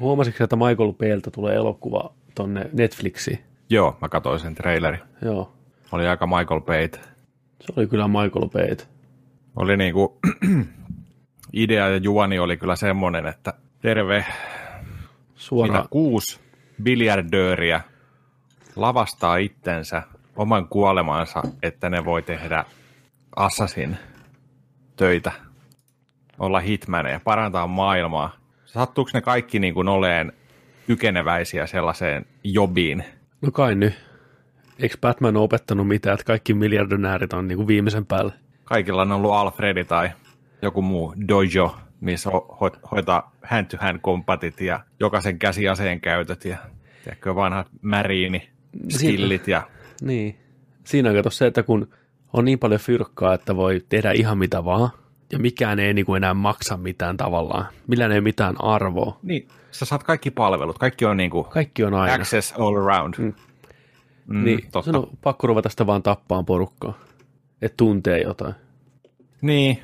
Huomasitko, että Michael Baylta tulee elokuva tonne Netflixiin? Joo, mä katsoin sen trailerin. Joo. Oli aika Michael Bay. Se oli kyllä Michael Bay. Oli niinku, idea ja juoni oli kyllä semmoinen, että terve, Suora. Siinä kuusi biljardööriä lavastaa itsensä oman kuolemansa, että ne voi tehdä assassin töitä, olla hitmaneja, parantaa maailmaa. Sattuuko ne kaikki niin kuin oleen kykeneväisiä sellaiseen jobiin? No kai nyt. Eikö Batman opettanut mitään, että kaikki miljardionäärit on niin kuin viimeisen päälle? Kaikilla on ollut Alfredi tai joku muu dojo, missä ho- ho- hoitaa hand-to-hand kompatit ja jokaisen käsiaseen käytöt ja tiedätkö, vanhat märiini, skillit ja Niin. Siinä on kato se, että kun on niin paljon fyrkkaa, että voi tehdä ihan mitä vaan, ja mikään ei niin kuin enää maksa mitään tavallaan. Millään ei ole mitään arvoa. Niin, sä saat kaikki palvelut, kaikki on niinku Kaikki on aina. access all around. Mm. Mm, niin, totta. sun on pakko ruveta sitä vaan tappaan porukkaa. Että tuntee jotain. Niin,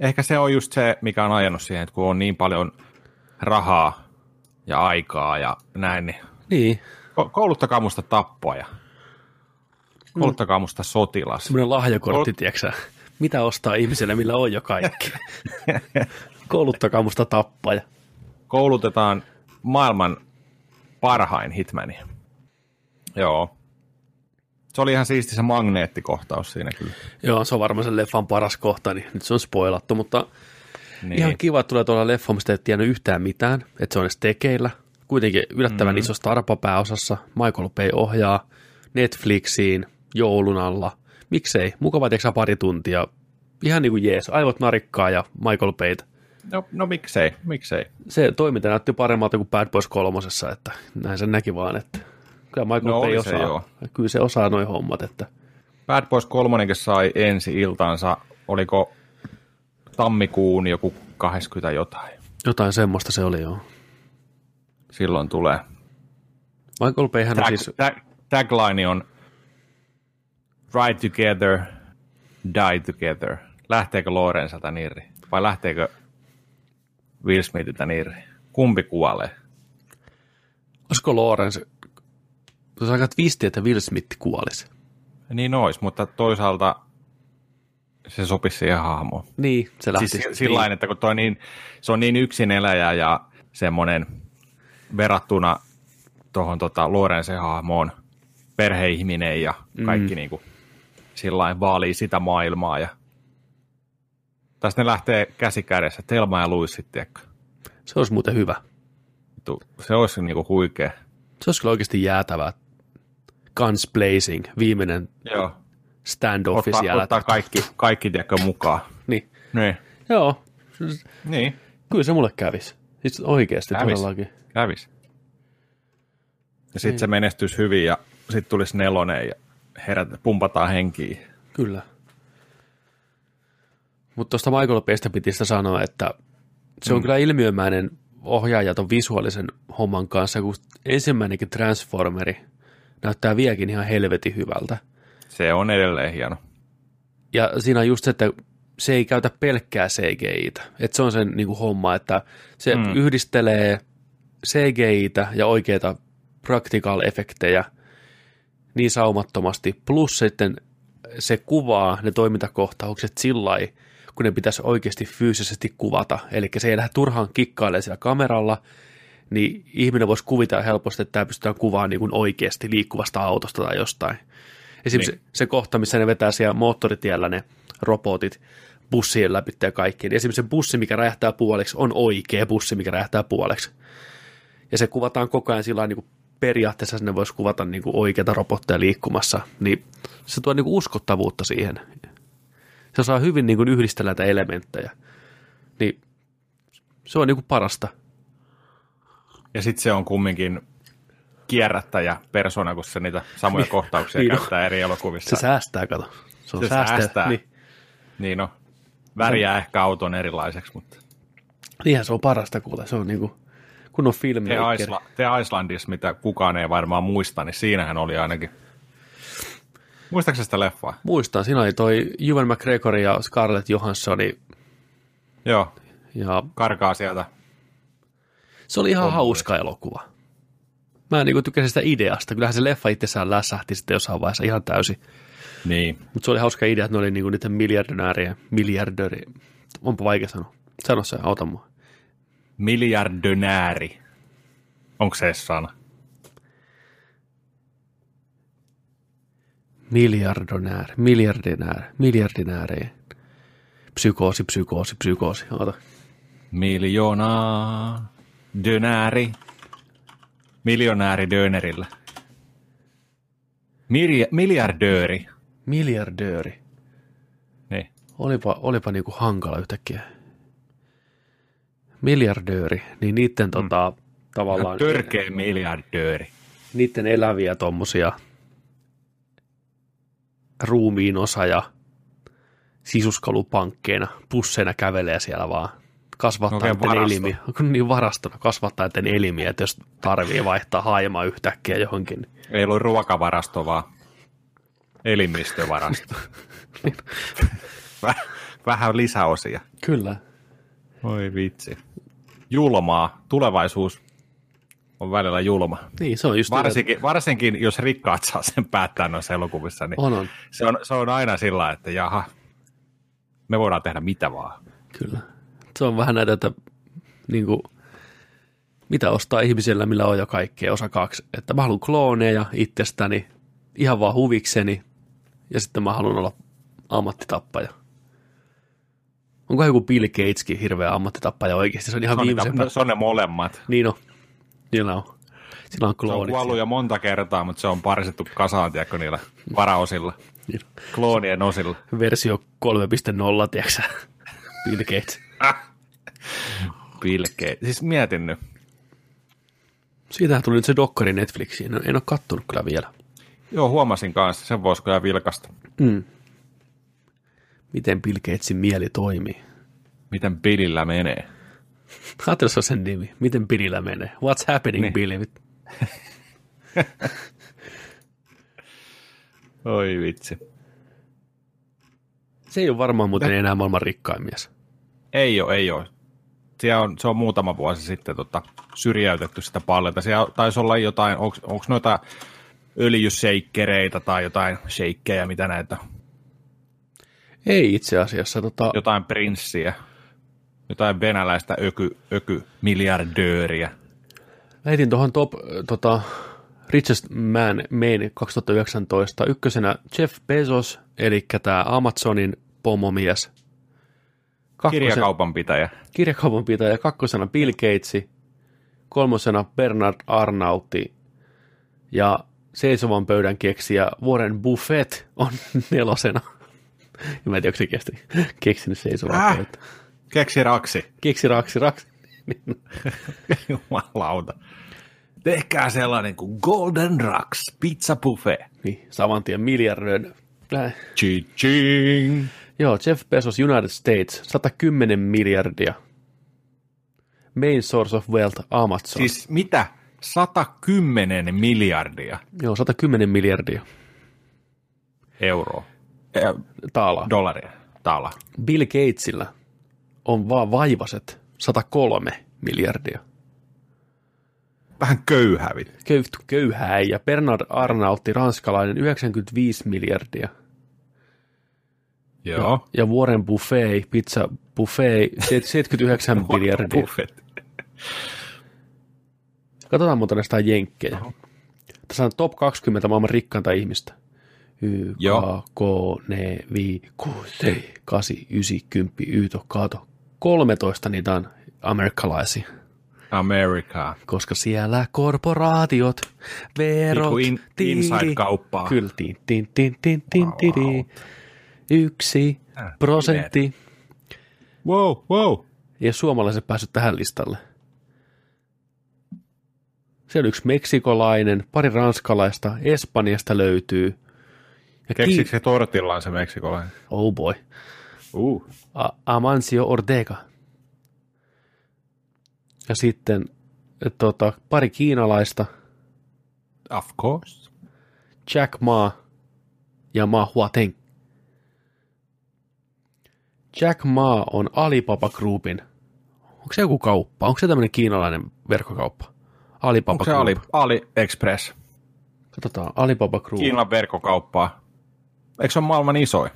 ehkä se on just se, mikä on ajanut siihen, että kun on niin paljon rahaa ja aikaa ja näin, niin Niin, ko- kouluttakaa musta tappoja. Kouluttakaa musta sotilas. semmoinen lahjakortti, tiedätkö Mitä ostaa ihmiselle, millä on jo kaikki. Kouluttakaa musta tappaja. Koulutetaan maailman parhain hitmani. Joo. Se oli ihan siisti se magneettikohtaus siinä kyllä. Joo, se on varmaan sen leffan paras kohta, niin nyt se on spoilattu, mutta Niin. ihan kiva, että tulee tuolla leffa, mistä et tiennyt yhtään mitään, että se on edes tekeillä. Kuitenkin yllättävän mm. iso starpa pääosassa, Michael Bay ohjaa Netflixiin joulun alla. Miksei, mukava teksä pari tuntia. Ihan niin kuin jees, aivot narikkaa ja Michael Bay. No, no miksei, miksei. Se toiminta näytti paremmalta kuin Bad Boys kolmosessa, että näin sen näki vaan, että kyllä Michael No oli se, osaa, joo. kyllä se osaa noin hommat, että Bad Boys 3 sai ensi iltansa, oliko tammikuun joku 20 jotain. jotain semmoista se oli joo. Silloin tulee. Michael Bayhän on Tag, siis, tag, tagline on Ride together, die together. Lähteekö Lorenzelta nirri? Vai lähteekö Will Smithiltä nirri? Kumpi kuolee? olisiko se on aika twisti, että Will Smith kuolisi. Niin ois, mutta toisaalta se sopisi siihen hahmoon. Niin, se lähti. Siis sillä niin. että kun toi niin, se on niin yksin eläjä ja semmoinen verrattuna tuohon tota Lorenzen hahmoon perheihminen ja kaikki mm. niin kuin, sillä vaalii sitä maailmaa. Ja... Tästä ne lähtee käsi kädessä, Telma ja Louis sitten, Se olisi muuten hyvä. Se olisi niin kuin huikea. Se olisi kyllä oikeasti jäätävää. Guns Blazing, viimeinen Joo. standoffi Ottaa, siellä. ottaa kaikki, kaikki tiedätkö, mukaan. Niin. Niin. Joo, niin, kyllä se mulle kävisi. Siis oikeasti Kävis. todellakin. kävis. Ja sitten Niin. se menestyisi hyvin ja sitten tulisi nelonen ja herät, pumpataan henkiä. Kyllä. Mutta tuosta Michael Baystä piti sitä sanoa, että se on Mm. kyllä ilmiömäinen ohjaaja ton visuaalisen homman kanssa, kun ensimmäinenkin Transformeri näyttää vieläkin ihan helvetin hyvältä. Se on edelleen hieno. Ja siinä on just se, että se ei käytä pelkkää CGI-tä. Että se on sen niin kuin homma, että se mm. yhdistelee CGI-tä ja oikeita practical-efektejä niin saumattomasti. Plus sitten se kuvaa ne toimintakohtaukset sillä lailla, kun ne pitäisi oikeasti fyysisesti kuvata. Eli se ei lähde turhaan kikkailemaan siellä kameralla, niin ihminen voisi kuvitella helposti, että tämä pystytään kuvaamaan niin kuin oikeasti liikkuvasta autosta tai jostain. Esimerkiksi Niin. se kohta, missä ne vetää siellä moottoritiellä ne robotit bussien läpi ja kaikki, niin esimerkiksi se bussi, mikä räjähtää puoliksi, on oikea bussi, mikä räjähtää puoliksi. Ja se kuvataan koko ajan sillä niin kuin periaatteessa sinne voisi kuvata niin kuin oikeita robotteja liikkumassa, niin se tuo niin kuin uskottavuutta siihen. Se osaa hyvin niin kuin yhdistellä näitä elementtejä. Niin se on niin kuin parasta. Ja sitten se on kumminkin kierrättäjä persona, kun se niitä samoja kohtauksia Niin käyttää eri elokuvissa. Se säästää, kato. Se on Se säästää. säästää. Niin. Niin no, värjää ehkä auton erilaiseksi, mutta Niinhän se on parasta kuule. Se on niin kuin, kun on The. Isla, The Icelandissa, mitä kukaan ei varmaan muista, niin siinähän oli ainakin. Muistaakseni sitä leffaa? Muistan, siinä oli toi Ewan McGregor ja Scarlett Johanssoni Joo, ja karkaa sieltä Se oli ihan Homma. hauska elokuva. Mä niin tykkäsin sitä ideasta. Kyllähän se leffa itsessään lässähti sitten jossain vaiheessa ihan täysin. Niin. Mutta se oli hauska idea, että ne oli niinku niiden miljardööriä, miljardööri. Onpa vaikea sanoa. Sano se, auta mua. Miljardönääri. Onko se sana? Miljardonääri, miljardinääri, miljardinääri. Psykoosi, psykoosi, psykoosi. Ota. Miljoona dönääri. Miljonääri dönerillä. Milja, miljardööri. Miljardööri. Niin. Olipa, olipa niinku hankala yhtäkkiä. Miljardööri, niin niiden tota, tavallaan... Törkeä miljardööri. niiden eläviä tommosia ruumiin osa ja sisuskalupankkeina, pusseina kävelee siellä vaan kasvattaa Oikein okay, elimiä. Niin varastona kasvattaa elimiä, että jos tarvii vaihtaa haima yhtäkkiä johonkin. niin Ei ollut ruokavarasto, vaan elimistövarasto. Väh- Vähän lisäosia. Kyllä. Oi vitsi. Julmaa. Tulevaisuus on välillä julma. Niin, se on just Varsinkin, varsinkin jos rikkaat saa sen päättää noissa elokuvissa, niin On, on. Se, on, se on aina sillä, että jaha, me voidaan tehdä mitä vaan. Kyllä. Se on vähän näitä, että niin kuin, mitä ostaa ihmisellä, millä on jo kaikkea osa kaksi. Että mä haluan klooneja itsestäni, ihan vaan huvikseni, ja sitten mä haluan olla ammattitappaja. Onko joku Bill Gateskin hirveä ammattitappaja oikeasti? Se on ihan Se on, viimeisen niitä, se on ne molemmat. Niin on. Niillä on. Sillä on Se on kloonit. kuollut jo monta kertaa, mutta se on paristettu kasaan, tiedätkö, niillä varaosilla, Niin. kloonien osilla. Versio 3.0, tiedätkö Bill Gates. Bill Gates. Siis mietin nyt. Siitähän tuli nyt se dokkari Netflixiin. No, En ole kattonut kyllä vielä. Joo, huomasin kanssa, sen voisi kyllä vilkasta. Mm. Miten Bill Gatesin mieli toimii? Miten Billillä menee. Ajattelin, se on sen nimi. Miten Billillä menee? What's happening, Niin. Billy? Oi vitsi. Se ei ole varmaan muuten enää maailman rikkain mies. Ei ole, ei ole. Siellä on, se on muutama vuosi sitten tota, syrjäytetty sitä paljon. Siellä taisi olla jotain, onko noita öljyseikkereitä tai jotain sheikkejä, mitä näitä, Ei itse asiassa. Tota, jotain prinssiä, jotain venäläistä öky, öky miljardööriä. Lähetin tuohon top tota, Richest Man Main 2019 ykkösenä Jeff Bezos, eli tämä Amazonin pomomies. Kakkosen, Kirjakaupan pitäjä. kirjakaupan pitäjä, kakkosena Bill Gatesi, kolmosena Bernard Arnautti ja seisovan pöydän keksijä Warren Buffett on nelosena. Ja mä en tiedä, onko se kesti, keksinyt seisovan Äh? pöytä. Keksi raksi. Keksi raksi, raksi. Jumalauta. Tehkää sellainen kuin Golden Rocks Pizza Buffet. Niin, saman tien miljardöön. Ching. Joo, Jeff Bezos United States, 110 miljardia. Main source of wealth, Amazon. Siis mitä? 110 miljardia Joo, 110 miljardia euroa. Taalaa. dollaria. Tala. Bill Gatesillä on vaan vaivaset 103 miljardia. Vähän köyhävit. Köy, köyhää ja Bernard Arnautti, ranskalainen, 95 miljardia. Joo. Ja Warren Buffet, pizza buffet, 79 miljardia. Buffet. Katsotaan muuten näistä jenkkejä. Tässä on top 20 maailman rikkainta ihmistä. Y, Joo. K, K, ne, vi, ku, se, kasi, ysi, kymppi, yto, kaato. 13 niitä on amerikkalaisia, America. koska siellä korporaatiot, verot, Niinku in- inside-kauppaa. Kyllä, tin, tin, tin, tin, tin, tiri. Yksi Äh, prosentti. Wow, wow. Ja suomalaiset päässyt tähän listalle. Siellä on yksi meksikolainen, pari ranskalaista, Espanjasta löytyy. Keksikö se tortillaan se meksikolainen? Oh boy. Uh. A- Amancio Ortega. Ja sitten tota, pari kiinalaista, Of course. Jack Ma ja Ma Huateng. Jack Ma on Alibaba Groupin Onko se joku kauppa? Onko se tämmöinen kiinalainen verkkokauppa? Alibaba Onko se Group. Ali, AliExpress? Katsotaan, Alibaba Group. Kiinan verkkokauppaa. Eikö se ole maailman isoin?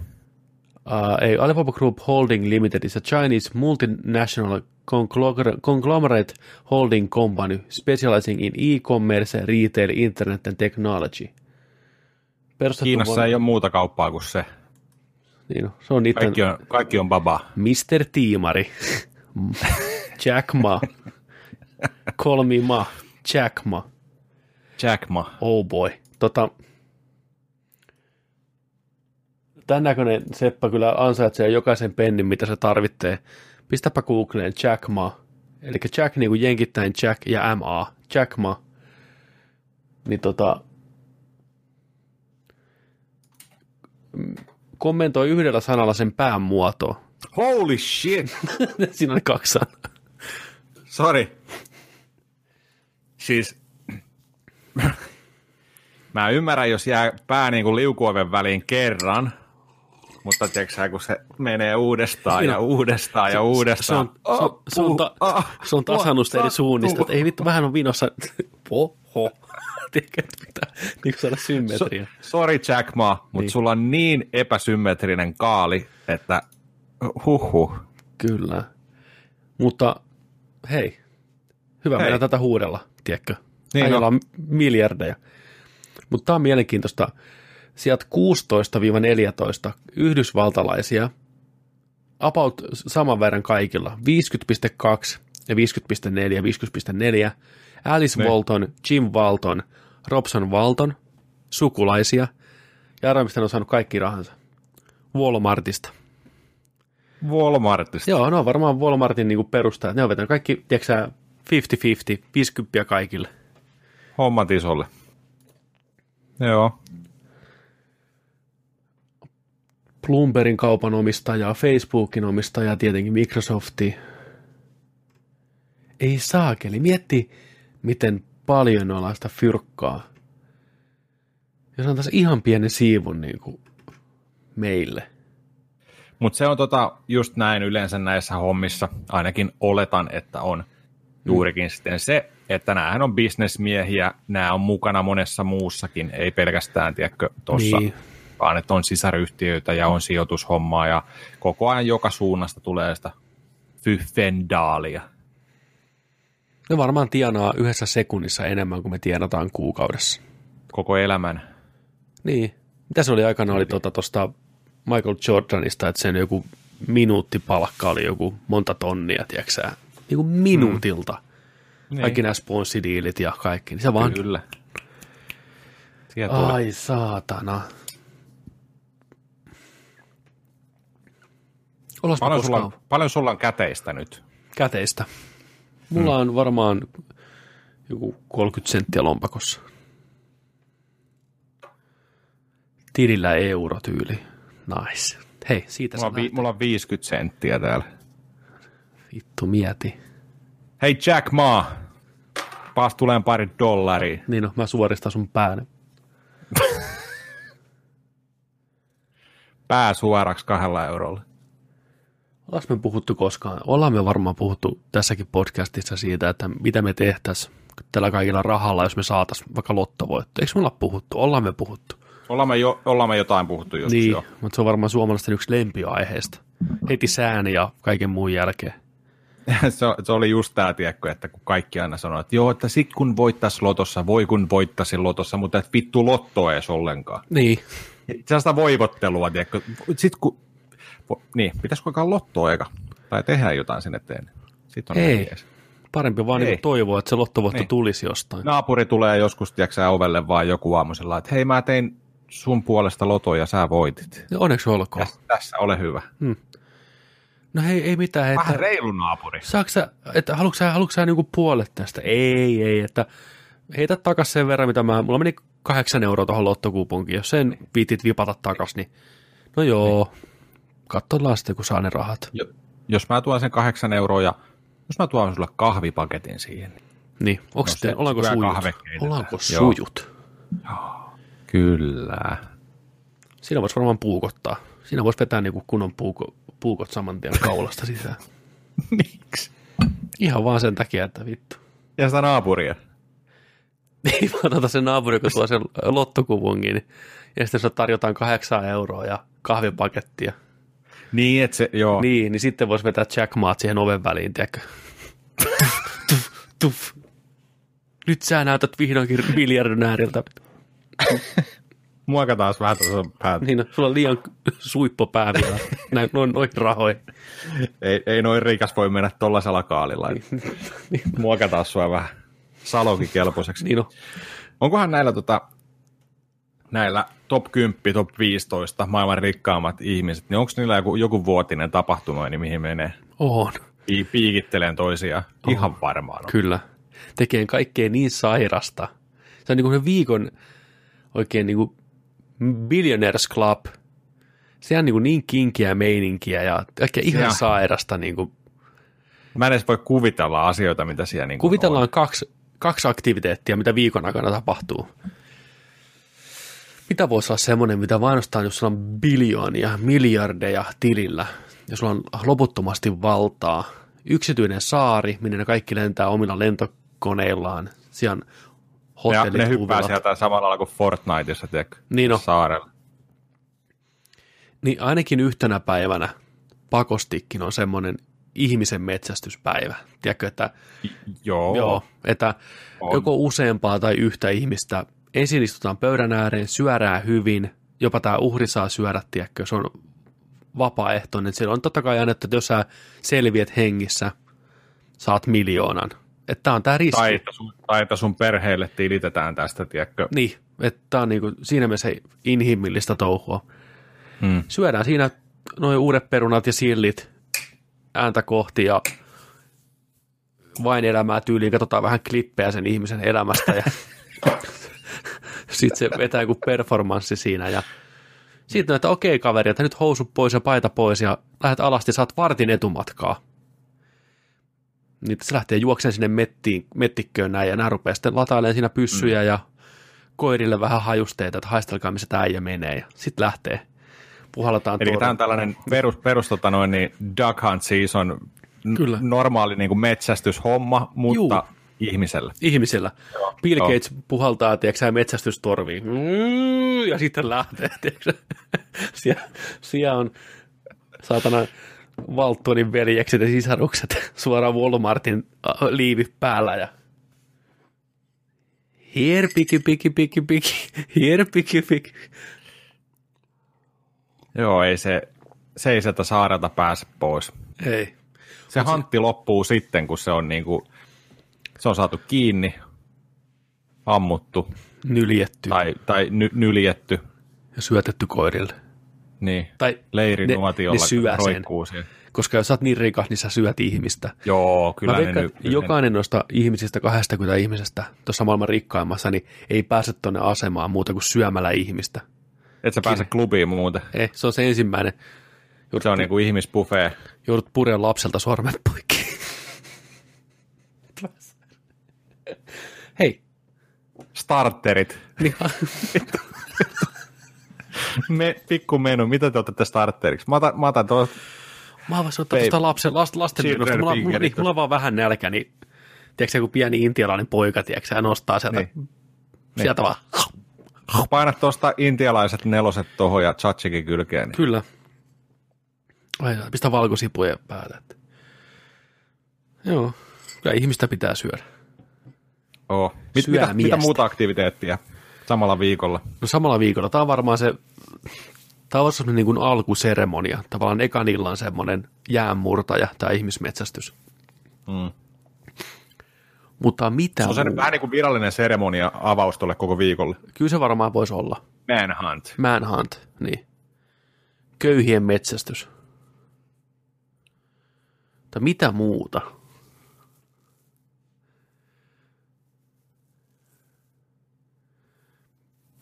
Uh, ei, Alibaba Group Holding Limited is a Chinese multinational conglomera- conglomerate holding company specializing in e-commerce, retail, internet and technology. Perustettu Kiinassa vuonna- ei ole muuta kauppaa kuin se. Niin, no, se on niiden Kaikki on, kaikki on baba. Mr. Tiimari, Jack Ma, Call me Ma, Jack Ma, Jack Ma. oh boy. Tota, tämän näköinen Seppä kyllä ansaitsee jokaisen pennin, mitä se tarvitsee. Pistäpä Googleen Jack Ma, eli Jack niin kuin jenkittäin Jack ja MA, Jack Ma. Niin tota, mm, kommentoi yhdellä sanalla sen pään muotoa. Holy shit! Siinä oli kaksi sanaa. Sorry. Siis mä ymmärrän, jos jää pää niin kuin liukuoven väliin kerran, mutta tiedätkö kun se menee uudestaan ja uudestaan ja Se uudestaan. se on, se on, ta, se on tasannusta eri suunnista, että ei vittu, vähän on vinossa. Oho. Tiedätkö, pitää niin saada symmetria. So, sorry Jack Ma, mutta Niin. sulla on niin epäsymmetrinen kaali, että huhhuh. Kyllä. Mutta hei, hyvä Hei. meidän tätä huudella, tiedätkö? Niin Niin on. on miljardeja. Mutta tämä on mielenkiintoista. Sieltä 16-14 yhdysvaltalaisia, about saman verran kaikilla, 50.2 ja 50.4 ja 50.4, Alice Ne. Walton, Jim Walton, Robson Walton, sukulaisia, ja ne on saanut kaikki rahansa. Walmartista. Walmartista. Joo, no varmaan Walmartin niin perustajat. Ne on vetänyt kaikki, tiedätkö sä, 50-50, 50 kaikille. Hommat isolle. Joo. Bloombergin kaupan omistaja, Facebookin omistaja, tietenkin Microsofti. Ei saakeli, mietti miten paljon ollaan sitä fyrkkaa. Jos on tässä ihan pienen siivun niin kuin meille. Mutta se on tota, just näin yleensä näissä hommissa, ainakin oletan, että on juurikin sitten se, että näähän on bisnesmiehiä, nämä on mukana monessa muussakin, ei pelkästään, tiedätkö, tuossa, Niin. Niin. vaan että on sisäryhtiöitä ja on sijoitushommaa ja koko ajan joka suunnasta tulee sitä fyffendaalia. Ne varmaan tienaa yhdessä sekunnissa enemmän kuin me tienataan kuukaudessa. koko elämän. Niin. Mitä se oli aikana oli tuosta tota, Michael Jordanista, että sen joku minuuttipalkka oli joku monta tonnia, tiedätkö sä? Niin kuin minuutilta. Mm. Kaikki nämä sponssidiilit ja kaikki. Niin se vaan, Kyllä. Sieltä ai saatana. Paljon sulla, paljon sulla on käteistä nyt? käteistä. Mulla mm. on varmaan joku 30 senttiä lompakossa. Tilillä eurotyyli. Nice. Hei, siitä Mulla on, vi, mulla on 50 senttiä täällä. Vittu mieti. Hei Jack Ma, paas tulee pari dollaria. Niin no, mä suoristan sun pään. Pää suoraksi kahdella eurolla. Ollaanko me puhuttu koskaan? Ollaan me varmaan puhuttu tässäkin podcastissa siitä, että mitä me tehtäisiin tällä kaikilla rahalla, jos me saataisiin vaikka lottovoitto. Eikö me olla puhuttu? Ollaan me puhuttu. Ollaan me, jo, ollaan me jotain puhuttu joskus niin, jo. mutta se on varmaan suomalaisten yksi lempiaiheesta. Heti sään ja kaiken muun jälkeen. se, se, oli just tämä, tiedätkö, että kun kaikki aina sanoo, että joo, että sit kun voittaisi lotossa, voi kun voittaisi lotossa, mutta et vittu lottoa edes ollenkaan. Niin, Sellaista voivottelua, tiedätkö. Sitten kun, niin, pitäisikö alkaa lottoa eka? Tai tehdä jotain sen eteen. Sitten on Ei. parempi vaan niin toivoa, että se lottovoitto Niin. tulisi jostain. Naapuri tulee joskus, tiedätkö, ovelle vaan joku aamusella, että hei mä tein sun puolesta lotoja ja sä voitit. Ja onneksi olkoon. Tässä, tässä ole hyvä. No hei, ei mitään. Että, Vähän reilu naapuri. saaks sä, että haluatko sä, haluatko sä niinku puolet tästä? Ei, ei, että heitä takas sen verran, mitä mä, mulla meni kahdeksan euroa tuohon lottokuponkiin. Jos sen viitit vipata takas, niin no joo, katsotaan sitten, kun saa ne rahat. Jo, jos mä tuon sen kahdeksan euroa ja jos mä tuon sulle kahvipaketin siihen. niin- Niin, onko No se sitten, ollaanko hyvä sujut? Ollaanko Joo. sujut? Kyllä. Siinä voisi varmaan puukottaa. Siinä voisi vetää niinku kunnon puuko, puukot saman tien kaulasta sisään. Miksi? Ihan vaan sen takia, että vittu. Ja sitä naapuria. Ei vaan tota se naapuri, kun tuo sen lottokuvunkin, niin ja sitten se tarjotaan kahdeksan euroa ja kahvipakettia. Niin, että se, joo. Niin, niin sitten voisi vetää jackmaat siihen oven väliin, tiedätkö? tuff, tuff. Nyt sä näytät vihdoinkin miljardinääriltä. Muoka taas vähän tuossa päät. Niin, no, sulla on liian suippo pää vielä. Näin, noin, noin rahoin. Ei, ei noin rikas voi mennä tollaisella kaalilla. Muoka taas sua vähän salokikelpoiseksi. Niin on. Onkohan näillä, tota, näillä top 10, top 15 maailman rikkaammat ihmiset, niin onko niillä joku, joku vuotinen tapahtuma, niin mihin menee? On. Pi- piikitteleen toisiaan. Ihan varmaan on. Kyllä. Tekee kaikkea niin sairasta. Se on niin kuin se viikon oikein niin kuin Billionaires Club. Se on niin, kuin niin kinkiä meininkiä ja kaikkea ihan on- sairasta. Niin kuin. Mä en edes voi kuvitella asioita, mitä siellä niin Kuvitellaan kaksi, kaksi aktiviteettia, mitä viikon aikana tapahtuu. Mitä voisi olla semmoinen, mitä mainostaa, jos sulla on biljoonia, miljardeja tilillä ja sulla on loputtomasti valtaa. Yksityinen saari, minne ne kaikki lentää omilla lentokoneillaan. Siellä on Ja hotellit, ne hyppää sieltä samalla lailla kuin Fortniteissa, tiedätkö? Niin on. Saarella. Niin ainakin yhtenä päivänä pakostikin on semmoinen ihmisen metsästyspäivä. Tiedätkö, että, Joo. joo, että On. joko useampaa tai yhtä ihmistä ensin istutaan pöydän ääreen, syödään hyvin, jopa tämä uhri saa syödä, tiedätkö, se on vapaaehtoinen. Siellä on totta kai aina, että jos sä selviät hengissä, saat miljoonan. Että tämä on tämä riski. Tai, että sun, tai että sun perheelle tilitetään tästä, tiedätkö? Niin, että tämä on niinku siinä mielessä inhimillistä touhua. Hmm. Syödään siinä noin uudet perunat ja sillit ääntä kohti ja vain elämää tyyliin, katsotaan vähän klippejä sen ihmisen elämästä ja sitten se vetää joku performanssi siinä ja sitten että okei kaveri, että nyt housut pois ja paita pois ja lähdet alasti, saat vartin etumatkaa. Niin se lähtee juokseen sinne mettiin, mettikköön näin ja nämä rupeaa sitten latailemaan siinä pyssyjä mm. ja koirille vähän hajusteita, että haistelkaa missä tämä äijä menee ja sitten lähtee. Puhalletaan Eli tämä on tällainen perus, perus tota noin, niin duck hunt season, Kyllä. normaali niin kuin metsästyshomma, mutta Juu. Ihmisellä. ihmisillä. Bill joo. Gates puhaltaa, tiedätkö sä, metsästystorviin. Mm, ja sitten lähtee, tiedätkö siellä, siellä on saatana Valttonin veljekset ja sisarukset suoraan Walmartin liivi päällä ja here piki piki piki piki, here piki piki. Joo, ei se, se ei sieltä saarelta pääse pois. Ei. Se hantti loppuu sitten, kun se on, niin kuin, se on saatu kiinni, ammuttu Nyljetty tai, tai ny, nyljetty. ja syötetty koirille. Niin, Tai leirinuotiolla ne syö sen. roikkuu siellä. koska jos sä oot niin rikas, niin sä syöt ihmistä. Joo, kyllä Mä ne veikkaan, nyt. että jokainen noista ihmisistä, 20 ihmisestä, tuossa maailman rikkaimmassa, niin ei pääse tuonne asemaan muuta kuin syömällä ihmistä. Et sä pääse klubiin muuten. Ei, se on se ensimmäinen. Joudut, Se on niin kuin ihmisbuffet. joudut pureen lapselta sormet poikki. Hei, Starterit. niin, Me, pikku menu, mitä te otatte starteriksi? Mä otan, mä otan tuosta mä voisin ottaa tuosta lapsen, last, lasten minusta. Mulla, mulla, niin, mulla on vaan vähän nälkä, niin tiedätkö kun pieni intialainen poika, tiedätkö sä, nostaa sieltä, Niin. sieltä vaan. Paina tuosta intialaiset neloset tuohon ja chachikin kylkeen. Niin. Kyllä. Ai, pistä valkosipuja päälle. että- Joo, kyllä ihmistä pitää syödä. Oo. Mit, mitä, mitä muuta aktiviteettia samalla viikolla? No samalla viikolla. Tämä on varmaan se, tämä on semmoinen niin kuin alkuseremonia. Tavallaan ekan illan semmoinen jäänmurtaja, tämä ihmismetsästys. Mm. Mutta mitä Se on sen vähän niin kuin virallinen seremonia avaus tuolle koko viikolle. Kyllä se varmaan voisi olla. Manhunt. Manhunt, niin. Köyhien metsästys. Tai mitä muuta?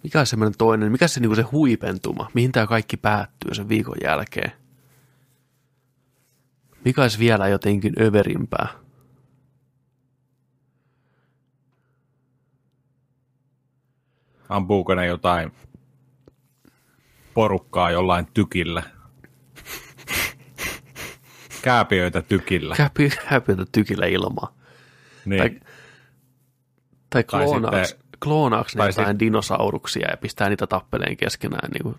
Mikä on semmoinen toinen, mikä se, niinku se huipentuma, mihin tämä kaikki päättyy sen viikon jälkeen? Mikä olisi vielä jotenkin överimpää? Ampuuko ne jotain porukkaa jollain tykillä? Kääpiöitä tykillä. Häpytä tykillä ilmaa. Niin. Tai, tai Tai sitten- kloonaaks ne tai jotain dinosauruksia ja pistää niitä tappeleen keskenään. Niin kuin,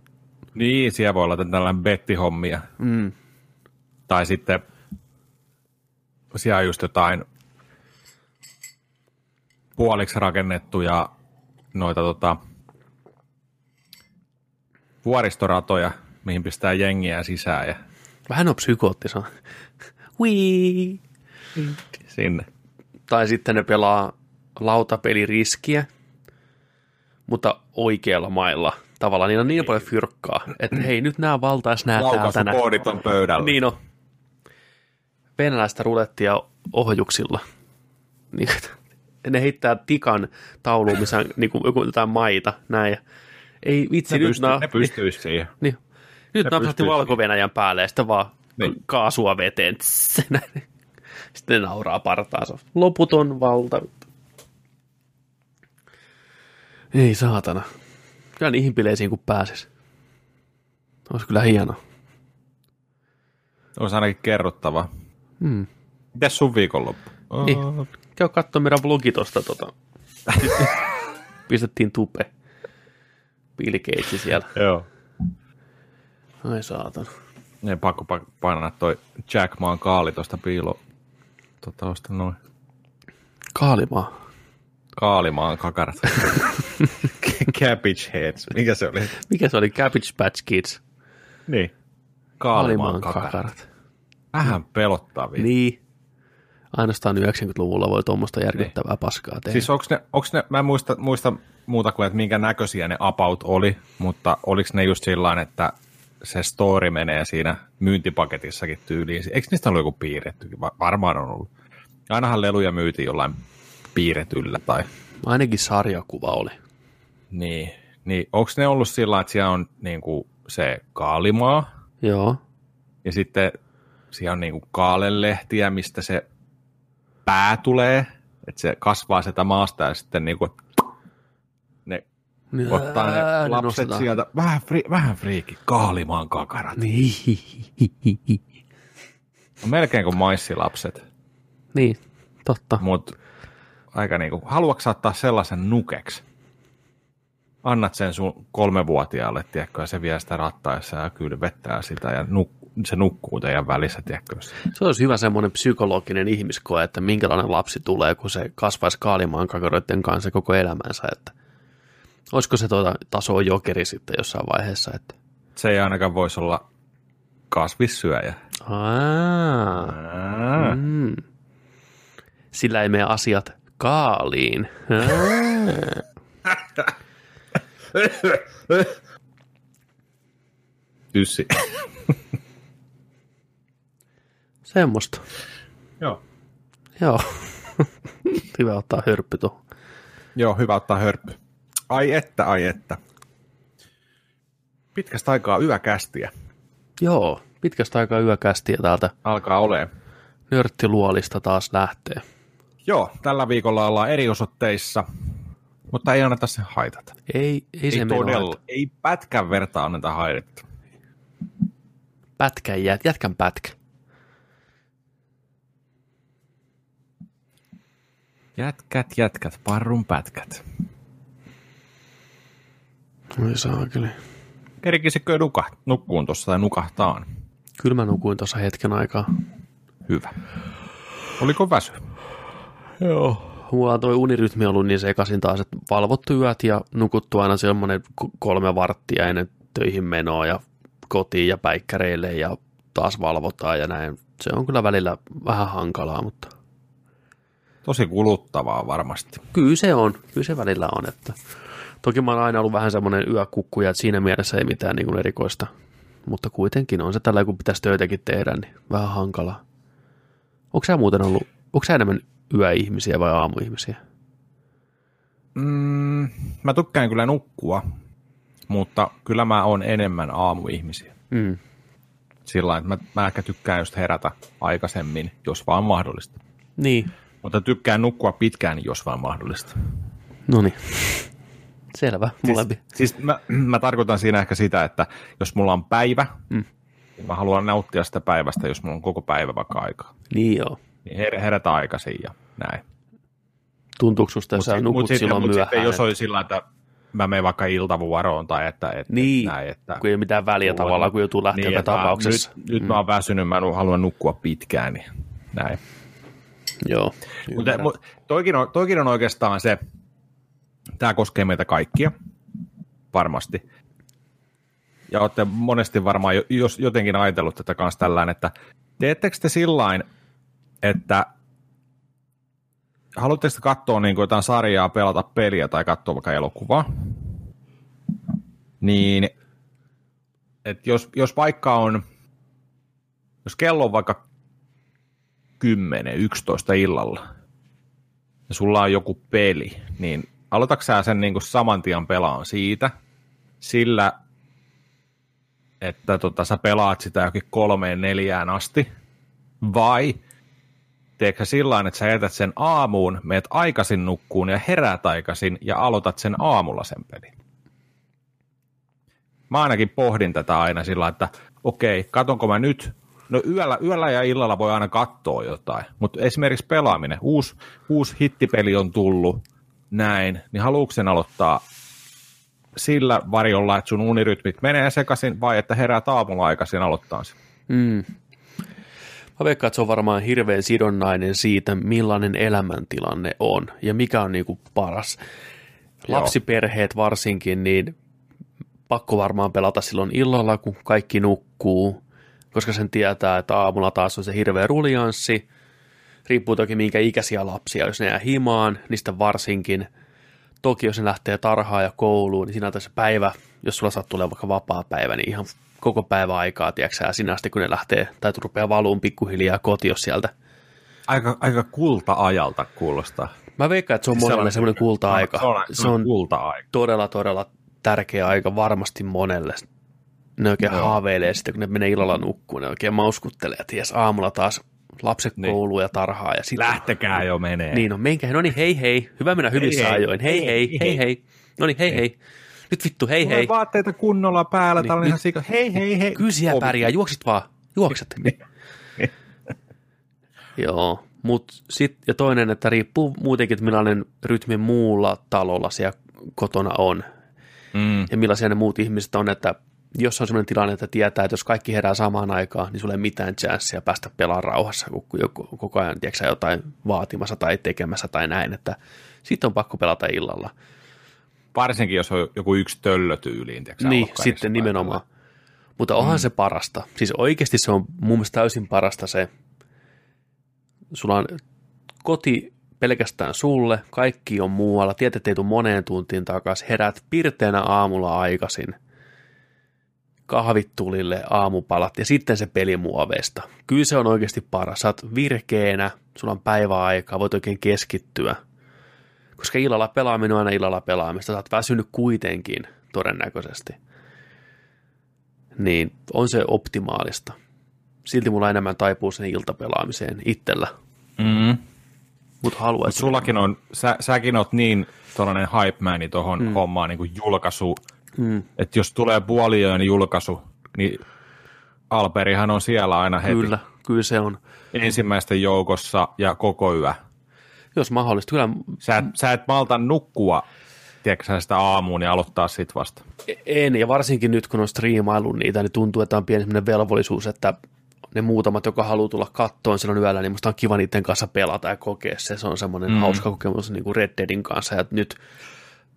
Niin, siellä voi olla tällainen bettihommia. mm, Tai sitten siellä on just jotain puoliksi rakennettuja noita tota, vuoristoratoja, mihin pistää jengiä sisään ja vähän on psykoottisa. Wii. sinne. Tai sitten ne pelaa lautapeliriskiä, mutta oikealla mailla. Tavallaan niillä on niin paljon fyrkkaa, että hei, nyt nämä valtais nää täältä. Laukaisukoodit on pöydällä. Niin on. Venäläistä rulettia ohjuksilla. Niin, ne heittää tikan tauluun, missä on niin kuin, jotain maita, näin. Ja ei vitsi, ne, nyt pystyy, nää, ne pystyisi siihen. niin, nyt napsahti pystyy valko ja päälle ja sitten vaan Niin. kaasua veteen. Sitten ne nauraa partaansa. Loputon valta. Ei saatana. Kyllä niihin bileisiin kun pääsis. Olisi kyllä hienoa. Olisi ainakin kerrottava. Hmm. Mites sun viikonloppu? Niin. Käy katsoa meidän vlogi tosta. Tota. Pistettiin tupe. Bill Gates siellä. Joo. Ai saatana. Ne pakko pa- painaa toi Jack Maan kaali tuosta piilo. Tota, osta noin. Kaalimaa. Kaalimaan kakarat. Cabbage heads. Mikä se oli? Mikä se oli? Cabbage Patch Kids. Niin. Kaalimaan kakarat. kakarat. Vähän pelottavia. Niin. Ainoastaan 90-luvulla voi tuommoista järkyttävää paskaa tehdä. Siis onks ne, onks ne, mä en muista, muista muuta kuin, että minkä näköisiä ne about oli, mutta oliko ne just sillä että se story menee siinä myyntipaketissakin tyyliin. Eikö niistä ollut joku piirrettykin? Va- varmaan on ollut. Ainahan leluja myytiin jollain piirretyllä tai Ainakin sarjakuva oli. Niin. Niin onko ne ollut sillä että siellä on niin kuin se kaalimaa Joo. ja sitten siellä on niin kuin kaalelehtiä, mistä se pää tulee, että se kasvaa sitä maasta ja sitten niin kuin ne ottaa ne lapset nostetaan. sieltä, vähän, fri, vähän friikki, kaalimaan kakarat. Niin. On melkein kuin maissilapset, niin, totta. mutta aika niinku, haluatko sä ottaa sellaisen nukeksi? Annat sen sun kolmevuotiaalle, tiedätkö, ja se vie sitä rattaessa ja kylvettää sitä ja nuk- se nukkuu teidän välissä, tiedätkö? Se olisi hyvä semmoinen psykologinen ihmiskoe, että minkälainen lapsi tulee, kun se kasvaisi kaalimaan kakaroiden kanssa koko elämänsä. Että olisiko se tuota taso jokeri sitten jossain vaiheessa? Että... Se ei ainakaan voisi olla kasvissyöjä. Aa, Aa. mm. Sillä ei mene asiat kaaliin. Aa. Yssi. Semmoista. Joo. Joo. hyvä ottaa hörppy tuohon. Joo, hyvä ottaa hörppy. Ai että, ai että. Pitkästä aikaa yökästiä Joo, pitkästä aikaa yökästi ja täältä alkaa olemaan. nörttiluolista taas lähtee. Joo, tällä viikolla ollaan eri osoitteissa, mutta ei anneta se haitata. Ei, ei, se Ei todella, että ei pätkän verta anneta haitetta. Pätkän jät, jätkän pätkä. Jätkät, jätkät, parrun pätkät. Oi saakeli. Kerkisikö nuka, nukkuun tuossa tai nukahtaan? Kyllä mä nukuin tuossa hetken aikaa. Hyvä. Oliko väsy? Joo. Mulla on toi unirytmi ollut niin sekaisin taas, että valvottu yöt ja nukuttu aina semmoinen kolme varttia ennen töihin menoa ja kotiin ja päikkäreille ja taas valvotaan ja näin. Se on kyllä välillä vähän hankalaa, mutta Tosi kuluttavaa varmasti. kyllä se on. Kyllä se välillä on. Että toki mä oon aina ollut vähän semmoinen yökukkuja, että siinä mielessä ei mitään niin kuin erikoista. Mutta kuitenkin on se tällä, kun pitäisi töitäkin tehdä, niin vähän hankalaa. Onko sä muuten ollut, onko sä enemmän yöihmisiä vai aamuihmisiä? Mm, mä tykkään kyllä nukkua, mutta kyllä mä oon enemmän aamuihmisiä. Mm. Sillä että mä, mä ehkä tykkään just herätä aikaisemmin, jos vaan mahdollista. Niin. Mutta tykkään nukkua pitkään, jos vaan mahdollista. No niin. Selvä, molempi. Siis, siis mä, mä tarkoitan siinä ehkä sitä, että jos mulla on päivä, Mm. Mä haluan nauttia sitä päivästä, jos mulla on koko päivä vaikka aikaa. Niin joo. Niin her- herätä aikaisin ja näin. Tuntuuko susta, jos sä nukut mut silloin mut myöhään? Sitten, jos olisi sillä, että mä menen vaikka iltavuoroon tai että, että Niin, näin, että kun ei ole mitään väliä Kuulemma. tavallaan, kun joutuu lähteä joka että mä- tapauksessa. Nyt, nyt mä oon väsynyt, mä haluan nukkua pitkään, niin näin. Joo. Mutta ymmärrän. mut, toikin, on, toikin on oikeastaan se, tämä koskee meitä kaikkia, varmasti. Ja olette monesti varmaan jo, jos jotenkin ajatellut tätä kanssa tällään, että teettekö te sillain, että haluatteko te katsoa niin jotain sarjaa, pelata peliä tai katsoa vaikka elokuvaa, niin että jos, jos vaikka on, jos kello on vaikka 10, 11 illalla, ja sulla on joku peli, niin aloitatko sä sen niin kuin saman tien pelaan siitä, sillä, että tota, sä pelaat sitä jokin kolmeen neljään asti, vai teekö sillä että sä jätät sen aamuun, meet aikaisin nukkuun ja heräät aikaisin ja aloitat sen aamulla sen pelin? Mä ainakin pohdin tätä aina sillä että okei, katonko mä nyt, no yöllä, yöllä ja illalla voi aina katsoa jotain, mutta esimerkiksi pelaaminen, uusi, uusi hittipeli on tullut, näin, niin haluatko sen aloittaa sillä varjolla, että sun unirytmit menee sekaisin, vai että heräät aamulla aikaisin aloittaa sen? Mm. Mä veikkaan, että se on varmaan hirveän sidonnainen siitä, millainen elämäntilanne on ja mikä on niinku paras. Joo. Lapsiperheet varsinkin, niin pakko varmaan pelata silloin illalla, kun kaikki nukkuu, koska sen tietää, että aamulla taas on se hirveä rulianssi. Riippuu toki minkä ikäisiä lapsia, jos ne jää himaan, niistä varsinkin. Toki jos ne lähtee tarhaan ja kouluun, niin siinä on se päivä, jos sulla sattuu olemaan vaikka vapaa päivä, niin ihan koko päivä aikaa, tiedätkö sinä asti kun ne lähtee, tai rupeaa valuun pikkuhiljaa koti, jos sieltä. Aika, aika kulta-ajalta kuulostaa. Mä veikkaan, että se on monelle semmoinen kulta-aika. Se on, Se on kulta-aika. todella, todella tärkeä aika varmasti monelle. Ne oikein Joo. haaveilee sitten, kun ne menee illalla nukkuun, ne oikein mauskuttelee, että jes, aamulla taas lapset Niin. kouluun ja tarhaa. Ja sitten, Lähtekää jo menee. Niin, no menkää, no niin, hei hei, hyvä mennä hyvissä hei, ajoin, hei hei, hei hei, no niin, hei hei, nyt vittu, hei Tulee hei, vaatteita kunnolla päällä, Niin, tää on ihan sika. Hei, hei, hei. kyllä pärjää, juoksit vaan, juokset. Joo, mut sit, ja toinen, että riippuu muutenkin, että millainen rytmi muulla talolla siellä kotona on, Mm, ja millaisia ne muut ihmiset on, että jos on sellainen tilanne, että tietää, että jos kaikki herää samaan aikaan, niin sulla ei mitään chanssia päästä pelaamaan rauhassa, kun joku, koko ajan tiedätkö, jotain vaatimassa tai tekemässä tai näin, että sitten on pakko pelata illalla. Varsinkin, jos on joku yksi töllö tyyliin. tiedätkö sä, niin, sitten nimenomaan. Mutta onhan mm. se parasta. Siis oikeasti se on mun mielestä täysin parasta se, sulla on koti pelkästään sulle, kaikki on muualla, tiedät, että ei tule moneen tuntiin takaisin, herät pirteänä aamulla aikaisin, kahvit tulille, aamupalat ja sitten se pelimuoveista. Kyllä se on oikeasti paras. Sä oot virkeänä, sulla on päiväaikaa, voit oikein keskittyä. Koska illalla pelaaminen on aina illalla pelaamista, sä oot väsynyt kuitenkin todennäköisesti. Niin on se optimaalista. Silti mulla enemmän taipuu sen iltapelaamiseen itsellä. Mm. Mutta Mut haluaisin. sullakin on, sä, säkin oot niin tuollainen hype mani tuohon mm. hommaan niin kuin julkaisu, Mm, että jos tulee puoliöön julkaisu, niin Alperihan on siellä aina heti kyllä, kyllä se on. ensimmäisten joukossa ja koko yö. Jos mahdollista. Kyllä Sä, et- sä et malta nukkua, tiedätkö sitä aamuun ja aloittaa sit vasta. en, ja varsinkin nyt kun on striimaillut niitä, niin tuntuu, että on pieni velvollisuus, että ne muutamat, jotka haluaa tulla kattoon silloin yöllä, niin musta on kiva niiden kanssa pelata ja kokea se. Se on semmoinen mm. hauska kokemus niin kuin Red Deadin kanssa. Ja nyt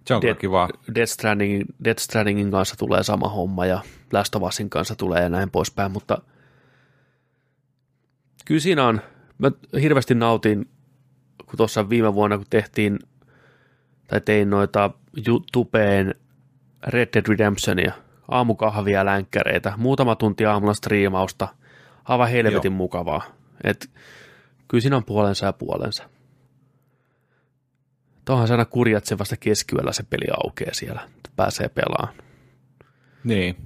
Se on Dead, Dead, kiva. Death, Stranding, Death Strandingin kanssa tulee sama homma ja Last of Usin kanssa tulee ja näin poispäin, mutta kyllä siinä on, mä hirveästi nautin, kun tuossa viime vuonna, kun tehtiin tai tein noita YouTubeen Red Dead Redemptionia, aamukahvia länkkäreitä, muutama tunti aamulla striimausta, aivan helvetin Joo. mukavaa. Et, kyllä siinä on puolensa ja puolensa. Tuohan se aina kurjat se vasta keskiyöllä se peli aukeaa siellä, että pääsee pelaamaan. Niin.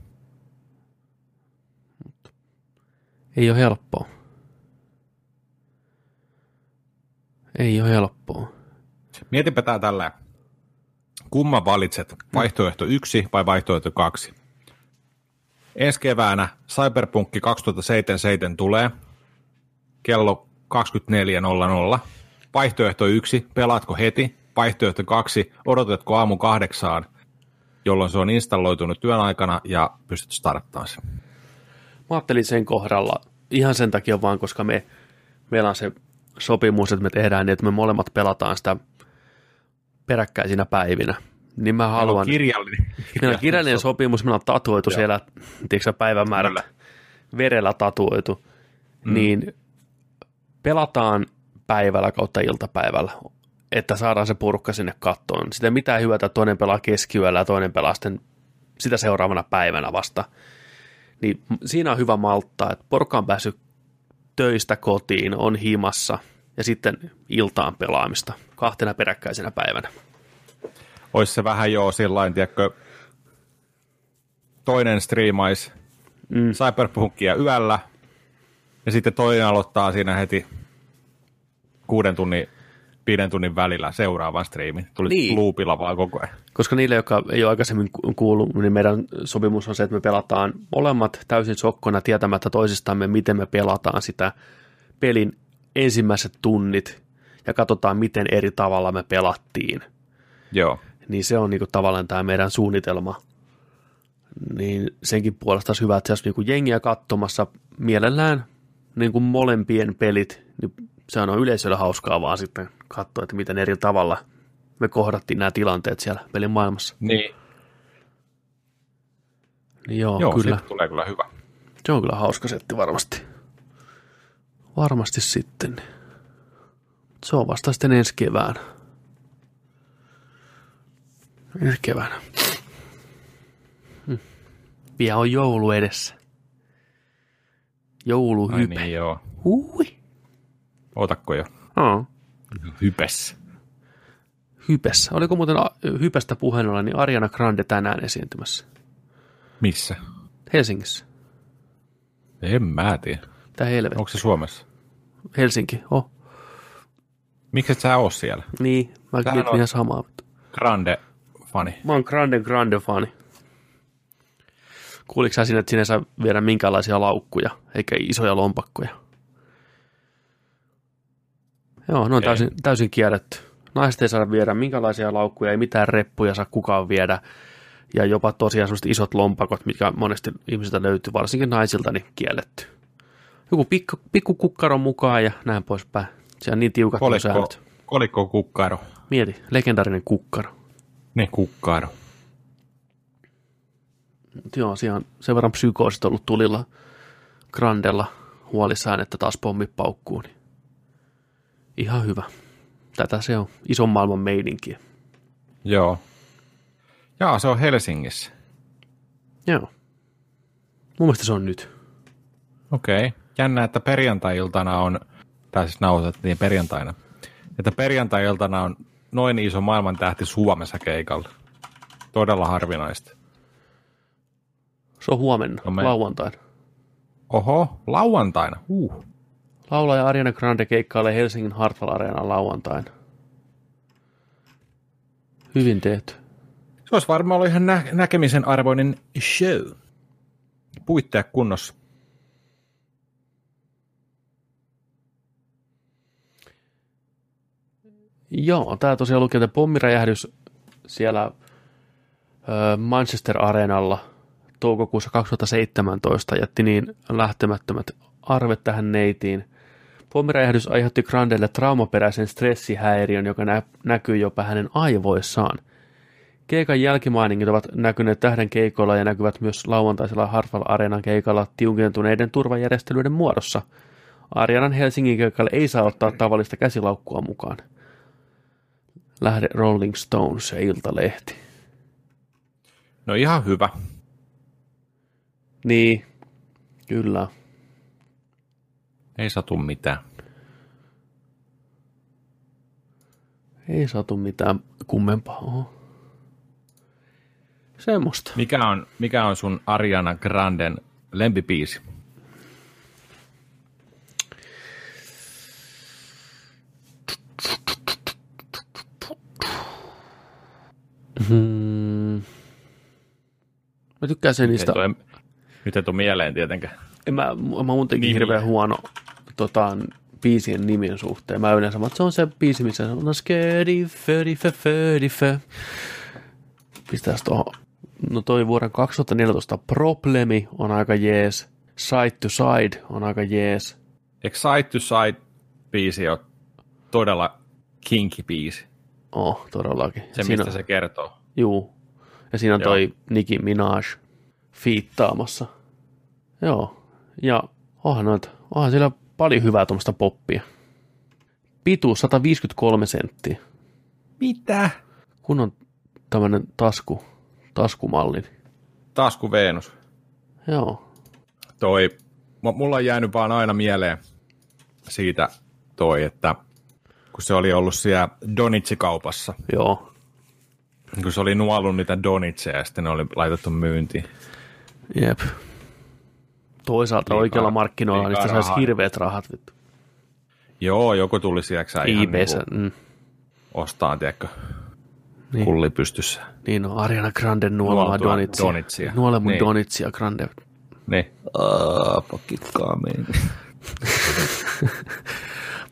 Ei ole helppoa. Ei ole helppoa. Mietipä tää tällä. Kumman valitset? Vaihtoehto yksi vai vaihtoehto kaksi? ensi keväänä Cyberpunk 2077 tulee kello 24.00. Vaihtoehto yksi, pelaatko heti? Vaihtoehto kaksi, odotatko aamu kahdeksaan, jolloin se on installoitunut työn aikana ja pystyt starttamaan sen. Mä ajattelin sen kohdalla ihan sen takia vaan, koska me, meillä on se sopimus, että me tehdään niin, että me molemmat pelataan sitä peräkkäisinä päivinä. Niin mä haluan... kirjallinen. Meillä on kirjallinen sopimus, meillä on tatuoitu Joo. siellä, tiedätkö päivämäärällä, verellä tatuoitu, mm. niin pelataan päivällä kautta iltapäivällä, että saadaan se porukka sinne kattoon. Sitä mitään hyvää, että toinen pelaa keskiyöllä ja toinen pelaa sitten sitä seuraavana päivänä vasta. Niin siinä on hyvä malttaa, että porukka on päässyt töistä kotiin, on himassa ja sitten iltaan pelaamista kahtena peräkkäisenä päivänä. Olisi se vähän jo sillain, tiedätkö, toinen striimaisi mm. Cyberpunkia yöllä ja sitten toinen aloittaa siinä heti kuuden tunnin, viiden tunnin välillä seuraavan striimin. Tuli niin. loopilla vaan koko ajan. Koska niille, jotka ei ole aikaisemmin kuullut, niin meidän sopimus on se, että me pelataan molemmat täysin sokkona tietämättä toisistamme, miten me pelataan sitä pelin ensimmäiset tunnit ja katsotaan, miten eri tavalla me pelattiin. Joo. Niin se on niinku tavallaan tämä meidän suunnitelma. Niin senkin puolesta olisi hyvä, että se olisi niinku jengiä katsomassa mielellään niin kuin molempien pelit, niin se on yleisöllä hauskaa vaan sitten katsoa, että miten eri tavalla me kohdattiin nämä tilanteet siellä pelin maailmassa. Niin. niin joo, joo kyllä. tulee kyllä hyvä. Se on kyllä hauska setti varmasti. Varmasti sitten. Se on vasta sitten ensi keväänä. Ensi keväänä. Hm. Vielä on joulu edessä. Jouluhype. Ai niin, joo. Hui. Otakko jo? No. Hypes. Hypes. Oliko muuten Hypestä puheen ollen, niin Ariana Grande tänään esiintymässä? Missä? Helsingissä. En mä tiedä. Mitä helvettiä? Onko se Suomessa? Helsinki, oh. Miksi et sä oo siellä? Niin, mä mietin ihan samaa. Grande-fani. Mä oon Grande Grande-fani. Kuuliko sä sinne, että sinne saa viedä minkälaisia laukkuja, eikä isoja lompakkoja? Joo, ne on täysin, täysin kielletty. Naiset ei saa viedä minkälaisia laukkuja, ei mitään reppuja saa kukaan viedä. Ja jopa tosiaan sellaiset isot lompakot, mitkä monesti ihmisiltä löytyy, varsinkin naisilta, niin kielletty. Joku pikku, pikku kukkaro mukaan ja näin poispäin. Se on niin tiukat kolikko, säännöt. Kolikko kukkaro. Mieti, legendaarinen kukkaro. Ne kukkaro. Joo, siellä on sen verran psykoosit ollut tulilla Grandella huolissaan, että taas pommi paukkuu. Niin ihan hyvä. Tätä se on ison maailman meininkiä. Joo. Joo, se on Helsingissä. Joo. Mun mielestä se on nyt. Okei. Okay. Jännä, että perjantai-iltana on, tai siis nauhoitettiin perjantaina, että perjantai-iltana on noin iso maailman tähti Suomessa keikalla. Todella harvinaista. Se on huomenna, no me... lauantaina. Oho, lauantaina. Uh. Laulaja Ariana Grande keikkailee Helsingin Hartwall Areenan lauantaina. Hyvin tehty. Se olisi varmaan ollut ihan nä- näkemisen arvoinen show. Puitteet kunnossa. Joo, tämä tosiaan lukee, että pommiräjähdys siellä Manchester Areenalla toukokuussa 2017 jätti niin lähtemättömät arvet tähän neitiin. Pommiräjähdys aiheutti Grandelle traumaperäisen stressihäiriön, joka nä- näkyy jopa hänen aivoissaan. Keikan jälkimainingit ovat näkyneet tähden keikoilla ja näkyvät myös lauantaisella Hartwall Areenan keikalla tiukentuneiden turvajärjestelyiden muodossa. Arianan Helsingin keikalle ei saa ottaa tavallista käsilaukkua mukaan. Lähde Rolling Stones ja Iltalehti. No ihan hyvä. Niin, kyllä. Ei satu mitään. Ei satu mitään kummempaa. Oho. Semmosta. Mikä on, mikä on sun Ariana Granden lempipiisi? Hmm. Mä tykkään sen niistä... Nyt ei tule mieleen tietenkään. En mä, mä muutenkin Nimiä. hirveän huono tota, biisien nimien suhteen. Mä yleensä, vaan, että se on se biisi, missä on skedi, födi, fö, födi, fö. Pistäis tuohon. No toi vuoden 2014 Problemi on aika jees. Side to Side on aika jees. Eikö Side to Side biisi ole todella kinky biisi? Oh, todellakin. Se, Siinä mistä se kertoo. Juu. Ja siinä on Joo. toi Nicki Minaj fiittaamassa. Joo. Ja onhan, noita, onhan siellä paljon hyvää tuommoista poppia. Pituus 153 senttiä. Mitä? Kun on tämmönen tasku, taskumalli. Tasku Venus. Joo. Toi, mu- mulla on jäänyt vaan aina mieleen siitä toi, että kun se oli ollut siellä Donitsi-kaupassa, Joo. kun se oli nuollut niitä donitseja ja sitten ne oli laitettu myyntiin. Jep. Toisaalta Liikaa- oikealla markkinoilla niistä saisi rahaa. hirveät rahat. Vittu. Joo, joku tuli sieltä ihan niinku Mm. ostaa, tiedätkö, Niin. kulli pystyssä. Niin on Ariana Grande nuolemaan donitsia. donitsia. Nuole mun Niin. donitsia, Grande. Niin. Uh, pokitkaamiin.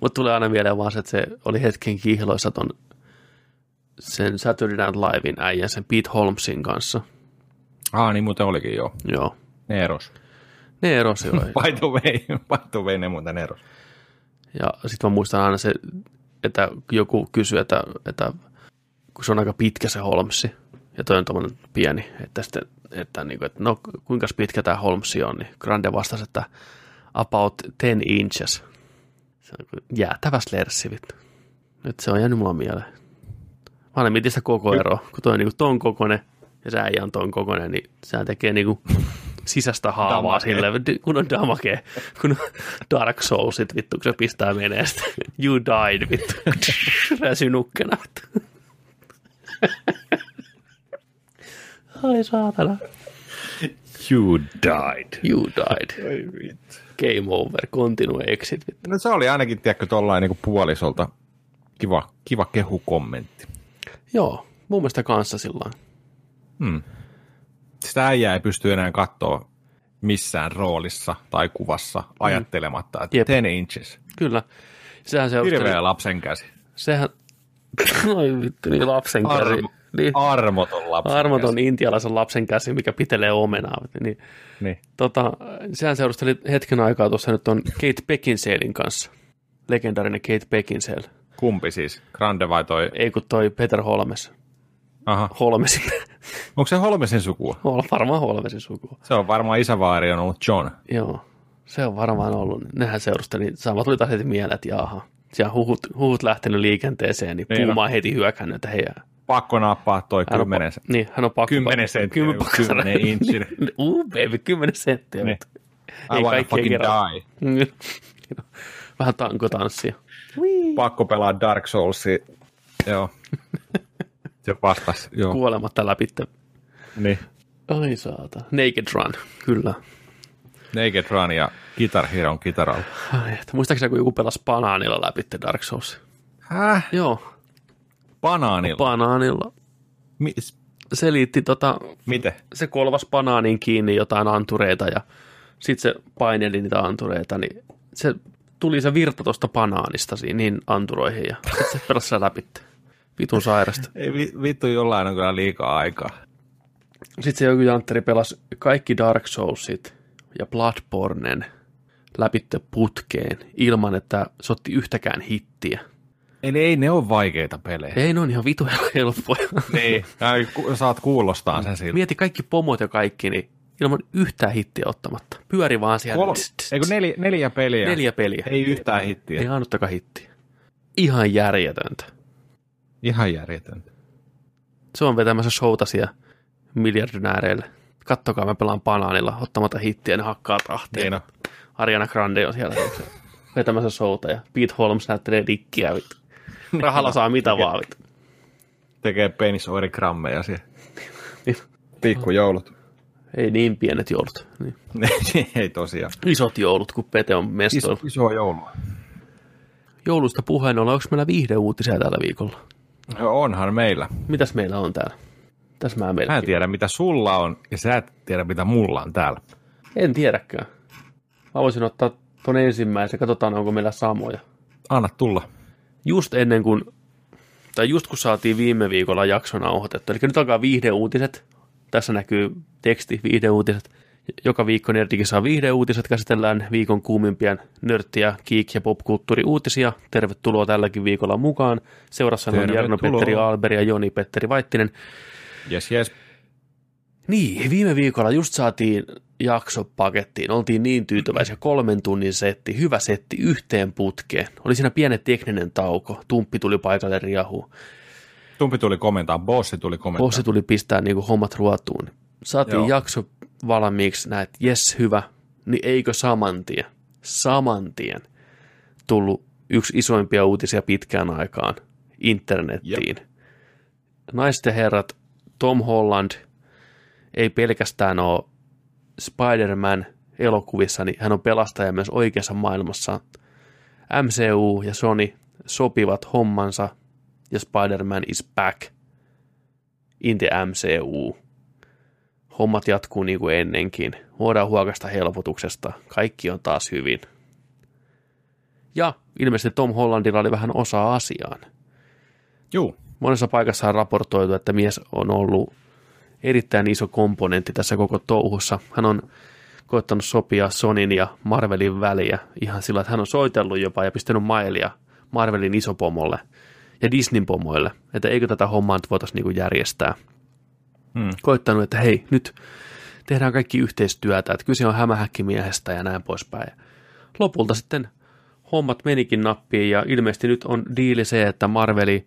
Mutta tulee aina mieleen vaan se, että se oli hetken kihloissa ton sen Saturday Night Livein äijän, sen Pete Holmesin kanssa. ah, niin muuten olikin joo. Joo. Ne eros. Ne erosi jo. By the way, by the way ne muuten eros. ja sitten mä muistan aina se, että joku kysyy, että, että kun se on aika pitkä se Holmesi, ja toi on pieni, että, sitten, että, niin kuin, että no kuinka pitkä tämä Holmesi on, niin Grande vastasi, että about 10 inches. Se on kuin jäätävä slerssi, vittu. Nyt se on jäänyt mulla mieleen. Mä aina mietin sitä koko eroa, kun toi on niin ton kokoinen ja se äijä on ton kokoinen, niin sehän tekee niin kuin sisästä haavaa Damage. sille, kun on damage, kun on Dark Soulsit, vittu, kun se pistää menee sitä. You died, vittu. Räsy nukkena, vittu. Ai saatana. You died. You died. Game over. Continue exit, vittu. No se oli ainakin, tiedätkö, tollain niin puolisolta kiva, kiva kehukommentti. Joo, mun mielestä kanssa sillä Hmm. Sitä äijää ei pysty enää katsoa missään roolissa tai kuvassa ajattelematta, että Jep. 10 inches. Kyllä. Sehän se Hirveä lapsen käsi. Sehän, oi vittu, niin lapsen käsi. Armo, Niin, armoton lapsen armoton käsi. intialaisen lapsen käsi, mikä pitelee omenaa. Niin, Niin. tota, sehän seurusteli hetken aikaa tuossa nyt on Kate Beckinsalein kanssa. Legendaarinen Kate Beckinsale. Kumpi siis? Grande vai toi? Ei kun toi Peter Holmes. Aha. Holmesin. Onko se Holmesin sukua? Hol- varmaan Holmesin sukua. Se on varmaan isävaari on ollut John. Joo, se on varmaan ollut. Nehän seurusteli. Sama tuli taas heti mieleen, että jaha. Siellä huhut, huhut lähtenyt liikenteeseen, niin, Niin niin on. Puuma on heti hyökännyt, että hei, Pakko nappaa toi hän on, kymmenen. pa- niin, hän on pakko. Kymmenen senttiä, Kymmen, pakko saada- kymmenen inchinen. Uh, baby, kymmenen senttiä. Niin. vittu. I wanna fucking kerralla. die. Vähän tankotanssia. Pakko pelaa Dark Soulsia. Joo. Se vastasi. Joo. Kuolematta läpi. Niin. Ai saata. Naked Run, kyllä. Naked Run ja Guitar Hero kitaralla. Ai, että muistaakseni kun joku pelasi banaanilla läpi Dark Souls? Häh? Joo, Banaanilla? banaanilla. Mi- Se liitti tota, miten? se kolvas banaaniin kiinni jotain antureita ja sitten se paineli niitä antureita, niin se tuli se virta tuosta banaanista siinä, niin anturoihin ja sitten se pelasi läpi. Vitun sairasta. Ei vi- vittu jollain on kyllä liikaa aikaa. Sitten se joku jantteri pelasi kaikki Dark Soulsit ja Bloodbornen läpitte putkeen ilman, että se otti yhtäkään hittiä. Eli ei ne ole vaikeita pelejä. Ei, ne on ihan vitu helppoja. Niin. Saat kuulostaa sen siltä. Mieti kaikki pomot ja kaikki, niin ilman yhtään hittiä ottamatta. Pyöri vaan siellä. Kol- Eikö neljä, neljä peliä? Neljä peliä. Ei yhtään hittiä. Ei ainuttakaan hittiä. Ihan järjetöntä. Ihan järjetöntä. Se on vetämässä showta siellä miljardinääreille. Kattokaa, mä pelaan banaanilla ottamatta hittiä, ne hakkaa tahtia. Niin. Ariana Grande on siellä vetämässä showta ja Pete Holmes näyttelee dikkiä. Vittu. Rahalla saa mitä vaan. Vittu. Tekee penisoirigrammeja siellä. Niin. Pikkujoulut. Ei niin pienet joulut. Niin. ei tosiaan. Isot joulut, kun Pete on mestoilla. Iso, iso joulua. Joulusta puheen ollen, onko meillä viihdeuutisia tällä viikolla? No, onhan meillä. Mitäs meillä on täällä? Tässä mä. Mä en tiedä, mitä sulla on, ja sä et tiedä, mitä mulla on täällä. En tiedäkään. Mä voisin ottaa ton ensimmäisen, katsotaan onko meillä samoja. Anna tulla. Just ennen kuin, tai just kun saatiin viime viikolla jakso nauhoitettu, eli nyt alkaa viihdeuutiset. Tässä näkyy teksti, viihdeuutiset. Joka viikko Nerdikin saa viihdeuutiset, käsitellään viikon kuumimpia nörttiä, kiik- ja popkulttuuri-uutisia. Tervetuloa tälläkin viikolla mukaan. Seurassa on Tervetuloa. Jarno Petteri Alberi ja Joni Petteri Vaittinen. Jes, jes. Niin, viime viikolla just saatiin jakso pakettiin. Oltiin niin tyytyväisiä. Kolmen tunnin setti, hyvä setti yhteen putkeen. Oli siinä pieni tekninen tauko. Tumppi tuli paikalle riahu. Tumpi tuli komentaa, bossi tuli komentaa. Bossi tuli pistää niin hommat ruotuun. Saatiin Joo. jakso valmiiksi, näet, jes hyvä, niin eikö saman tien, saman tien tullut yksi isoimpia uutisia pitkään aikaan internettiin. Naiset ja herrat, Tom Holland ei pelkästään ole Spider-Man elokuvissa, niin hän on pelastaja myös oikeassa maailmassa. MCU ja Sony sopivat hommansa ja Spider-Man is back in the MCU. Hommat jatkuu niin kuin ennenkin. Voidaan huokasta helpotuksesta. Kaikki on taas hyvin. Ja ilmeisesti Tom Hollandilla oli vähän osaa asiaan. Juu, Monessa paikassa on raportoitu, että mies on ollut erittäin iso komponentti tässä koko touhussa. Hän on koettanut sopia Sonin ja Marvelin väliä ihan sillä, että hän on soitellut jopa ja pistänyt mailia Marvelin isopomolle ja Disneyn pomoille, että eikö tätä hommaa nyt voitaisiin niinku järjestää. Hmm. Koittanut, että hei, nyt tehdään kaikki yhteistyötä, että kyse on hämähäkkimiehestä ja näin poispäin. Lopulta sitten hommat menikin nappiin ja ilmeisesti nyt on diili se, että Marveli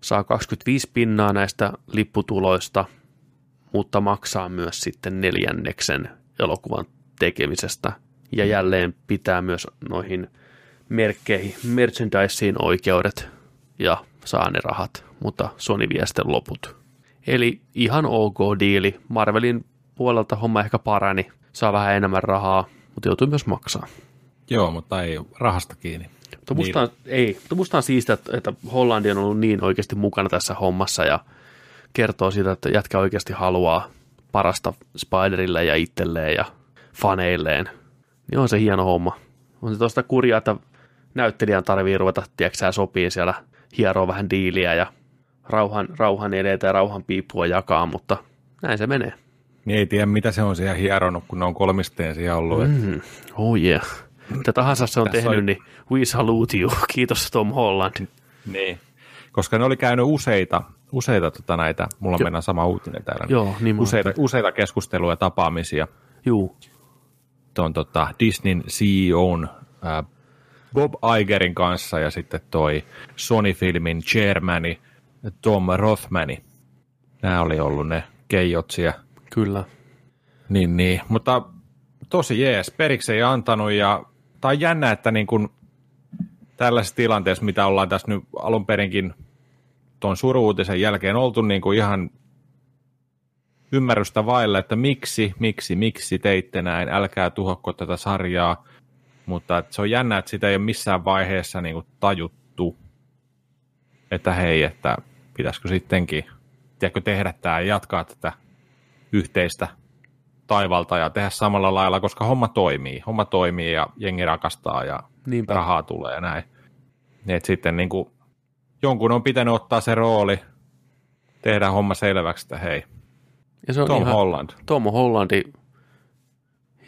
saa 25 pinnaa näistä lipputuloista, mutta maksaa myös sitten neljänneksen elokuvan tekemisestä. Ja jälleen pitää myös noihin merkkeihin, merchandiseen oikeudet ja saa ne rahat, mutta Sony vie sitten loput. Eli ihan ok diili. Marvelin puolelta homma ehkä parani, saa vähän enemmän rahaa, mutta joutuu myös maksaa. joo, mutta ei rahasta kiinni. Mutta musta, on, ei, mutta musta on siistiä, että, että Hollandi on ollut niin oikeasti mukana tässä hommassa ja kertoo siitä, että jätkä oikeasti haluaa parasta Spiderille ja itselleen ja faneilleen. Niin on se hieno homma. On se tuosta kurjaa, että näyttelijän tarvii ruveta, tiedätkö sopii siellä hieroa vähän diiliä ja rauhan, rauhan edetä ja rauhan piippua jakaa, mutta näin se menee. Niin ei tiedä, mitä se on siellä hieronut, kun ne on kolmisteen siellä ollut. Mm. Mm, oh yeah. Mitä tahansa se on Tässä tehnyt, on- niin we salute you. Kiitos Tom Holland. Niin. Koska ne oli käynyt useita, useita tota näitä, mulla Jo- mennään sama uutinen täällä. Joo, niin useita, useita keskusteluja ja tapaamisia Juu, tuon tota Disneyn CEOn ää, Bob Igerin kanssa ja sitten toi Sony-filmin chairmani Tom Rothmani. Nämä oli ollut ne keijot siellä. kyllä. Niin, niin. Mutta tosi jees, periksi ei antanut ja tämä on jännä, että niin kun tällaisessa tilanteessa, mitä ollaan tässä nyt alun perinkin tuon suruutisen jälkeen oltu niin kuin ihan ymmärrystä vailla, että miksi, miksi, miksi teitte näin, älkää tuhokko tätä sarjaa, mutta että se on jännä, että sitä ei ole missään vaiheessa niin kuin tajuttu, että hei, että pitäisikö sittenkin tiedätkö, tehdä tämä ja jatkaa tätä yhteistä taivalta ja tehdä samalla lailla, koska homma toimii. Homma toimii ja jengi rakastaa ja Niinpä. rahaa tulee ja näin. Niin, että sitten niin kuin, jonkun on pitänyt ottaa se rooli, tehdä homma selväksi, että hei, Ja se on Tom ihan, Holland. Tom Hollandi,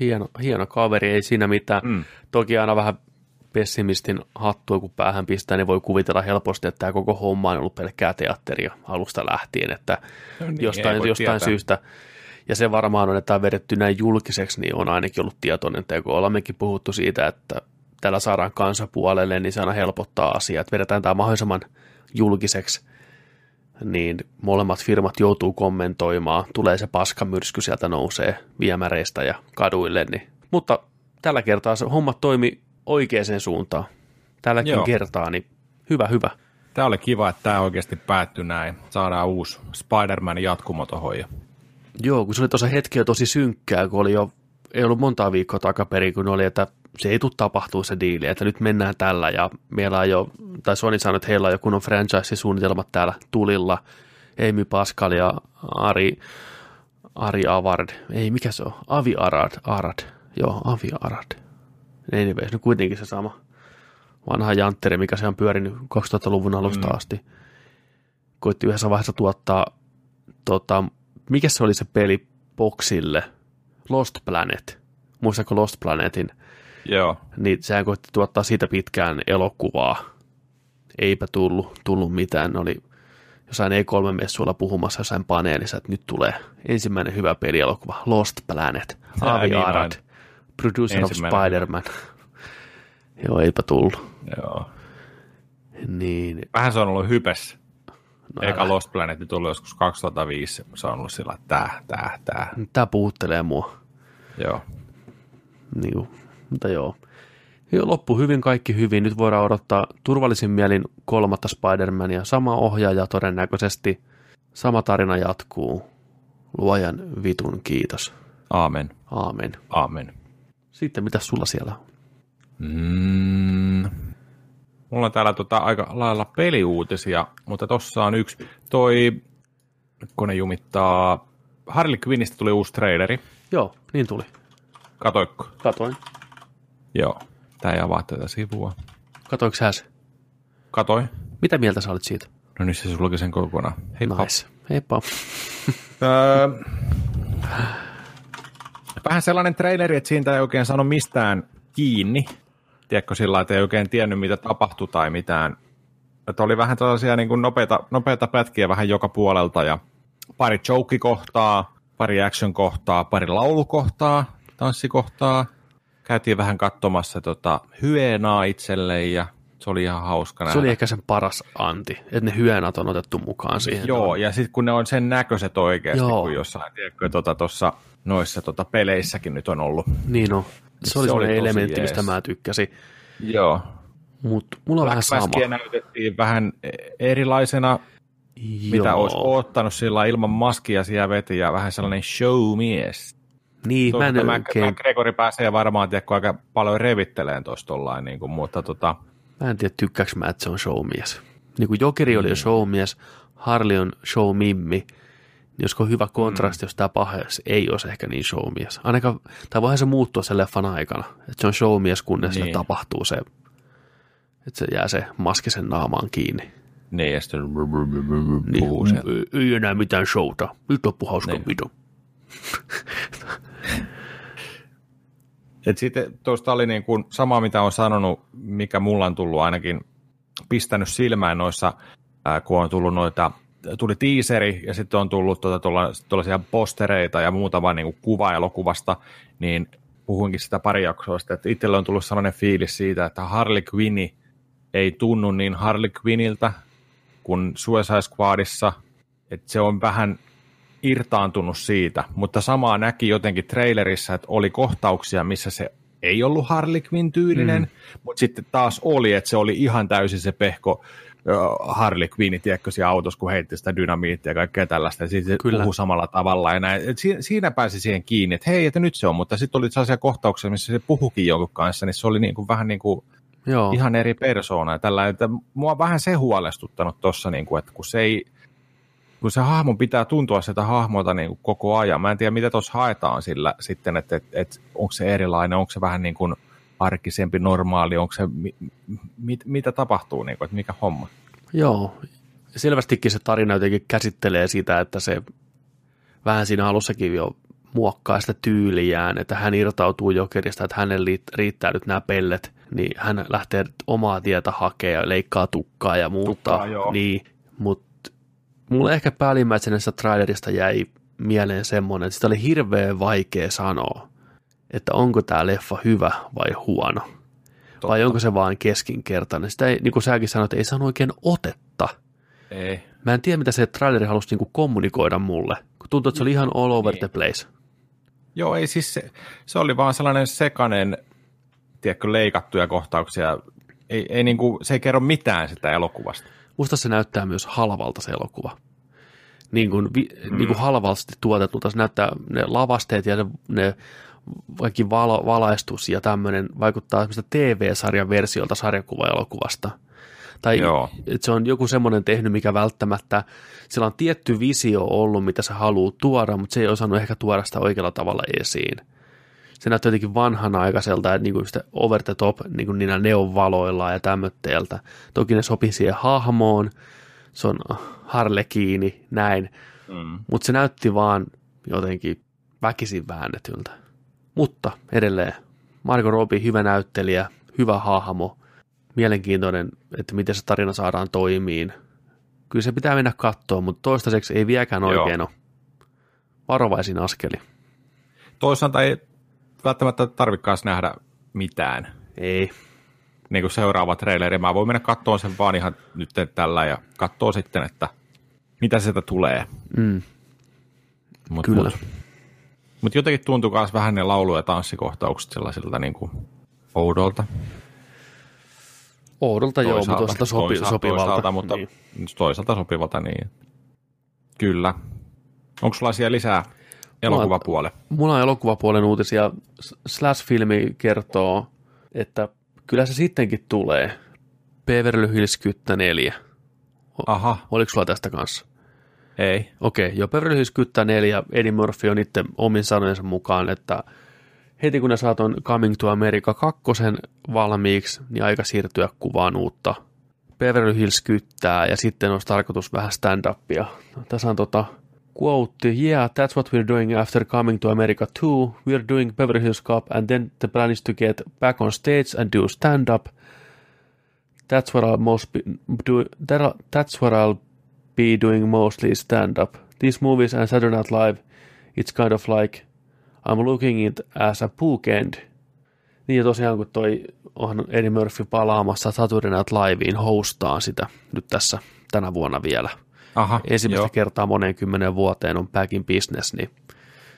hieno, hieno kaveri, ei siinä mitään. Mm. Toki aina vähän pessimistin hattua, kun päähän pistää, niin voi kuvitella helposti, että tämä koko homma on ollut pelkkää teatteria alusta lähtien, että No niin, jostain, jostain tietää. syystä, ja se varmaan on, että tämä on vedetty näin julkiseksi, niin on ainakin ollut tietoinen teko. Olemmekin puhuttu siitä, että tällä saadaan kansapuolelle, niin se aina helpottaa asiaa, että vedetään tämä mahdollisimman julkiseksi, niin molemmat firmat joutuu kommentoimaan, tulee se paskamyrsky sieltä nousee viemäreistä ja kaduille, niin. mutta tällä kertaa se homma toimi oikeaan suuntaan. Tälläkin Joo. kertaa, niin hyvä, hyvä. Tämä oli kiva, että tämä oikeasti päättyi näin. Saadaan uusi Spider-Man jatkumo tohon. Ja... Joo, kun se oli tuossa hetki jo tosi synkkää, kun oli jo, ei ollut montaa viikkoa takaperin, kun oli, että se ei tule tapahtuu se diili, että nyt mennään tällä ja meillä on jo, tai Sony sanoi, että heillä on jo kunnon franchise-suunnitelmat täällä tulilla. Amy Pascal ja Ari Ari Avard, ei mikä se on, Avi Arad, Arad, joo, Avi Arad. Anyways, no kuitenkin se sama vanha jantteri, mikä se on pyörinyt 2000-luvun alusta mm. asti. Koitti yhdessä vaiheessa tuottaa, tota, mikä se oli se peli Boxille, Lost Planet. Muistatko Lost Planetin? Joo. Niin sehän koitti tuottaa siitä pitkään elokuvaa. Eipä tullut, tullut mitään. Ne oli jossain E3-messuilla puhumassa jossain paneelissa, että nyt tulee ensimmäinen hyvä pelielokuva, Lost Planet, Avi niin producer of Spider-Man. Joo, eipä tullut. Joo. Niin. Vähän se on ollut hypes. No Eikä älä. Lost Planet tuli joskus 2005. Se on ollut sillä, että tää, tää, tää. Tää puhuttelee mua. Joo. Niin, mutta joo. Joo, loppu hyvin, kaikki hyvin. Nyt voidaan odottaa turvallisin mielin kolmatta Spider-Mania. Sama ohjaaja todennäköisesti. Sama tarina jatkuu. Luojan vitun kiitos. Aamen. Aamen. Aamen. Sitten mitä sulla siellä on? Mm. Mulla on täällä tota aika lailla peliuutisia, mutta tossa on yksi. Toi, kun ne jumittaa, Harley Quinnistä tuli uusi traileri. Joo, niin tuli. Katoikko? Katoin. Joo, tää ei avaa tätä sivua. Katoiko sä se? Katoin. Mitä mieltä sä olit siitä? No niin se sulki sen kokonaan. Heippa. Nice. Heippa. Öö, vähän sellainen traileri, että siitä ei oikein sano mistään kiinni tiedätkö, sillä että ei oikein tiennyt, mitä tapahtui tai mitään. Että oli vähän tällaisia niin kuin nopeita, nopeita pätkiä vähän joka puolelta ja pari joke-kohtaa, pari action-kohtaa, pari laulukohtaa, tanssikohtaa. Käytiin vähän katsomassa tota, hyeenaa itselle ja se oli ihan hauska nähdä. Se oli ehkä sen paras anti, että ne hyönat on otettu mukaan siihen. Joo, ja sitten kun ne on sen näköiset oikeasti, Joo. kun jossain, tiedätkö, tuossa tota, noissa tota, peleissäkin nyt on ollut. Niin on. Se oli se oli elementti, jees. mistä mä tykkäsin. Joo. Mutta mulla on vähän sama. näytettiin vähän erilaisena, Joo. mitä olisi ottanut sillä ilman maskia siellä veti ja vähän sellainen showmies. Niin, Tuo, mä en oikein... Gregory pääsee varmaan tiedä, aika paljon revitteleen tuosta tollain, niin kuin, mutta tota... Mä en tiedä, tykkääkö mä, että se on showmies. Niin kuin Jokeri oli mm. showmies, Harley on showmimmi, niin olisiko hyvä kontrasti, mm. jos tämä pahes ei olisi ehkä niin showmies. Ainakaan, tai voihan se muuttua sen leffan aikana, että se on showmies, kunnes niin. tapahtuu se, että se jää se maskisen naamaan kiinni. Niin, ja sitten niin, puhuu ei, ei enää mitään showta. Nyt loppu hauska niin. video. Et sitten tuosta oli niin kuin sama, mitä on sanonut, mikä mulla on tullut ainakin pistänyt silmään noissa, kun on tullut noita tuli tiiseri ja sitten on tullut tuota, tuollaisia postereita ja muutama niin kuin kuva elokuvasta, niin puhuinkin sitä pari jaksoa sitten, että itselle on tullut sellainen fiilis siitä, että Harley Quinn ei tunnu niin Harley Quinniltä kuin Suicide Squadissa, että se on vähän irtaantunut siitä, mutta samaa näki jotenkin trailerissa, että oli kohtauksia, missä se ei ollut Harley Quinn tyylinen, mm. mutta sitten taas oli, että se oli ihan täysin se pehko Harley Quinn, tiedätkö, siinä autossa, kun heitti sitä dynamiittia ja kaikkea tällaista, ja sitten Kyllä. puhuu samalla tavalla, ja näin. Et siinä, siinä pääsi siihen kiinni, että hei, että nyt se on, mutta sitten oli sellaisia kohtauksia, missä se puhukin jonkun kanssa, niin se oli niin kuin, vähän niin kuin Joo. ihan eri persoona, ja tällä, että mua on vähän se huolestuttanut tuossa, niin kuin, että kun se ei, kun se hahmo pitää tuntua sitä hahmota niin kuin koko ajan. Mä en tiedä, mitä tuossa haetaan sillä sitten, että, että, että onko se erilainen, onko se vähän niin kuin arkisempi, normaali, onko se, mit, mitä tapahtuu, niin kuin, että mikä homma? Joo, selvästikin se tarina jotenkin käsittelee sitä, että se vähän siinä alussakin jo muokkaa sitä tyyliään, että hän irtautuu jokerista, että hänelle riittää nyt nämä pellet, niin hän lähtee omaa tietä hakemaan ja leikkaa tukkaa ja muuttaa. Tukkaa, niin, mutta mulle ehkä päällimmäisenä trailerista jäi mieleen semmoinen, että sitä oli hirveän vaikea sanoa, että onko tämä leffa hyvä vai huono. Totta. Vai onko se vaan keskinkertainen? Sitä ei, niin kuin säkin sanoit, ei saanut oikein otetta. Ei. Mä en tiedä, mitä se traileri halusi niin kuin kommunikoida mulle. Kun tuntuu, että se oli ihan all over niin. the place. Joo, ei siis se, se oli vaan sellainen sekainen, tiedätkö, leikattuja kohtauksia. Ei, ei niin kuin, se ei kerro mitään sitä elokuvasta. Musta se näyttää myös halvalta se elokuva. Niin kuin, vi, mm. niin kuin halvalti tuotetulta. Se näyttää ne lavasteet ja ne, ne vaikka valo, valaistus ja tämmöinen vaikuttaa TV-sarjan versiolta sarjakuva-elokuvasta. Tai Joo. se on joku semmoinen tehnyt, mikä välttämättä, sillä on tietty visio ollut, mitä se haluaa tuoda, mutta se ei osannut ehkä tuoda sitä oikealla tavalla esiin. Se näyttää jotenkin vanhanaikaiselta, että niinku sitä over the top niinku niillä neonvaloilla ja tämmötteeltä. Toki ne sopii siihen hahmoon, se on harlekiini, näin, Mm. mutta se näytti vaan jotenkin väkisin väännetyltä. Mutta edelleen, Margot Robbie, hyvä näyttelijä, hyvä hahmo, mielenkiintoinen, että miten se tarina saadaan toimiin. Kyllä se pitää mennä kattoon, mutta toistaiseksi ei vieläkään Joo. oikein ole. Varovaisin askeli. Toisaalta ei välttämättä tarvikaan nähdä mitään. Ei. Niin kuin seuraava traileri. Mä voin mennä kattoon sen vaan ihan nyt tällä ja katsoa sitten, että mitä sieltä tulee. Mm, Mut, kyllä. Mut, mut jotenkin tuntuu myös vähän ne laulu- ja tanssikohtaukset sellaisilta niin kuin oudolta. Oudolta joo, mutta toisaalta sopi, toisaalta, sopivalta. Toisaalta, mutta niin. toisaalta sopivalta, niin kyllä. Onko sulla siellä lisää elokuvapuole? Mulla on elokuvapuolen uutisia. Slash-filmi kertoo, että kyllä se sittenkin tulee. Beverly Hills Kyttä 4. Aha, Oliko sulla tästä kanssa? ei. Okei, jo Beverly Hills Kyttä 4, Eddie Murphy on itse omin sanojensa mukaan, että heti kun ne saa ton Coming to America 2 valmiiksi, niin aika siirtyä kuvaan uutta Beverly Hills Kyttää, ja sitten olisi tarkoitus vähän stand-upia. Tässä on tota quote, yeah, that's what we're doing after Coming to America 2. We're doing Beverly Hills Cop, and then the plan is to get back on stage and do stand-up. That's what I'll most be do, that, that's what I'll be doing mostly stand up. These movies and Saturday Night Live, it's kind of like I'm looking it as a bookend. Niin ja tosiaan kun toi on Eddie Murphy palaamassa Saturday Night Liveen hostaa sitä nyt tässä tänä vuonna vielä. Aha, Ensimmäistä joo. kertaa moneen kymmenen vuoteen on back in business, niin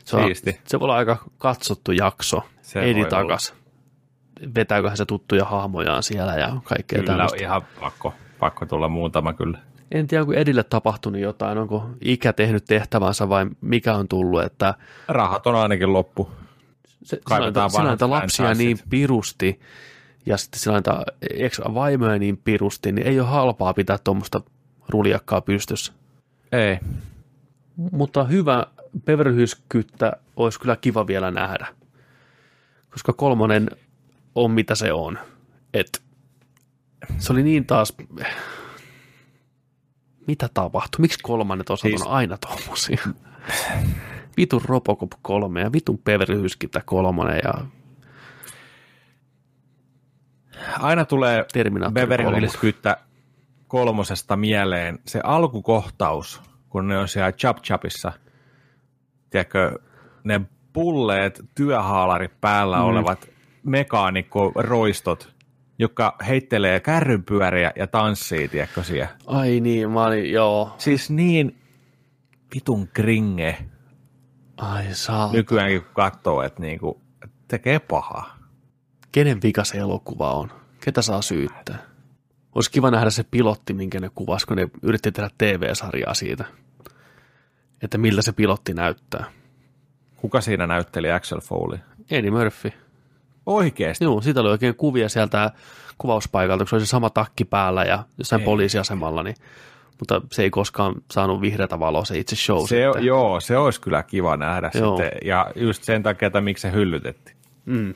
se, on, Siisti. se voi olla aika katsottu jakso. Se voi takas. Vetääköhän se tuttuja hahmojaan siellä ja kaikkea Kyllä, tämmöistä. ihan pakko, pakko tulla muutama kyllä. En tiedä, onko Edille tapahtunut jotain, onko ikä tehnyt tehtävänsä vai mikä on tullut, että Rahat on ainakin loppu. se, Kaivetaan sillä näitä lapsia niin pirusti ja sitten sillä näitä ex-vaimoja niin pirusti, niin ei ole halpaa pitää tuommoista ruljakkaa pystyssä. Ei. Mutta hyvä Beverly Hills Kyttä olisi kyllä kiva vielä nähdä, koska kolmonen on mitä se on. Et se oli niin taas, mitä tapahtui? Miksi kolmannet osat Siis- on aina tuommoisia? Vitun Robocop 3 ja vitun Beverly Hills Kyttä kolmonen ja Aina tulee Beverly kolmonen. Kolmosesta mieleen se alkukohtaus, kun ne on siellä Chap Chapissa. Tiedätkö, ne pulleet, työhaalarit päällä mm. olevat mekaanikko-roistot, jotka heittelee kärrynpyöriä ja tanssii, tiedätkö siellä. Ai niin, mä olin, joo. Siis niin vitun kringe Ai saa. nykyäänkin kun katsoo, että niinku, tekee pahaa. Kenen vika se elokuva on? Ketä saa syyttää? Olisi kiva nähdä se pilotti, minkä ne kuvasi, kun ne yritti tehdä TV-sarjaa siitä. Että miltä se pilotti näyttää. Kuka siinä näytteli Axel Foley? Eddie Murphy. Oikeesti? Joo, siitä oli oikein kuvia sieltä kuvauspaikalta, kun se oli se sama takki päällä ja jossain Ei. poliisiasemalla, niin, mutta se ei koskaan saanut vihreätä valoa se itse show Se, sitten. joo, se olisi kyllä kiva nähdä Joo. sitten. Ja just sen takia, että miksi se hyllytettiin. Mm.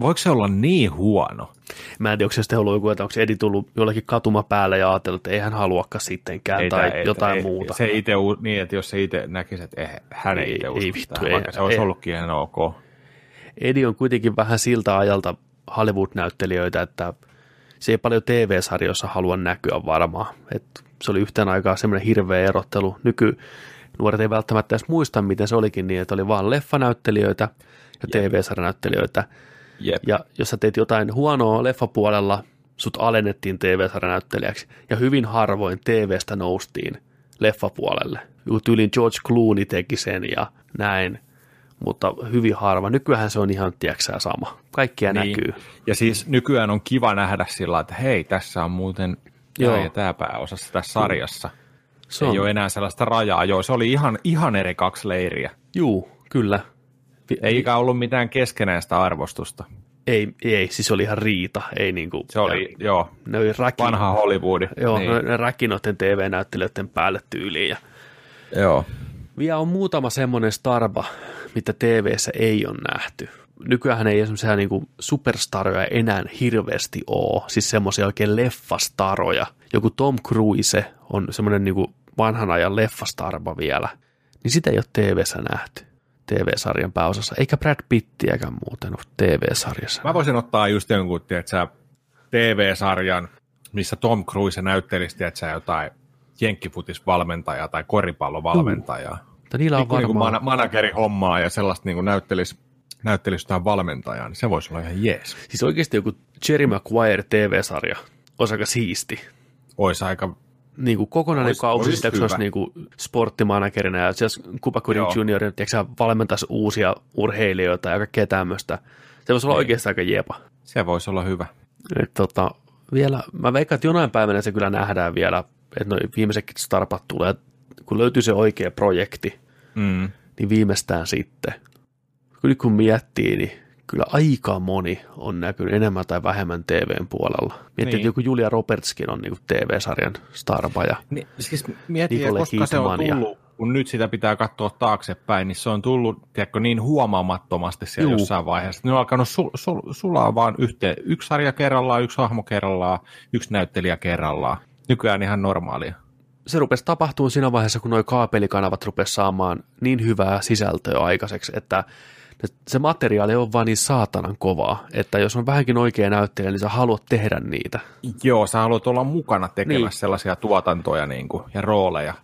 Voiko se olla niin huono? Mä en tiedä, onko se sitten ollut joku, että onko Eddie tullut jollekin katuma päälle ja ajatellut, että ei hän haluakaan sittenkään Ei tai ei- jotain ei, muuta. Se itse, niin, että jos se itse näkisi, että eh, hän ei, Ei- itse ei vittu, tähän, ei- vaikka se olisi ei. ollutkin ihan ok. Eddie on kuitenkin vähän siltä ajalta Hollywood-näyttelijöitä, että se ei paljon TV-sarjoissa halua näkyä varmaan. Et se oli yhteen aikaan semmoinen hirveä erottelu. Nyky nuoret ei välttämättä edes muista, miten se olikin niin, että oli vaan leffanäyttelijöitä ja TV-sarjanäyttelijöitä. Jep. Ja jos sä teet jotain huonoa leffapuolella, sut alennettiin TV-sarjanäyttelijäksi. Ja hyvin harvoin TVstä noustiin leffapuolelle. Joku Tyylin George Clooney teki sen ja näin. Mutta hyvin harva. Nykyään se on ihan, tieksää sama. Kaikkia niin. näkyy. Ja siis nykyään on kiva nähdä sillä että hei, tässä on muuten Joo. ja tämä pääosassa tässä sarjassa. Se Ei on, ole enää sellaista rajaa. Joo, se oli ihan, ihan eri kaksi leiriä. juu, kyllä. Vi- Eikä ollut mitään keskenäistä arvostusta. Ei, ei, siis oli ihan riita, ei niinku, Se oli, ja, joo, ne oli räki, vanha Hollywood. joo, niin. niin. ne räki noiden TV-näyttelijöiden päälle tyyliin, ja joo. vielä on muutama semmoinen starba, mitä TVssä ei ole nähty. Nykyään ei semmoisia niinku superstaroja enää hirveästi ole, siis semmoisia oikein leffastaroja. Joku Tom Cruise on semmoinen niinku vanhan ajan leffastarba vielä, niin sitä ei ole TVssä nähty. TV-sarjan pääosassa, eikä Brad Pittiäkään muuten ole TV-sarjassa. Mä voisin ottaa just jonkun, tiedätkö, TV-sarjan, missä Tom Cruise näyttelisi, tiedätkö, jotain jenkkifutisvalmentajaa tai koripallovalmentajaa. Mutta niillä on Niin varmaan... man- manageri hommaa ja sellaista niin näyttelisi, näyttelisi jotain valmentajaa, niin se voisi olla ihan jees. Siis oikeasti joku Jerry Maguire TV-sarja olisi aika siisti. Olisi aika, Niin kuin kokonainen Ois- kausi, ois sitten kun se olisi niin kuin sporttimanagerina ja jos Cuba Gooding. Jr. valmentaisi uusia urheilijoita ja kaikkea tämmöistä. Se voisi olla Niin. oikeasti aika jepa. se voisi olla hyvä. Et, tota, vielä, mä veikkaan, että jonain päivänä se kyllä nähdään vielä, että noi viimeisetkin starpat tulee, kun löytyy se oikea projekti, Mm. niin viimeistään sitten. Kyllä kun miettii, niin kyllä aika moni on näkynyt enemmän tai vähemmän TVn puolella. Miettii, Niin. että joku Julia Robertskin on niin TV-sarjan starpa ja Niin, siis mietin, Nicole koska se on Kidman ja- tullut, kun nyt sitä pitää katsoa taaksepäin, niin se on tullut tiedätkö, niin huomaamattomasti siellä Juu. jossain vaiheessa. Ne on alkanut sul, sul, sulaa vaan yhteen. Yksi sarja kerrallaan, yksi hahmo kerrallaan, yksi näyttelijä kerrallaan. Nykyään ihan normaalia. se rupesi tapahtumaan siinä vaiheessa, kun nuo kaapelikanavat rupesi saamaan niin hyvää sisältöä aikaiseksi, että se materiaali on vaan niin saatanan kovaa, että jos on vähänkin oikea näyttelijä, niin sä haluat tehdä niitä. Joo, sä haluat olla mukana tekemässä Niin. sellaisia tuotantoja niin kuin, ja rooleja.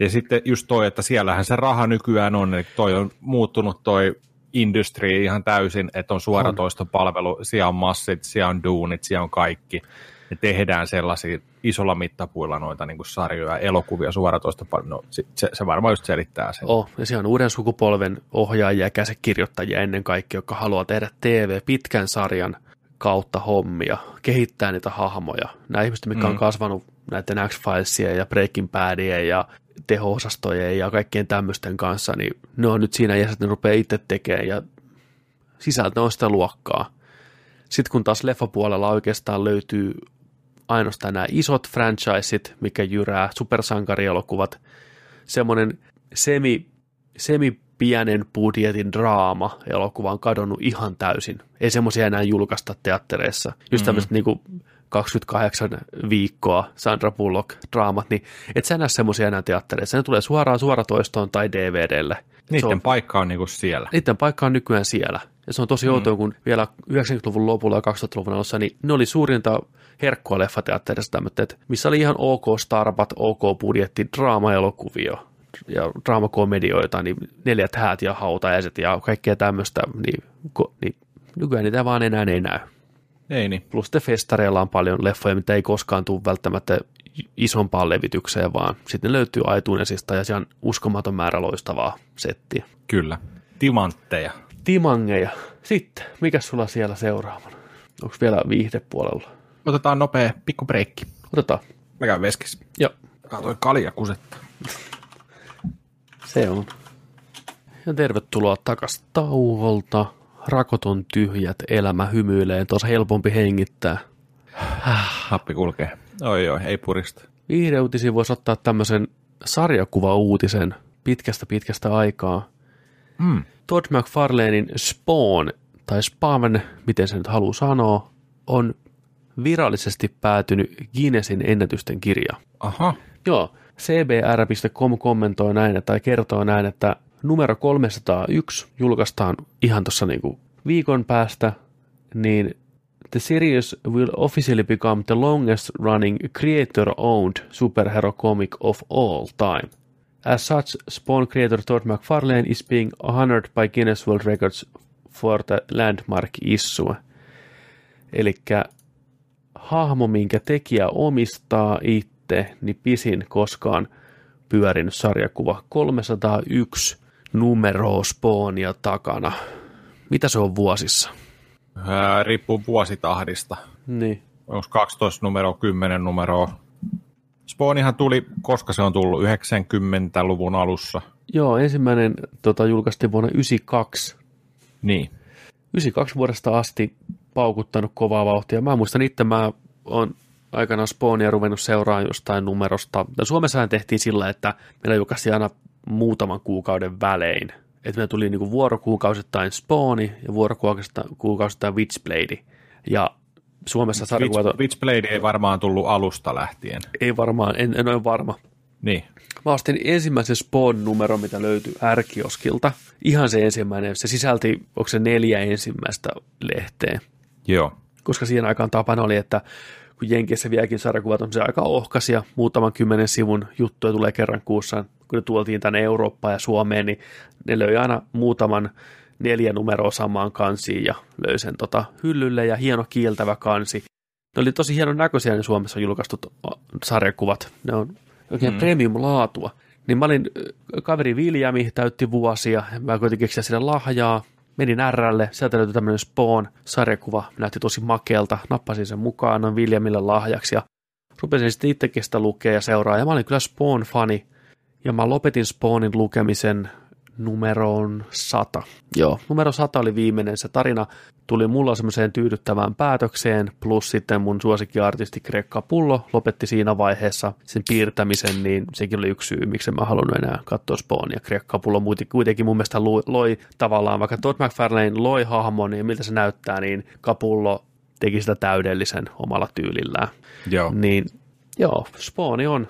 Ja sitten just toi, että siellähän se raha nykyään on, eli toi on muuttunut toi industry ihan täysin, että on suoratoistopalvelu, siellä on massit, siellä on duunit, siellä on kaikki. Ja tehdään sellaisia isolla mittapuilla noita niin kuin sarjoja, elokuvia, suoratoistopalvelu. No, se, se, varmaan just selittää sen. Oh, ja siellä on uuden sukupolven ohjaajia ja käsikirjoittajia ennen kaikkea, jotka haluaa tehdä TV pitkän sarjan kautta hommia, kehittää niitä hahmoja. Nämä ihmiset, mitkä mm. on kasvanut näiden X-Filesien ja Breaking Badien ja teho-osastojen ja kaikkien tämmöisten kanssa, niin ne on nyt siinä iässä, että ne rupeaa itse tekemään ja sisältö on sitä luokkaa. Sitten kun taas leffapuolella oikeastaan löytyy ainoastaan nämä isot franchiseit, mikä jyrää, supersankarielokuvat, semmoinen semi, semi pienen budjetin draama elokuva on kadonnut ihan täysin. Ei semmoisia enää julkaista teattereissa. Just Mm. tämmöiset niinku 28 viikkoa Sandra Bullock draamat, niin et sä näe semmoisia enää teattereissa. Ne tulee suoraan suoratoistoon tai DVDlle. Niiden on, paikka on niin kuin siellä. niiden paikka on nykyään siellä. Ja se on tosi Mm. outoa, kun vielä 90-luvun lopulla ja 2000-luvun alussa, niin ne oli suurinta herkkua leffateatterissa tämmöitä, että missä oli ihan ok starpat, ok budjetti, draama-elokuvia ja draamakomedioita, niin neljät häät ja hautajaiset ja kaikkea tämmöistä, niin, ko, niin nykyään niitä vaan enää ei näy. Ei niin. Plus sitten festareilla on paljon leffoja, mitä ei koskaan tule välttämättä isompaan levitykseen, vaan sitten ne löytyy iTunesista ja siellä on uskomaton määrä loistavaa settiä. Kyllä. Timantteja. Timangeja. Sitten, mikä sulla siellä seuraavana? Onko vielä viihdepuolella? Otetaan nopea pikku breikki. Otetaan. Mä käyn veskissä. Joo, Katsoin kalja kusetta. se on. Ja tervetuloa takas tauolta. Rakot on tyhjät, elämä hymyilee, tuossa helpompi hengittää. Happi kulkee. Oi oi, ei purista. Viihdeuutisiin voisi ottaa tämmöisen sarjakuva-uutisen pitkästä pitkästä aikaa. Mm. Todd McFarlanein Spawn, tai Spawn, miten se nyt haluaa sanoa, on virallisesti päätynyt Guinnessin ennätysten kirja. Aha. Joo, cbr.com kommentoi näin, tai kertoo näin, että numero 301 julkaistaan ihan tuossa niinku viikon päästä, niin The series will officially become the longest running creator-owned superhero comic of all time. As such, Spawn creator Todd McFarlane is being honored by Guinness World Records for the landmark issue. Eli hahmo, minkä tekijä omistaa itse, niin pisin koskaan pyörinyt sarjakuva. 301 numeroa Spawnia takana. Mitä se on vuosissa? Ää, riippuu vuositahdista. Niin. Onko 12 numero, 10 numeroa? Spawnihan tuli, koska se on tullut 90-luvun alussa. Joo, ensimmäinen tota, julkaistiin vuonna 92. Niin. 92 vuodesta asti paukuttanut kovaa vauhtia. Mä muistan itse, mä oon aikanaan Spawnia ruvennut seuraamaan jostain numerosta. Suomessahan tehtiin sillä, että meillä julkaistiin aina muutaman kuukauden välein. Että meillä tuli niinku vuorokuukausittain Spawni ja vuorokuukausittain Witchblade. Ja Suomessa sarjakuvat... Witch, Witchblade ei varmaan tullut alusta lähtien. Ei varmaan, en, en ole varma. Niin. Mä ostin ensimmäisen Spawn-numero, mitä löytyi ärkioskilta. Ihan se ensimmäinen. Se sisälti, onko se neljä ensimmäistä lehteä. Joo. Koska siihen aikaan tapana oli, että kun Jenkeissä vieläkin sarjakuvat on se aika ohkasia, muutaman kymmenen sivun juttuja tulee kerran kuussa, kun ne tuoltiin tänne Eurooppaan ja Suomeen, niin ne löi aina muutaman neljä numeroa samaan kansiin ja löi sen tota hyllylle ja hieno kieltävä kansi. Ne oli tosi hienon näköisiä ne Suomessa julkaistut sarjakuvat. Ne on oikein mm. premium-laatua. Niin mä olin, kaveri Viljami täytti vuosia, mä koitin keksiä sille lahjaa, menin RL, sieltä löytyi tämmöinen Spawn-sarjakuva, näytti tosi makealta, nappasin sen mukaan, noin Viljamille lahjaksi ja rupesin sitten itsekin sitä lukea ja seuraa, ja mä olin kyllä Spawn-fani, ja mä lopetin Spawnin lukemisen numeroon 100. Joo, numero 100 oli viimeinen. Se tarina tuli mulla semmoiseen tyydyttävään päätökseen, plus sitten mun suosikkiartisti Krekka Pullo lopetti siinä vaiheessa sen piirtämisen, niin sekin oli yksi syy, miksi mä halunnut enää katsoa Spawnia. Krekka Pullo kuitenkin mun mielestä loi, tavallaan, vaikka Todd McFarlane loi hahmon ja miltä se näyttää, niin Kapullo teki sitä täydellisen omalla tyylillään. Joo. Niin joo, Spawni on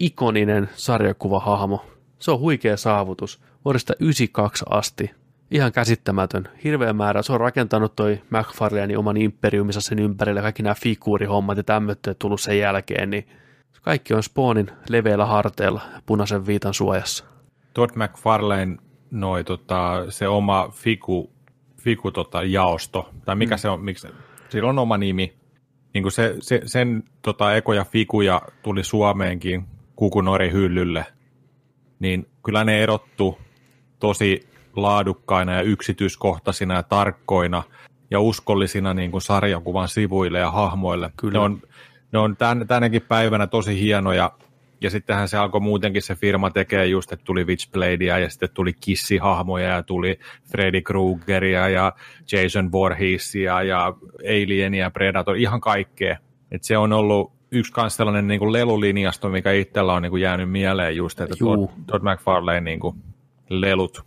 ikoninen sarjakuvahahmo. Se on huikea saavutus vuodesta 92 asti. Ihan käsittämätön. Hirveä määrä. Se on rakentanut toi McFarlane oman imperiumissa sen ympärille. Kaikki nämä figuurihommat ja tämmöitä tullut sen jälkeen. Niin kaikki on Spawnin leveillä harteilla punaisen viitan suojassa. Todd McFarlane noi, tota, se oma figu, figu tota, jaosto, tai mikä mm. se on, miksi, sillä on oma nimi. Niin kuin se, se, sen tota, ekoja figuja tuli Suomeenkin Kukunori hyllylle, niin kyllä ne erottu tosi laadukkaina ja yksityiskohtaisina ja tarkkoina ja uskollisina niin kuin sarjakuvan sivuille ja hahmoille. Kyllä. Ne on, ne on tän, tänäkin päivänä tosi hienoja ja sittenhän se alkoi muutenkin se firma tekee just, että tuli Witchbladea ja sitten tuli Kissi-hahmoja ja tuli Freddy Kruegeria ja Jason Voorheesia ja Alienia, Predator, ihan kaikkea. Et se on ollut yksi kans sellainen niin kuin lelulinjasto, mikä itsellä on niin kuin jäänyt mieleen just, että Todd, Todd McFarlane niin kuin lelut,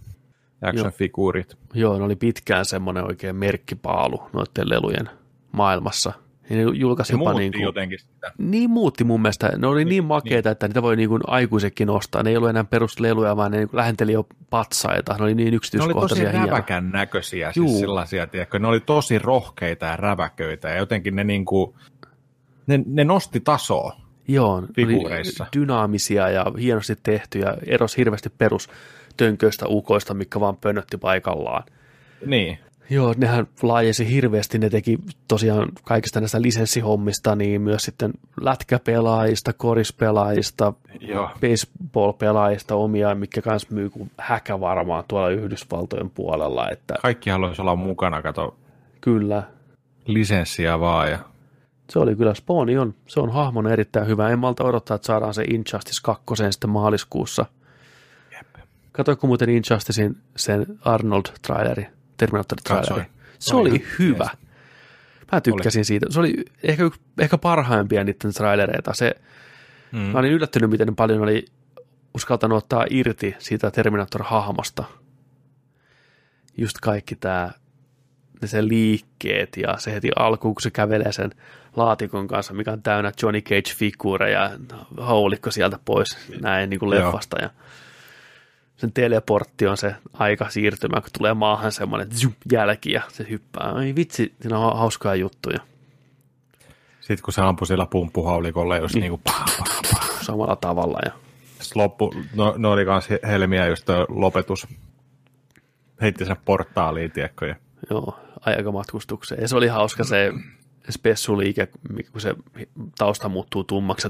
action-figuurit. Joo, ne oli pitkään semmoinen oikein merkkipaalu noiden lelujen maailmassa. Ja ne julkaisi jopa niin kuin, jotenkin sitä. Niin muutti mun mielestä. Ne oli niin, niin makeita, niin. että niitä voi niin kuin aikuisekin ostaa. Ne ei ollut enää perusleluja, vaan ne niin lähenteli jo patsaita. Ne oli niin yksityiskohtaisia. Ne oli tosi räväkän näköisiä, siis sellaisia, tiedätkö? Ne oli tosi rohkeita ja räväköitä ja jotenkin ne niin kuin, ne, ne nosti tasoa. Joo, figuureissa. dynaamisia ja hienosti tehtyjä, eros hirveästi perus tönköistä ukoista, mikä vaan pönötti paikallaan. Niin. Joo, nehän laajesi hirveästi, ne teki tosiaan kaikista näistä lisenssihommista, niin myös sitten lätkäpelaajista, korispelaajista, Joo. baseball-pelaajista omia, mikä kans myy kuin häkä varmaan tuolla Yhdysvaltojen puolella. Että... Kaikki haluaisi olla mukana, kato. Kyllä. Lisenssiä vaan ja se oli kyllä, Spawni on, se on hahmona erittäin hyvä. En malta odottaa, että saadaan se Injustice 2 sitten maaliskuussa. Jep. Katoiko muuten Injusticein sen Arnold-traileri, Terminator-traileri? Se oli, oli hyvä. Yes. Mä tykkäsin oli. siitä. Se oli ehkä, ehkä parhaimpia niiden trailereita. Se, mm. Mä olin yllättynyt, miten paljon oli uskaltanut ottaa irti siitä Terminator-hahmosta. Just kaikki tämä ne sen liikkeet ja se heti alkuun, kun se kävelee sen laatikon kanssa, mikä on täynnä Johnny Cage-figuureja ja haulikko sieltä pois näin niin kuin leffasta ja sen teleportti on se aika siirtymä, kun tulee maahan semmoinen jälki ja se hyppää. Ai vitsi, siinä on hauskoja juttuja. Sitten kun se ampui sillä pumppuhaulikolla, jos niin. niin kuin pah, pah, pah. samalla tavalla. Ja... Loppu, no, no oli myös helmiä just lopetus. Heitti sen portaaliin, tiedätkö? Joo, aikamatkustukseen. Ja se oli hauska se spessuliike, kun se tausta muuttuu tummaksi,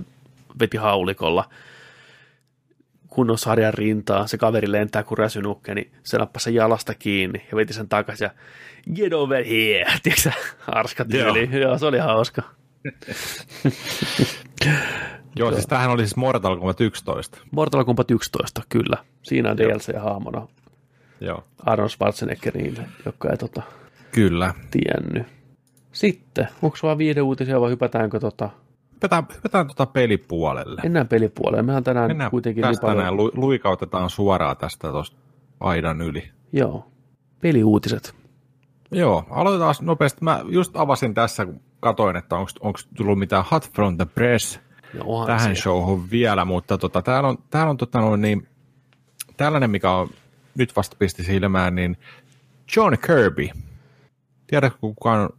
veti haulikolla kunnon sarjan rintaa, se kaveri lentää kuin räsynukke, niin se nappasi sen jalasta kiinni ja veti sen takaisin ja get over here, tiedätkö arska tyyli. Joo. Joo, se oli hauska. Joo, siis tämähän oli siis Mortal Kombat 11. Mortal Kombat 11, kyllä. Siinä on DLC-hahmona. Joo. Arnold Schwarzenegger niille, jotka ei tota, Kyllä. tiennyt. Sitten, onko sulla viiden uutisia vai hypätäänkö tota, Hypätään, hypätään tuota pelipuolelle. mennään pelipuolelle. Mehän tänään Mennään kuitenkin niin tästä paljon. näin, lu, luikautetaan suoraan tästä tuosta aidan yli. Joo, peliuutiset. Joo, aloitetaan nopeasti. Mä just avasin tässä, kun katoin, että onko tullut mitään hot from the press onhan tähän siellä. showhun vielä, mutta tota, täällä on, täällä on tota, noin, niin, tällainen, mikä on nyt vasta pisti silmään, niin John Kirby. Tiedätkö, kuka on,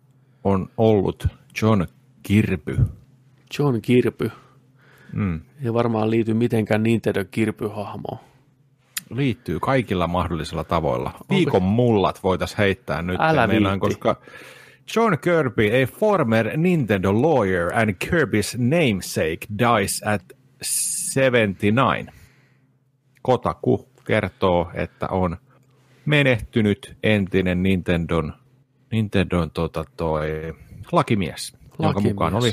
on ollut John Kirby? John Kirpy. Mm. Ei varmaan liity mitenkään Nintendo Kirpy-hahmoon. Liittyy kaikilla mahdollisilla tavoilla. Viikon mullat voitaisiin heittää nyt. Älä meillä, koska John Kirby, a former Nintendo lawyer and Kirby's namesake, dies at 79. Kotaku kertoo, että on menehtynyt entinen Nintendon, Nintendon tota toi, lakimies, jonka Lakimies. mukaan oli,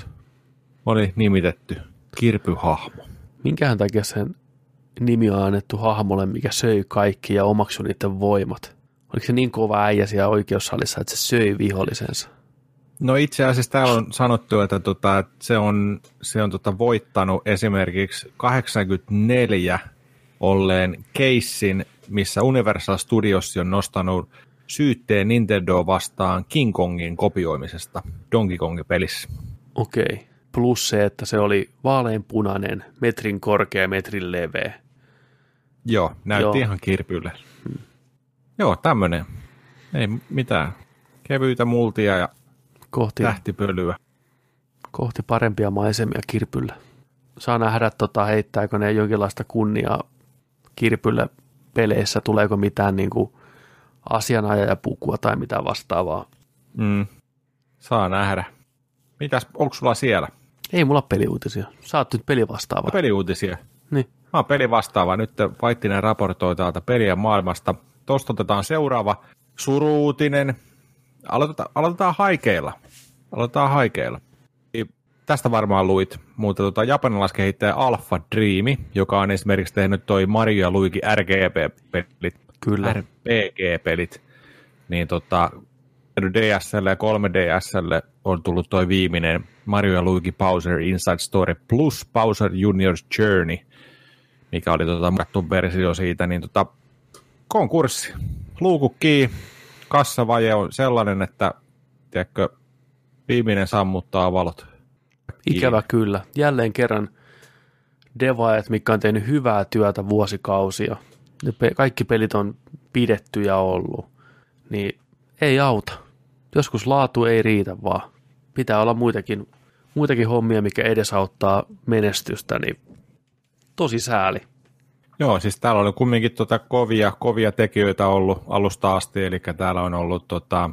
oli nimitetty Kirpy-hahmo. Minkähän takia sen nimi on annettu hahmolle, mikä söi kaikki ja omaksui niiden voimat? Oliko se niin kova äijä siellä oikeussalissa, että se söi vihollisensa? No itse asiassa täällä on sanottu, että, tota, että se on, se on tota voittanut esimerkiksi 84 olleen keissin, missä Universal Studios on nostanut syytteen Nintendo vastaan King Kongin kopioimisesta Donkey Kongin pelissä. Okei. Plus se, että se oli vaaleanpunainen, metrin korkea, metrin leveä. Joo, näytti Joo. Ihan kirpylle. Joo, tämmönen. Ei mitään. Kevyytä multia ja Kohti, tähtipölyä. kohti parempia maisemia kirpyllä. Saa nähdä, tota, heittääkö ne jonkinlaista kunniaa kirpylle peleissä, tuleeko mitään niin kuin asianajajapukua tai mitään vastaavaa. Mm. Saa nähdä. Mitäs, onko sulla siellä? Ei mulla peliuutisia. Sä oot nyt pelivastaava. Peliuutisia. Niin. Mä oon pelivastaava. Nyt Vaittinen raportoi täältä pelien maailmasta. Tuosta otetaan seuraava suruutinen. Aloitetaan, aloitetaan haikeilla. Aloitetaan haikeilla. Tästä varmaan luit, mutta tota, japanilaiskehittäjä Alpha Dream, joka on esimerkiksi tehnyt toi Mario ja Luigi RGB-pelit, Kyllä. RPG-pelit, niin tota, DSL ja 3DSL on tullut toi viimeinen Mario ja Luigi Bowser Inside Story plus Bowser Junior's Journey, mikä oli tota muokattu versio siitä, niin tota, konkurssi. Luukku kiinni, kassavaje on sellainen, että tiedätkö, viimeinen sammuttaa valot. Ikävä kyllä. Jälleen kerran devaajat, mikä on tehnyt hyvää työtä vuosikausia. Kaikki pelit on pidetty ja ollut. Niin ei auta. Joskus laatu ei riitä vaan. Pitää olla muitakin, muitakin hommia, mikä edesauttaa menestystä, niin tosi sääli. Joo, siis täällä oli kumminkin tota kovia, kovia tekijöitä ollut alusta asti, eli täällä on ollut tota,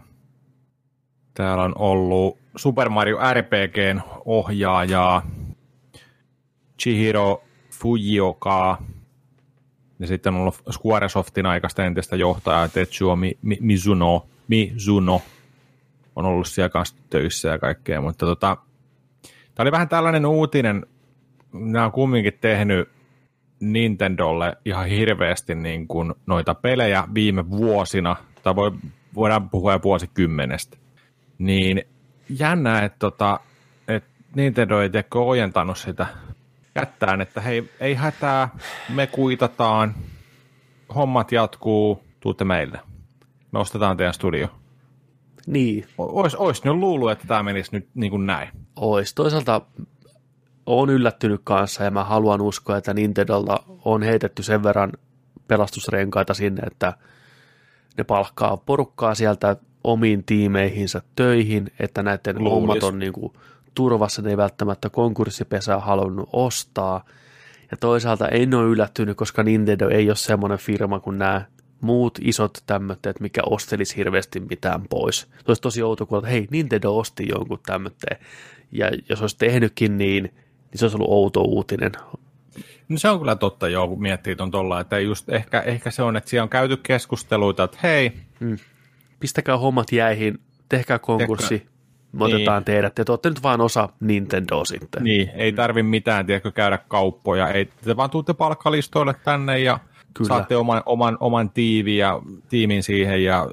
täällä on ollut Super Mario RPGn ohjaajaa Chihiro Fujioka, ja sitten on ollut Squaresoftin aikaista entistä johtajaa Tetsuo Mi- Mi- Mizuno, Mizuno on ollut siellä kanssa töissä ja kaikkea, mutta tota, tämä oli vähän tällainen uutinen, nämä on kumminkin tehnyt Nintendolle ihan hirveästi niin kuin noita pelejä viime vuosina, tai voi, voidaan puhua jo vuosikymmenestä, niin jännää, että, tota, että Nintendo ei tiedäkö ojentanut sitä kättään, että hei, ei hätää, me kuitataan, hommat jatkuu, tuutte meille. Me ostetaan teidän studio. Niin, Ois, ois nyt luullut, että tämä menisi nyt niin kuin näin. ois. Toisaalta on yllättynyt kanssa ja mä haluan uskoa, että Nintendolta on heitetty sen verran pelastusrenkaita sinne, että ne palkkaa porukkaa sieltä omiin tiimeihinsä töihin, että näiden Luulis. hommat on niin kuin turvassa, ne ei välttämättä konkurssipesää halunnut ostaa. Ja toisaalta en ole yllättynyt, koska Nintendo ei ole semmoinen firma kuin nämä muut isot tämmöitteet, mikä ostelisi hirveästi mitään pois. Se olisi tosi outo että hei, Nintendo osti jonkun tämmöitteen. Ja jos olisi tehnytkin niin, niin se olisi ollut outo uutinen. No se on kyllä totta joo, kun miettii ton tuolla, että just ehkä, ehkä se on, että siellä on käyty keskusteluita, että hei, Pistäkää hommat jäihin, tehkää konkurssi, me Niin. otetaan teidät. Te olette nyt vaan osa Nintendoa sitten. niin, ei tarvi mitään, tiedätkö, käydä kauppoja, ei, te vaan tuutte palkkalistoille tänne ja Kyllä. Saatte oman, oman, oman tiivin ja, tiimin siihen ja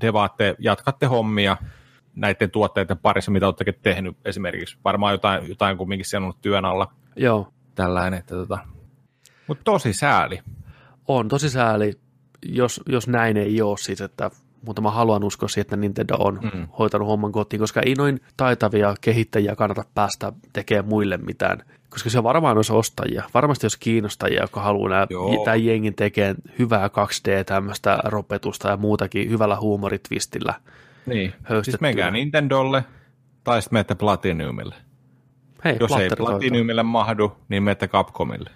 devaatte, jatkatte hommia näiden tuotteiden parissa, mitä olette tehnyt esimerkiksi. Varmaan jotain, jotain kumminkin siellä on ollut työn alla. Joo. Tällainen, että tota. Mutta tosi sääli. On tosi sääli, jos, jos näin ei ole siis, että mutta mä haluan uskoa siihen, että Nintendo on mm. hoitanut homman kotiin, koska ei noin taitavia kehittäjiä kannata päästä tekemään muille mitään, koska se on varmaan osa ostajia. Varmasti jos kiinnostajia, jotka haluaa tämän jengin tekemään hyvää 2D, tämmöistä ropetusta ja muutakin hyvällä huumoritvistillä. Niin, siis menkää Nintendolle tai sitten menette Platinumille. Hei, jos ei Platinumille mahdu, niin menette Capcomille.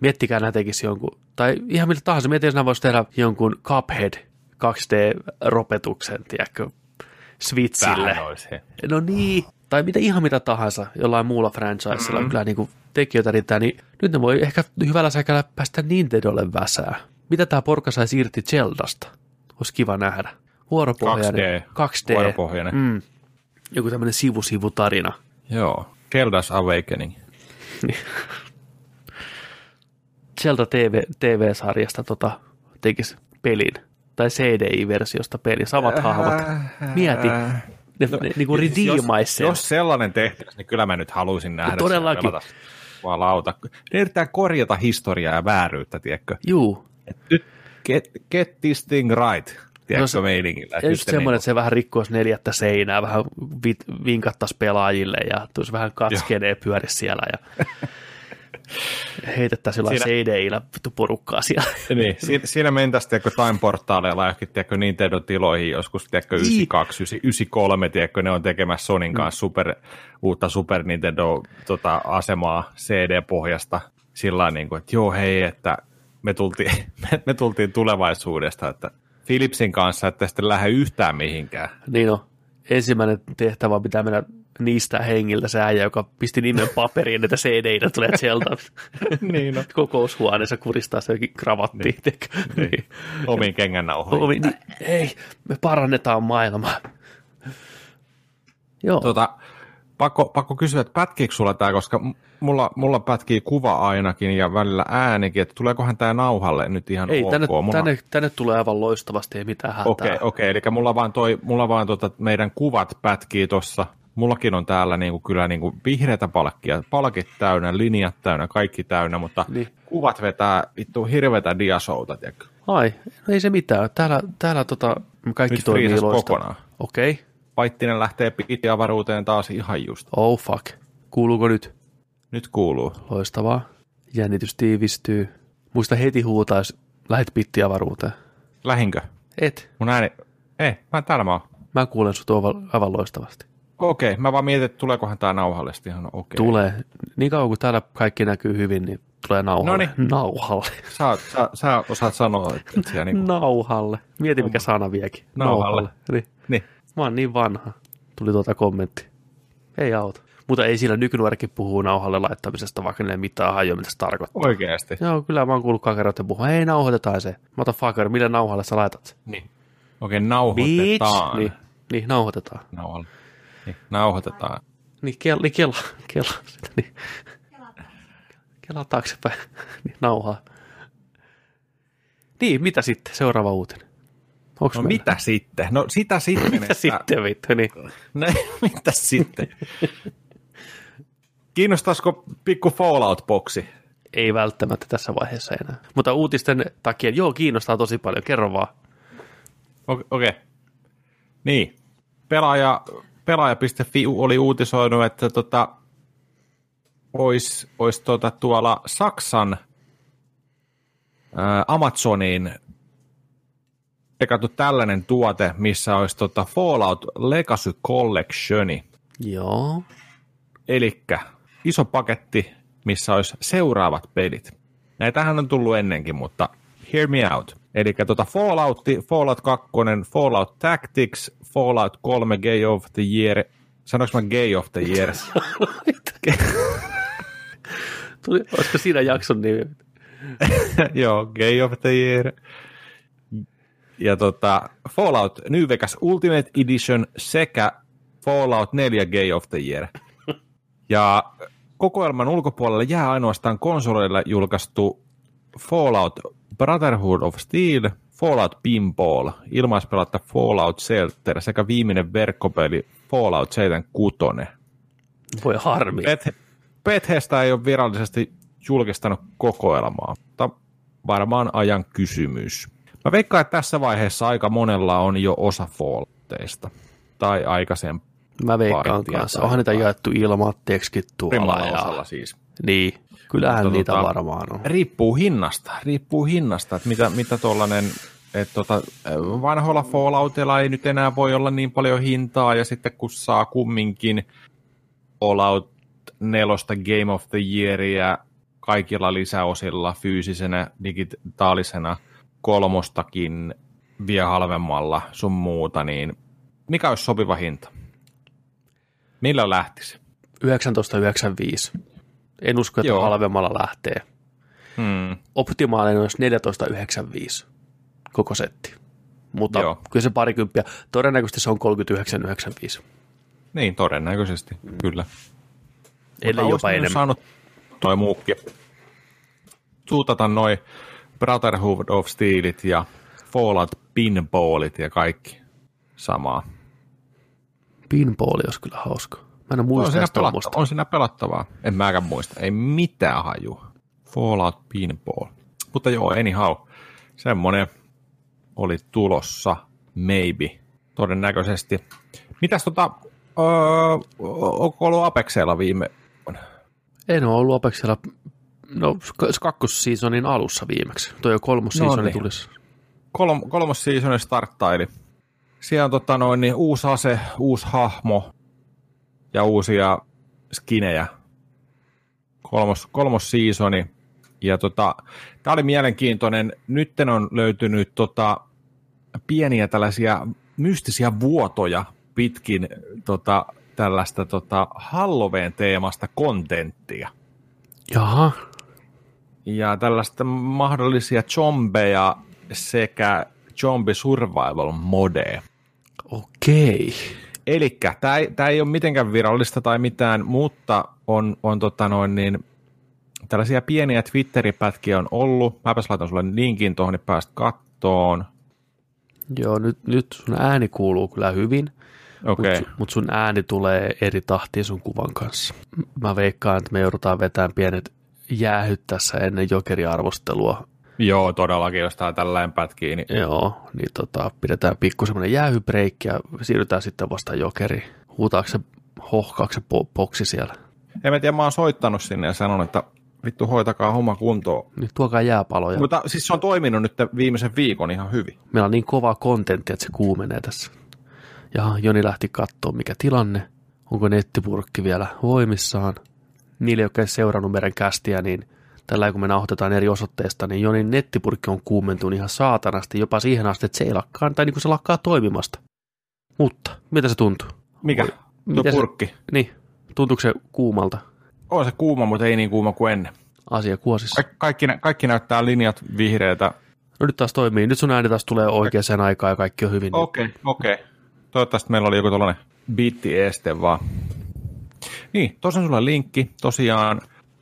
Miettikää nämä tekisi jonkun, tai ihan mitä tahansa, miettikää, jos nämä voisi tehdä jonkun Cuphead 2D-ropetuksen, tiedätkö, Switchille. No niin, tai mitä ihan mitä tahansa jollain muulla franchisella, mm-hmm. kyllä niin kuin tekijöitä riittää, niin nyt ne voi ehkä hyvällä säkällä päästä Nintendolle väsää. Mitä tämä porkka sai irti Zeldasta? Olisi kiva nähdä. Vuoropohjainen. 2D. 2D. Vuoropohjainen. Mm. Joku tämmöinen sivu-sivu-tarina. Joo, Zelda's Awakening. Zelda TV, TV-sarjasta tota, tekisi pelin tai CDI-versiosta peli, samat hahmot. Mieti, ne, no, ne niin kuin jos, sen. Jos sellainen tehtäisiin, niin kyllä mä nyt haluaisin nähdä no, Todellakin. Jumalauta. Ne yrittää korjata historiaa ja vääryyttä, tiedätkö? Juu. Et nyt get, get this thing right, tiedätkö no, se, meiningillä. Ja just semmoinen, niin... että se vähän rikkoisi neljättä seinää, vähän vinkattaisi pelaajille ja tulisi vähän katskeneen pyöri siellä. Ja heitettäisiin jollain CD-illä vittu porukkaa siellä. Niin, siinä, siinä mentäisiin tiedätkö, Time Portaaleilla johonkin tiedätkö, Nintendo tiloihin joskus tiedätkö, 92, 93, tiedätkö, ne on tekemässä Sonin mm. kanssa super, uutta Super Nintendo tota, asemaa CD-pohjasta sillä niin kuin, että joo hei, että me tultiin, me, me tultiin tulevaisuudesta, että Philipsin kanssa, että sitten lähde yhtään mihinkään. Niin on. Ensimmäinen tehtävä pitää mennä niistä hengiltä se äijä, joka pisti nimen paperiin, että cd tulee sieltä niin no. kokoushuoneessa kuristaa se jokin kravatti. Niin. niin. niin. Omiin kengännauhoihin. Omi, niin, ei, me parannetaan maailmaa. Joo. Tota, pakko, pakko kysyä, että pätkiikö sulla tämä, koska mulla, mulla pätkii kuva ainakin ja välillä äänikin, että tuleekohan tämä nauhalle nyt ihan ei, ok? Tänne, mulla... tänne, tänne, tulee aivan loistavasti, ei mitään hätää. Okei, okay, okay, eli mulla vaan, toi, mulla vaan tota, meidän kuvat pätkii tuossa mullakin on täällä niinku kyllä niinku vihreitä palkkia, palkit täynnä, linjat täynnä, kaikki täynnä, mutta niin. kuvat vetää vittu hirveätä diasouta, tiedätkö? Ai, no ei se mitään. Täällä, täällä tota, kaikki Nyt toimii kokonaan. Okei. Okay. Paittinen lähtee pitiavaruuteen taas ihan just. Oh fuck. Kuuluuko nyt? Nyt kuuluu. Loistavaa. Jännitys tiivistyy. Muista heti huutaa, jos lähet pittiavaruuteen. Lähinkö? Et. Mun ääni... Ei, mä täällä mä oon. Mä kuulen sut aivan loistavasti. Okei, mä vaan mietin, että tuleekohan tämä nauhalle ihan okei. Tulee. Niin kauan kuin täällä kaikki näkyy hyvin, niin tulee nauhalle. Noniin. Nauhalle. Sä, sä, sä osaat sanoa, että, että siellä niin Nauhalle. Mieti, mikä sana viekin. Nauhalle. nauhalle. Niin. niin. Mä oon niin vanha. Tuli tuota kommentti. Ei auta. Mutta ei sillä nykynuorikin puhuu nauhalle laittamisesta, vaikka ne ei mitään hajoa, mitä se tarkoittaa. Oikeasti? Joo, kyllä mä oon kuullut kakeroiden puhua. Ei, nauhoitetaan se. Motherfucker, millä nauhalle sä laitat? Niin. Okei, okay, nauhoitetaan. Niin, niin nauhoitetaan. Nauhalle. Niin, nauhoitetaan. Niin, kela, niin kela, kela sitä, niin. Kela taaksepäin, niin nauhaa. Niin, mitä sitten? Seuraava uutinen. Onks no meillä? mitä sitten? No sitä sitten. mitä että... sitten vittu, niin. No, mitä sitten? Kiinnostaisiko pikku Fallout-boksi? Ei välttämättä tässä vaiheessa enää. Mutta uutisten takia, joo, kiinnostaa tosi paljon. Kerro vaan. Okei. Okay. Niin. Pelaaja pelaaja.fi oli uutisoinut, että tota, olisi ois tota tuolla Saksan ää, Amazoniin tekattu tällainen tuote, missä olisi tota Fallout Legacy Collectioni. Joo. Elikkä iso paketti, missä olisi seuraavat pelit. Näitähän on tullut ennenkin, mutta hear me out. Eli tota Fallout, Fallout 2, Fallout Tactics, Fallout 3 Gay of the Year. Sanoinko mä Gay of the Year? Tuli, olisiko siinä jakson nimi? Joo, Gay of the Year. Ja tota, Fallout New Vegas Ultimate Edition sekä Fallout 4 Gay of the Year. Ja kokoelman ulkopuolelle jää ainoastaan konsoleilla julkaistu Fallout Brotherhood of Steel, Fallout Pinball, ilmaispelatta Fallout Shelter sekä viimeinen verkkopeli Fallout 76. Voi harmi. Beth- Bethesda ei ole virallisesti julkistanut kokoelmaa, mutta varmaan ajan kysymys. Mä veikkaan, että tässä vaiheessa aika monella on jo osa Fallouteista tai aikaisempaa. Mä veikkaan kanssa. Onhan niitä jaettu ilmatteeksikin tuolla. Ja... osalla siis. Niin, kyllähän Mutta niitä tota, varmaan on. Riippuu hinnasta, riippuu hinnasta, että mitä, mitä tuollainen, että tota, vanhoilla Falloutilla ei nyt enää voi olla niin paljon hintaa, ja sitten kun saa kumminkin Fallout 4 Game of the Yearia kaikilla lisäosilla fyysisenä, digitaalisena, kolmostakin vie halvemmalla sun muuta, niin mikä olisi sopiva hinta? Millä lähtisi? 19,95. En usko, että Joo. halvemmalla lähtee. Hmm. Optimaalinen olisi 14,95 koko setti. Mutta Joo. kyllä se parikymppiä. Todennäköisesti se on 39,95. Niin, todennäköisesti, kyllä. Ellei Mutta jopa enemmän. saanut toi muukki. Tuutata noi Brotherhood of Steelit ja Fallout Pinballit ja kaikki samaa. Pinballi olisi kyllä hauska. Mä en On muista siinä, edes pelatta- on siinä pelattavaa. En mäkään muista. Ei mitään hajua. Fallout Pinball. Mutta joo, anyhow. Semmonen oli tulossa. Maybe. Todennäköisesti. Mitäs tota... Öö, onko ollut Apexella viime... En ole ollut Apexilla, no kakkosseasonin alussa viimeksi. Toi jo kolmos No niin. tulisi. kolm, kolmas seasoni starttaili. Siellä on tota noin, niin uusi ase, uusi hahmo ja uusia skinejä. Kolmos, kolmos seasoni. Ja tota, tämä oli mielenkiintoinen. Nytten on löytynyt tota, pieniä tällaisia mystisiä vuotoja pitkin tota, tällaista tota, Halloween teemasta kontenttia. Jaha, Ja tällaista mahdollisia zombeja sekä zombie survival modeja. okei. Eli tämä ei, tää ei ole mitenkään virallista tai mitään, mutta on, on tota noin niin, tällaisia pieniä Twitteripätkiä on ollut. Mäpäs laitan sulle linkin tuohon, niin pääst kattoon. Joo, nyt, nyt sun ääni kuuluu kyllä hyvin, Okei, okay. mutta mut sun ääni tulee eri tahtiin sun kuvan kanssa. Mä veikkaan, että me joudutaan vetämään pienet jäähyt tässä ennen jokeriarvostelua. Joo todellakin, jos tää tällainen pätkii, niin Joo, niin tota, pidetään pikku semmoinen jäähybreikki ja siirrytään sitten vasta jokeri. Huutaako se, hohkaako se po- boksi siellä? en mä tiedä, mä oon soittanut sinne ja sanonut, että vittu hoitakaa homma kuntoon. Niin tuokaa jääpaloja. Mutta siis se on toiminut nyt viimeisen viikon ihan hyvin. Meillä on niin kovaa kontenttia, että se kuumenee tässä. Ja Joni lähti katsoa, mikä tilanne. Onko nettipurkki vielä voimissaan. Niille, jotka ei seurannut meidän kästiä, niin tällä kun me nauhoitetaan eri osoitteista, niin Jonin nettipurkki on kuumentunut ihan saatanasti, jopa siihen asti, että se ei lakkaa, tai niin kuin se lakkaa toimimasta. Mutta, mitä se tuntuu? Mikä? Tuo miten se- purkki. Niin, tuntuuko se kuumalta On se kuuma, mutta ei niin kuuma kuin ennen. asia kuosissa? Ka- kaikki, nä- kaikki näyttää linjat vihreitä. No nyt taas toimii. Nyt sun ääni taas tulee oikeaan aikaan ja kaikki on hyvin. Okei, okay, okei. Okay. Toivottavasti meillä oli joku tällainen bitti-este vaan. Niin, tuossa on sulla linkki. Tosiaan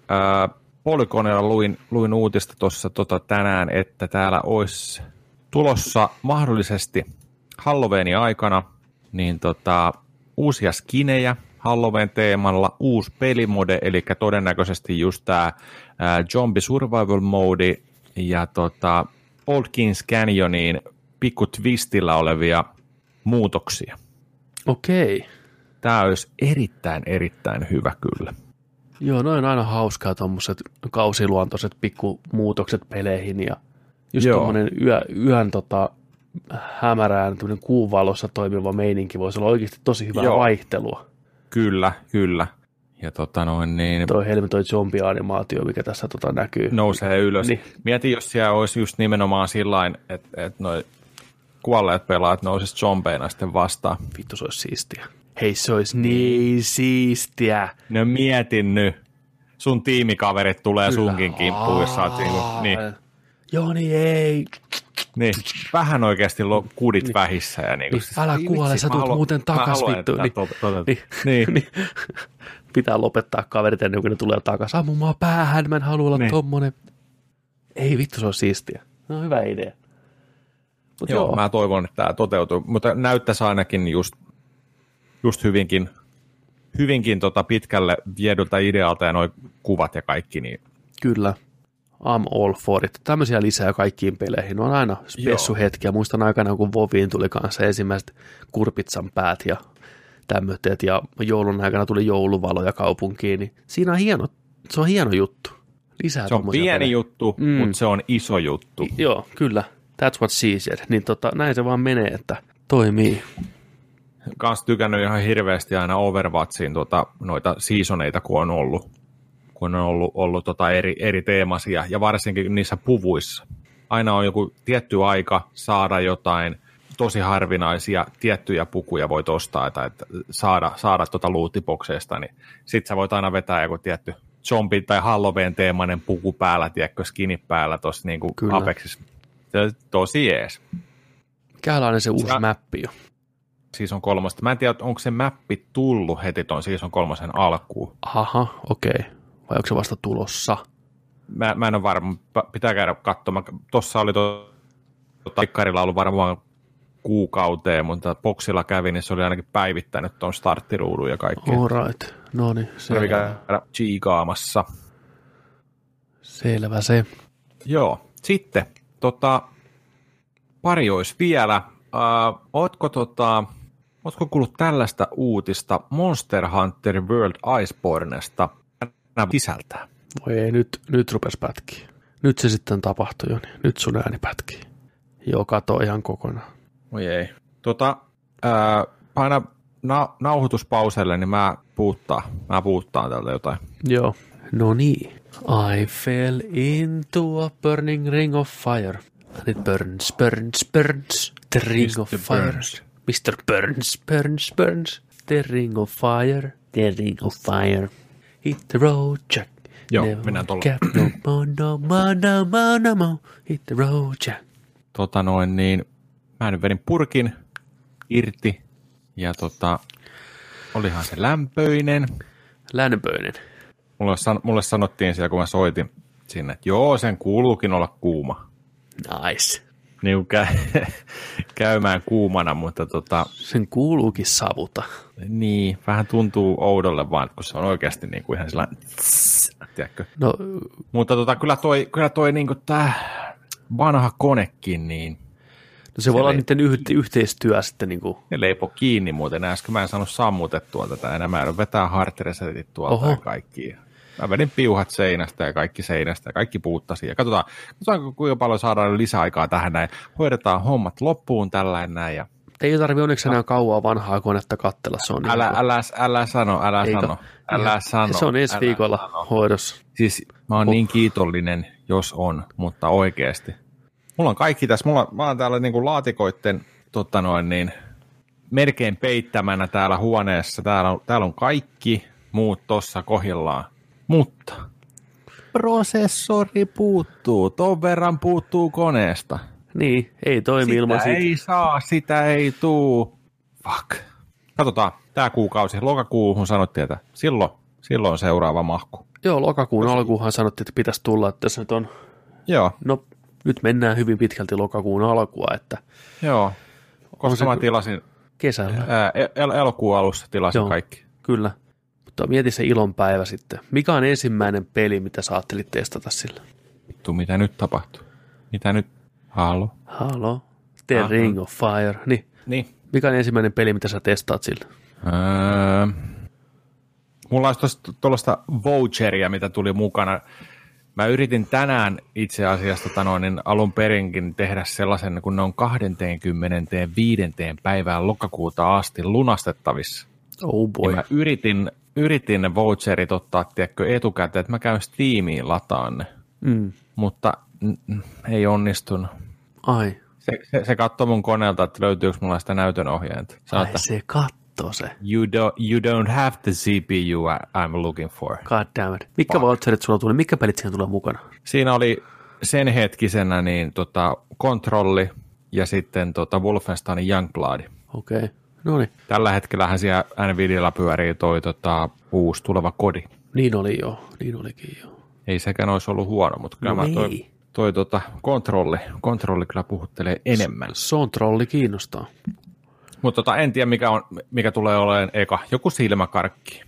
ää, Polygonilla luin, luin uutista tuossa tota, tänään, että täällä olisi tulossa mahdollisesti Halloweenin aikana niin tota, uusia skinejä Halloween teemalla, uusi pelimode, eli todennäköisesti just tämä Zombie Survival Mode ja tota, Old Kings Canyoniin pikku twistillä olevia muutoksia. Okei. Tämä olisi erittäin, erittäin hyvä kyllä. Joo, noin on aina hauskaa tuommoiset kausiluontoiset pikkumuutokset peleihin ja just tuommoinen yö, yön tota, hämärään kuun valossa toimiva meininki voisi olla oikeasti tosi hyvää Joo. vaihtelua. Kyllä, kyllä. Ja tota noin niin, Toi helmi toi zombi-animaatio, mikä tässä tota näkyy. nousee ylös. Niin. Mieti, jos siellä olisi just nimenomaan sillä että, että noi kuolleet pelaajat nousisi zombeina sitten vastaan. Vittu, se olisi siistiä. Hei, se olisi niin siistiä. No mietin nyt. Sun tiimikaverit tulee Kyllä. sunkin kimppuun, jos sä oot niinku, niin, Joo, niin ei. niin, vähän oikeasti kudit niin. vähissä. Ja niinku, Niin, älä kuole, sä mä tulet muuten takas, vittu. Niin. tää tot- tot- Niin. niin. niin. Pitää lopettaa kaverit ennen kuin ne tulee takaisin. Ammu mua päähän, mä en halua olla Niin. tommonen. Ei vittu, se on siistiä. No hyvä idea. Mut Joo, joo, mä toivon, että tämä toteutuu, mutta näyttäisi ainakin just, just hyvinkin, hyvinkin tota pitkälle viedyltä idealta ja noin kuvat ja kaikki, niin kyllä. I'm all for it. Tämmöisiä lisää kaikkiin peleihin. On aina spessuhetkiä. Muistan aikanaan, kun Voviin tuli kanssa ensimmäiset kurpitsan päät ja tämmöiset, ja joulun aikana tuli jouluvaloja kaupunkiin, niin siinä on hieno, se on hieno juttu. Lisää se on pieni pelejä. juttu, mm. mutta se on iso juttu. I- Joo, kyllä. That's what she said. Niin tota, näin se vaan menee, että toimii. Kans tykännyt ihan hirveästi aina Overwatchiin tuota, noita seasoneita, kun on ollut, kun on ollut, ollut tota eri, eri teemasia, ja varsinkin niissä puvuissa. Aina on joku tietty aika saada jotain tosi harvinaisia tiettyjä pukuja voit ostaa tai että saada, saada tuota lootibokseista, niin sit sä voit aina vetää joku tietty zombi- tai Halloween teemainen puku päällä, tiedätkö, skini päällä tuossa niin. Apexissa. Tosi jees. Mikälainen se uusi Sä- mäppi on? Season kolmosta. Mä en tiedä, onko se mäppi tullut heti ton season kolmosen alkuun. Aha, okei. Okay. Vai onko se vasta tulossa? Mä, mä en ole varma, pitää käydä katsomaan. Tuossa oli to, tota, Ikkarilla ollut varmaan kuukauteen, mutta boksilla kävi, niin se oli ainakin päivittänyt tuon starttiruudun ja kaikki. All right. No niin, selvä. käydä chiikaamassa. selvä se. Joo, sitten tota, pari olisi vielä. Uh, ootko, tota, ootko kuullut tällaista uutista Monster Hunter World Icebornesta sisältää? Voi ei, nyt, nyt rupes pätkiä. Nyt se sitten tapahtui jo, niin nyt sun ääni pätkii. Joo, kato ihan kokonaan. Oi ei. Tota, ää, paina na- nauhoituspauselle, niin mä puuttaa. Mä puuttaan täältä jotain. Joo. No niin. I fell into a burning ring of fire. And it burns, burns, burns. The ring of fire. Burns. Mr. Burns, burns, burns. The ring of fire. The ring of fire. Hit the road, Jack. Joo, Never mennään tolla. Cap, no more, no more, no more, no more. Hit the road, Jack. Tota noin, niin mä nyt vedin purkin irti ja tota, olihan se lämpöinen. Lämpöinen. Mulle, san- mulle sanottiin siellä, kun mä soitin sinne, että joo, sen kuuluukin olla kuuma. Nice. Niin kuin kä- käymään kuumana, mutta tota, Sen kuuluukin savuta. niin, vähän tuntuu oudolle vaan, kun se on oikeasti niin kuin ihan sellainen, tss, tiedätkö? No, Mutta tota, kyllä toi, kyllä toi niin kuin tää vanha konekin, niin no se voi olla niiden yh- yhteistyö sitten niin kuin, ne leipo kiinni muuten. Äsken mä en saanut sammutettua tätä enää. Mä en vetää hard resetit tuolta Oho. ja kaikki. Mä vedin piuhat seinästä ja kaikki seinästä ja kaikki puuttasi. Ja katsotaan, katsotaan kuinka paljon saadaan lisäaikaa tähän näin. Hoidetaan hommat loppuun tällä näin. Ja ei tarvi onneksi enää kauaa vanhaa konetta kattella. Se on niin älä, kuin- älä, älä sano, älä Eikö? sano, älä Ihan- sano. Se on ensi älä viikolla sano. hoidossa. Siis mä oon niin kiitollinen, jos on, mutta oikeasti. Mulla on kaikki tässä, mulla, mä oon täällä niinku laatikoitten totta noin, niin, melkein peittämänä täällä huoneessa. Täällä on, täällä on kaikki muut tossa kohillaan. Mutta prosessori puuttuu, ton verran puuttuu koneesta. Niin, ei toimi Sitä ilman siitä. ei saa, sitä ei tuu. Fuck. Katsotaan, tämä kuukausi, lokakuuhun sanottiin, että silloin, silloin seuraava mahku. Joo, lokakuun alkuunhan sanottiin, että pitäisi tulla, että se nyt on, Joo, no nyt mennään hyvin pitkälti lokakuun alkua, että joo. Koska mä tilasin, kesällä, ää, el- elokuun alussa tilasin Joo. kaikki. kyllä. Mutta mieti se ilon päivä sitten. Mikä on ensimmäinen peli, mitä sä ajattelit testata sillä? Vittu, mitä nyt tapahtuu? Mitä nyt? Halo? Halo? The Aha. Ring of Fire. Niin, Niin. mikä on ensimmäinen peli, mitä sä testaat sillä? Öö, mulla olisi tuollaista voucheria, mitä tuli mukana. Mä yritin tänään itse asiassa tota noin, niin alun perinkin tehdä sellaisen, kun ne on 25. päivään lokakuuta asti lunastettavissa. Oh Ja boy. mä yritin, yritin ne voucherit ottaa tiedätkö, etukäteen, että mä käyn Steamiin lataan ne, Mm. mutta n- ei onnistunut. Ai, Se, se, se katsoi mun koneelta, että löytyykö mulla sitä näytönohjainta. Ai että se katto se. you, do, you don't have the CPU I'm looking for. God damn it. Mitkä voucherit sulla tuli? Mitkä pelit siihen tulee mukana? Siinä oli sen hetkisenä niin, tota, kontrolli ja sitten tota, Wolfensteinin Youngblood. Okei. Okay. No niin. Tällä hetkellähän siellä Nvidialla pyörii toi tota, uusi tuleva kodi. Niin oli jo. Niin olikin jo. Ei sekään olisi ollut huono, mutta kyllä No mä toi, ei. toi tota, kontrolli, kontrolli kyllä puhuttelee enemmän. Sontrolli kiinnostaa. Mutta tota, en tiedä, mikä, on, mikä tulee olemaan eka. Joku silmäkarkki.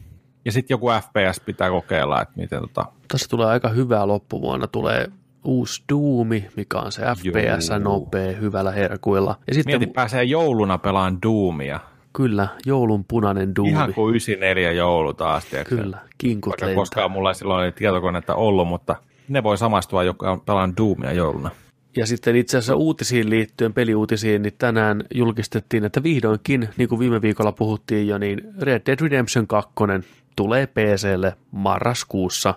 Ja sitten joku FPS pitää kokeilla, että miten tota... Tässä tulee aika hyvää loppuvuonna. Tulee uusi Doomi, mikä on se FPS nopea, hyvällä herkuilla. Ja sitten Mieti, pääsee jouluna pelaan Doomia. Kyllä, joulun punainen Doomi. Ihan kuin 94 joulu taas, tiedätkö? Kyllä, kinkut Vaikka lentää. koskaan mulla ei silloin ei tietokonetta ollut, mutta ne voi samastua, joka on pelaan Doomia jouluna. Ja sitten itse asiassa uutisiin liittyen, peliuutisiin, niin tänään julkistettiin, että vihdoinkin, niin kuin viime viikolla puhuttiin jo, niin Red Dead Redemption 2 tulee PClle marraskuussa.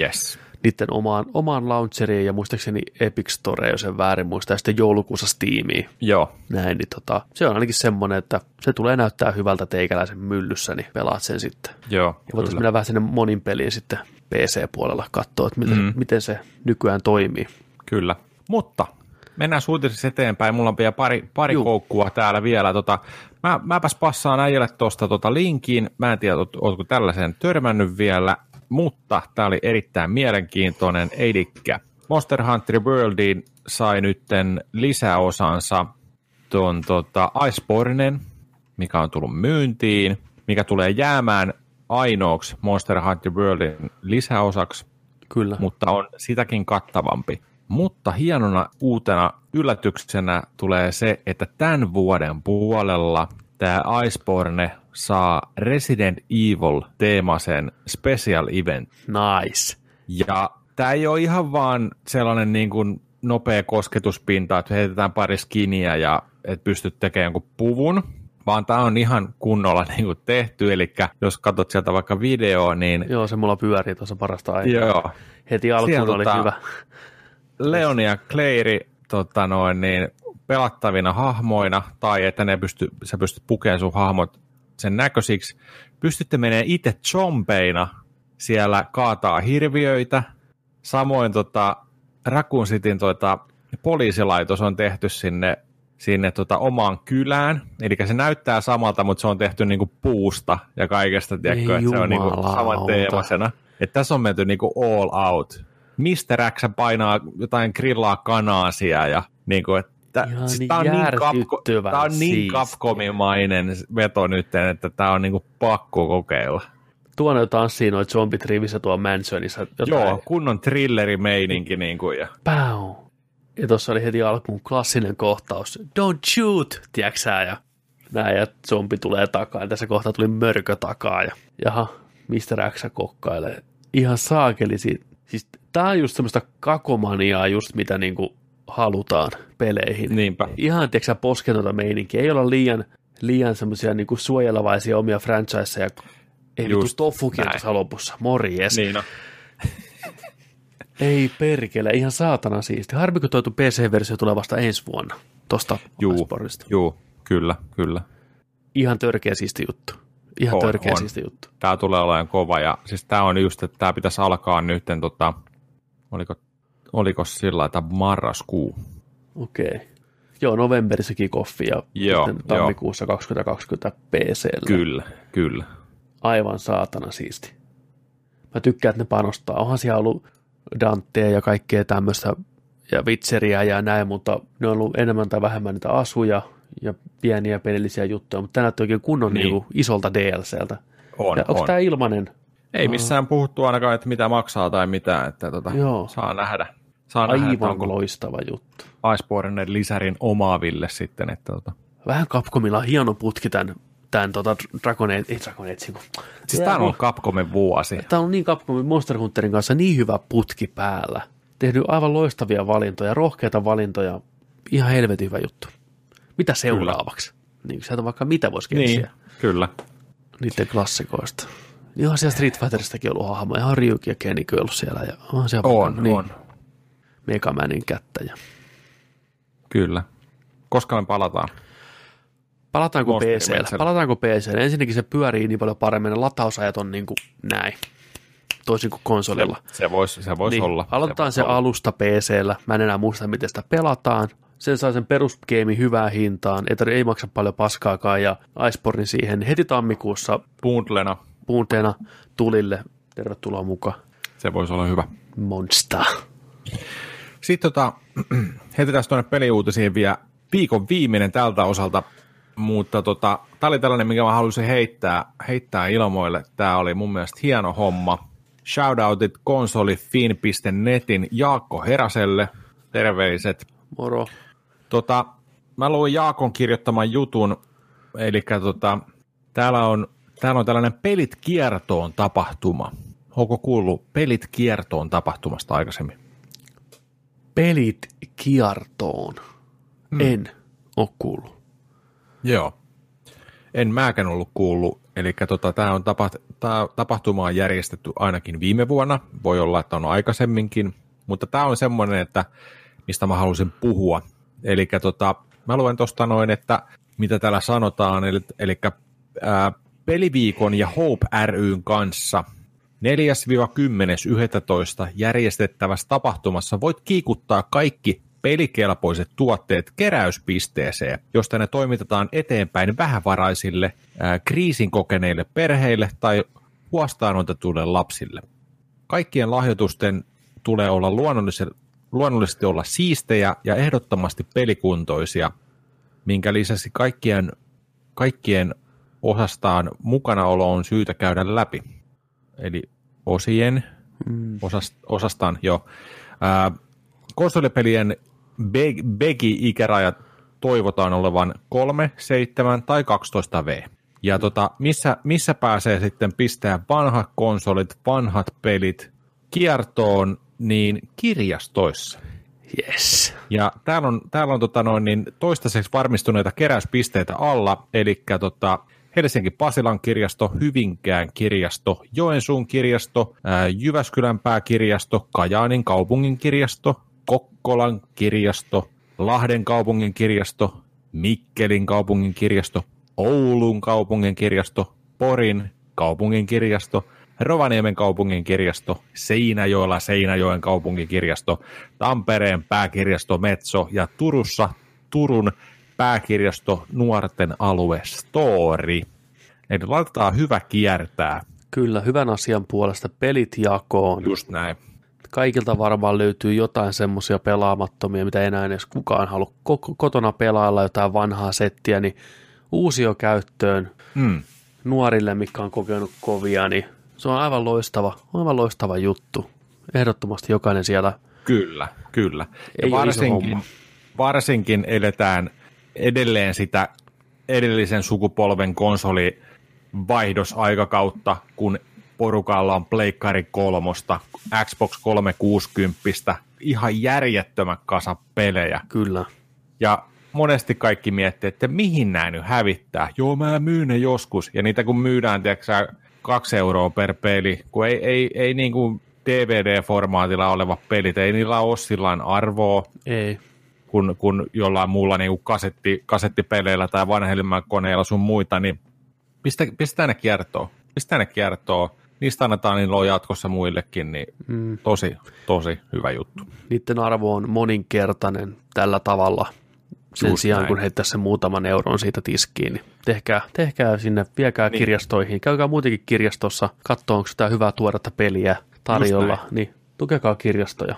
Yes. Niiden omaan, omaan launcheriin ja muistaakseni Epic Store, jos en väärin muista, ja sitten joulukuussa Steamiin. Joo. Näin, niin tota, se on ainakin semmoinen, että se tulee näyttää hyvältä teikäläisen myllyssä, niin pelaat sen sitten. Joo, Ja voitaisiin mennä vähän sinne monin peliin sitten PC-puolella katsoa, että miten, mm. miten se nykyään toimii. Kyllä. Mutta mennään suutisessa eteenpäin. Mulla on vielä pari, pari koukkua täällä vielä. Tota, mä, mäpäs passaan äijälle tuosta tota linkiin. Mä en tiedä, oletko tällaisen törmännyt vielä, mutta tämä oli erittäin mielenkiintoinen. Eli Monster Hunter Worldiin sai nytten lisäosansa tuon tota, Icebornen, mikä on tullut myyntiin, mikä tulee jäämään ainoaksi Monster Hunter Worldin lisäosaksi, Kyllä. mutta on sitäkin kattavampi. Mutta hienona uutena yllätyksenä tulee se, että tämän vuoden puolella tämä Iceborne saa Resident Evil-teemaisen special event. Nice. Ja tämä ei ole ihan vaan sellainen niin kuin nopea kosketuspinta, että heitetään pari skiniä ja et pystyt tekemään jonkun puvun, vaan tämä on ihan kunnolla niin kuin tehty, eli jos katsot sieltä vaikka video, niin... Joo, se mulla pyörii tuossa parasta aikaa. Joo. Heti alkuun Sieltä oli tota, hyvä. Leon ja Clairi tota noin, niin pelattavina hahmoina, tai että ne pysty, sä pystyt pukemaan sun hahmot sen näköisiksi. Pystytte menemään itse zombeina siellä kaataa hirviöitä. Samoin tota, Raccoon Cityn tota, poliisilaitos on tehty sinne, sinne tota, omaan kylään. Eli se näyttää samalta, mutta se on tehty niinku puusta ja kaikesta, tiedätkö, että se on niinku saman teemasena. Että tässä on menty niinku all out. Mr. X painaa jotain grillaa kanaasia ja niinku, että siis tämä on, niin kapko, tää on niin Capcomimainen veto nyt, että tämä on niinku pakko kokeilla. Tuonne tanssii noita zombit rivissä tuo mansionissa. Jotain... Joo, kunnon thrillerimeininki. Niin kuin, ja... Pow. Ja tuossa oli heti alkuun klassinen kohtaus. Don't shoot, tiedäksä, ja näin, ja zombi tulee takaa. Ja tässä kohtaa tuli mörkö takaa, ja jaha, Mr. X kokkailee. Ihan saakeli siitä. Siis tää on just semmoista kakomaniaa, just mitä niinku halutaan peleihin. Niinpä. Ihan, tiedätkö poskenota meininkiä. Ei olla liian, liian semmoisia niinku suojelevaisia omia franchiseja. Ei vittu tofukin tuossa lopussa. Morjes. Niin no. Ei perkele, ihan saatana siisti. Harmi, kun toitu PC-versio tulee vasta ensi vuonna tuosta Juu, juu, kyllä, kyllä. Ihan törkeä siisti juttu. Ihan on, törkeä on. siisti juttu. Tämä tulee olemaan kova ja siis tämä on just, että tämä pitäisi alkaa nyt, tota, oliko, oliko sillä että marraskuu. Okei. Okay. Joo, novemberissa kickoffi ja joo, tammikuussa jo. 2020 PC. Kyllä, kyllä. Aivan saatana siisti. Mä tykkään, että ne panostaa. Onhan siellä ollut Dantea ja kaikkea tämmöistä ja vitseriä ja näin, mutta ne on ollut enemmän tai vähemmän niitä asuja ja pieniä pelillisiä juttuja, mutta tämä näyttää oikein kunnon niin. Niin isolta DLCltä. On, ja onko on. tämä ilmainen? Ei missään puhuttu ainakaan, että mitä maksaa tai mitä, että tota, Joo. saa nähdä. Saa Aivan nähdä, loistava juttu. Icebornen lisärin omaaville sitten, että tota. Vähän Capcomilla on hieno putki tämän, tämän tota Dragon Age, ei Dragon Age, Siis tämä on ollut Capcomin vuosi. Tämä on niin Capcomin Monster Hunterin kanssa niin hyvä putki päällä. Tehnyt aivan loistavia valintoja, rohkeita valintoja. Ihan helvetin hyvä juttu. Mitä seuraavaksi? Kyllä. Niin sieltä vaikka mitä voisi keksiä. Niin, kyllä. Niiden klassikoista. Ihan siellä Street Fighteristakin ollut hahmo. Ihan Ryuki ja Kenny ollut siellä. Ja on siellä on, niin, on. Megamanin kättä. Ja. Kyllä. Koska me palataan? Palataanko PC? Palataanko PC? Ensinnäkin se pyörii niin paljon paremmin. Ne latausajat on niin kuin näin. Toisin kuin konsolilla. Se voisi se vois niin, olla. Aloitetaan se, se, olla. alusta PCllä. Mä en enää muista, miten sitä pelataan. Sen saa sen perusgeemi hyvään hintaan. Ei, tarvi, ei maksa paljon paskaakaan. Ja Iceborne siihen heti tammikuussa Bundlena. puunteena tulille. Tervetuloa mukaan. Se voisi olla hyvä. Monster. Sitten tota, heitetään tuonne peliuutisiin vielä viikon viimeinen tältä osalta, mutta tota, tämä oli tällainen, mikä mä halusin heittää, heittää ilmoille. Tämä oli mun mielestä hieno homma. Shoutoutit konsolifin.netin Jaakko Heraselle. Terveiset. Moro. Tota, mä luin Jaakon kirjoittaman jutun, eli tota, täällä, on, täällä on tällainen Pelit kiertoon tapahtuma. Onko kuullut Pelit kiertoon tapahtumasta aikaisemmin? Pelit kiertoon. Hmm. En ole kuullut. Joo. En mäkään ollut kuullut. Eli tota, tämä on tapa, tää tapahtuma on järjestetty ainakin viime vuonna. Voi olla, että on aikaisemminkin. Mutta tämä on semmoinen, että mistä mä halusin puhua. Eli tota, mä luen tuosta noin, että mitä täällä sanotaan, eli, eli ää, Peliviikon ja Hope ryn kanssa 4-10.11. järjestettävässä tapahtumassa voit kiikuttaa kaikki pelikelpoiset tuotteet keräyspisteeseen, josta ne toimitetaan eteenpäin vähävaraisille, ää, kriisin kokeneille perheille tai huostaanotetuille lapsille. Kaikkien lahjoitusten tulee olla luonnollisesti olla siistejä ja ehdottomasti pelikuntoisia, minkä lisäksi kaikkien, kaikkien osastaan mukanaolo on syytä käydä läpi. Eli osien, mm. osast, osastaan jo. Ää, konsolipelien Begi-ikärajat toivotaan olevan 3, 7 tai 12 V. Ja tota, missä, missä pääsee sitten pistää vanhat konsolit, vanhat pelit kiertoon, niin kirjastoissa. Yes. Ja täällä on, täällä on tota noin, niin toistaiseksi varmistuneita keräyspisteitä alla, eli tota, Helsinki Pasilan kirjasto, Hyvinkään kirjasto, Joensuun kirjasto, Jyväskylän pääkirjasto, Kajaanin kaupungin kirjasto, Kokkolan kirjasto, Lahden kaupungin kirjasto, Mikkelin kaupungin kirjasto, Oulun kaupungin kirjasto, Porin kaupungin kirjasto, Rovaniemen kaupungin kirjasto, Seinäjoella Seinäjoen kaupungin kirjasto, Tampereen pääkirjasto Metso ja Turussa Turun pääkirjasto Nuorten alue Story. Eli laitetaan hyvä kiertää. Kyllä, hyvän asian puolesta pelit jakoon. Just näin kaikilta varmaan löytyy jotain semmoisia pelaamattomia, mitä enää edes kukaan halua kotona pelailla jotain vanhaa settiä, niin uusio käyttöön mm. nuorille, mikä on kokenut kovia, niin se on aivan loistava, aivan loistava juttu. Ehdottomasti jokainen siellä. Kyllä, kyllä. Ja varsinkin, varsinkin eletään edelleen sitä edellisen sukupolven konsoli vaihdosaikakautta, kun porukalla on Pleikkari kolmosta, Xbox 360, ihan järjettömän kasa pelejä. Kyllä. Ja monesti kaikki miettii, että mihin nämä nyt hävittää. Joo, mä myyn ne joskus. Ja niitä kun myydään, tiedätkö kaksi euroa per peli, kun ei, ei, ei niin kuin DVD-formaatilla oleva pelit, ei niillä ole sillä arvoa. Ei. Kun, kun jollain muulla niin kuin kasetti, kasettipeleillä tai vanhemman koneella sun muita, niin pistä, pistä ne kiertoon. Pistä ne kiertoon niistä annetaan niin jatkossa muillekin, niin mm. tosi, tosi hyvä juttu. Niiden arvo on moninkertainen tällä tavalla sen Just sijaan, näin. kun heittää sen muutaman euron siitä tiskiin. Niin tehkää, tehkää sinne, viekää niin. kirjastoihin, käykää muutenkin kirjastossa, katsoa, onko sitä hyvää tuoretta peliä tarjolla, niin tukekaa kirjastoja.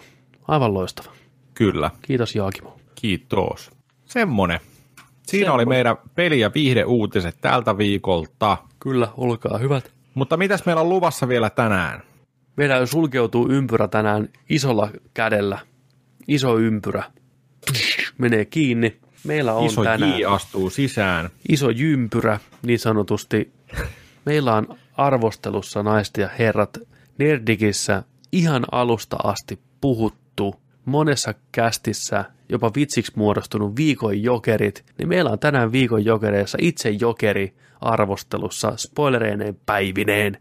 Aivan loistava. Kyllä. Kiitos Jaakimo. Kiitos. Semmonen. Siinä Semmonen. oli meidän peli- ja viihdeuutiset tältä viikolta. Kyllä, olkaa hyvät. Mutta mitäs meillä on luvassa vielä tänään? Meillä sulkeutuu ympyrä tänään isolla kädellä. Iso ympyrä. Menee kiinni. Meillä on iso tänään... Iso astuu sisään. Iso jympyrä, niin sanotusti. Meillä on arvostelussa naiset ja herrat Nerdikissä ihan alusta asti puhuttu monessa kästissä jopa vitsiksi muodostunut viikon jokerit, niin meillä on tänään viikon jokereissa itse jokeri arvostelussa spoilereineen päivineen.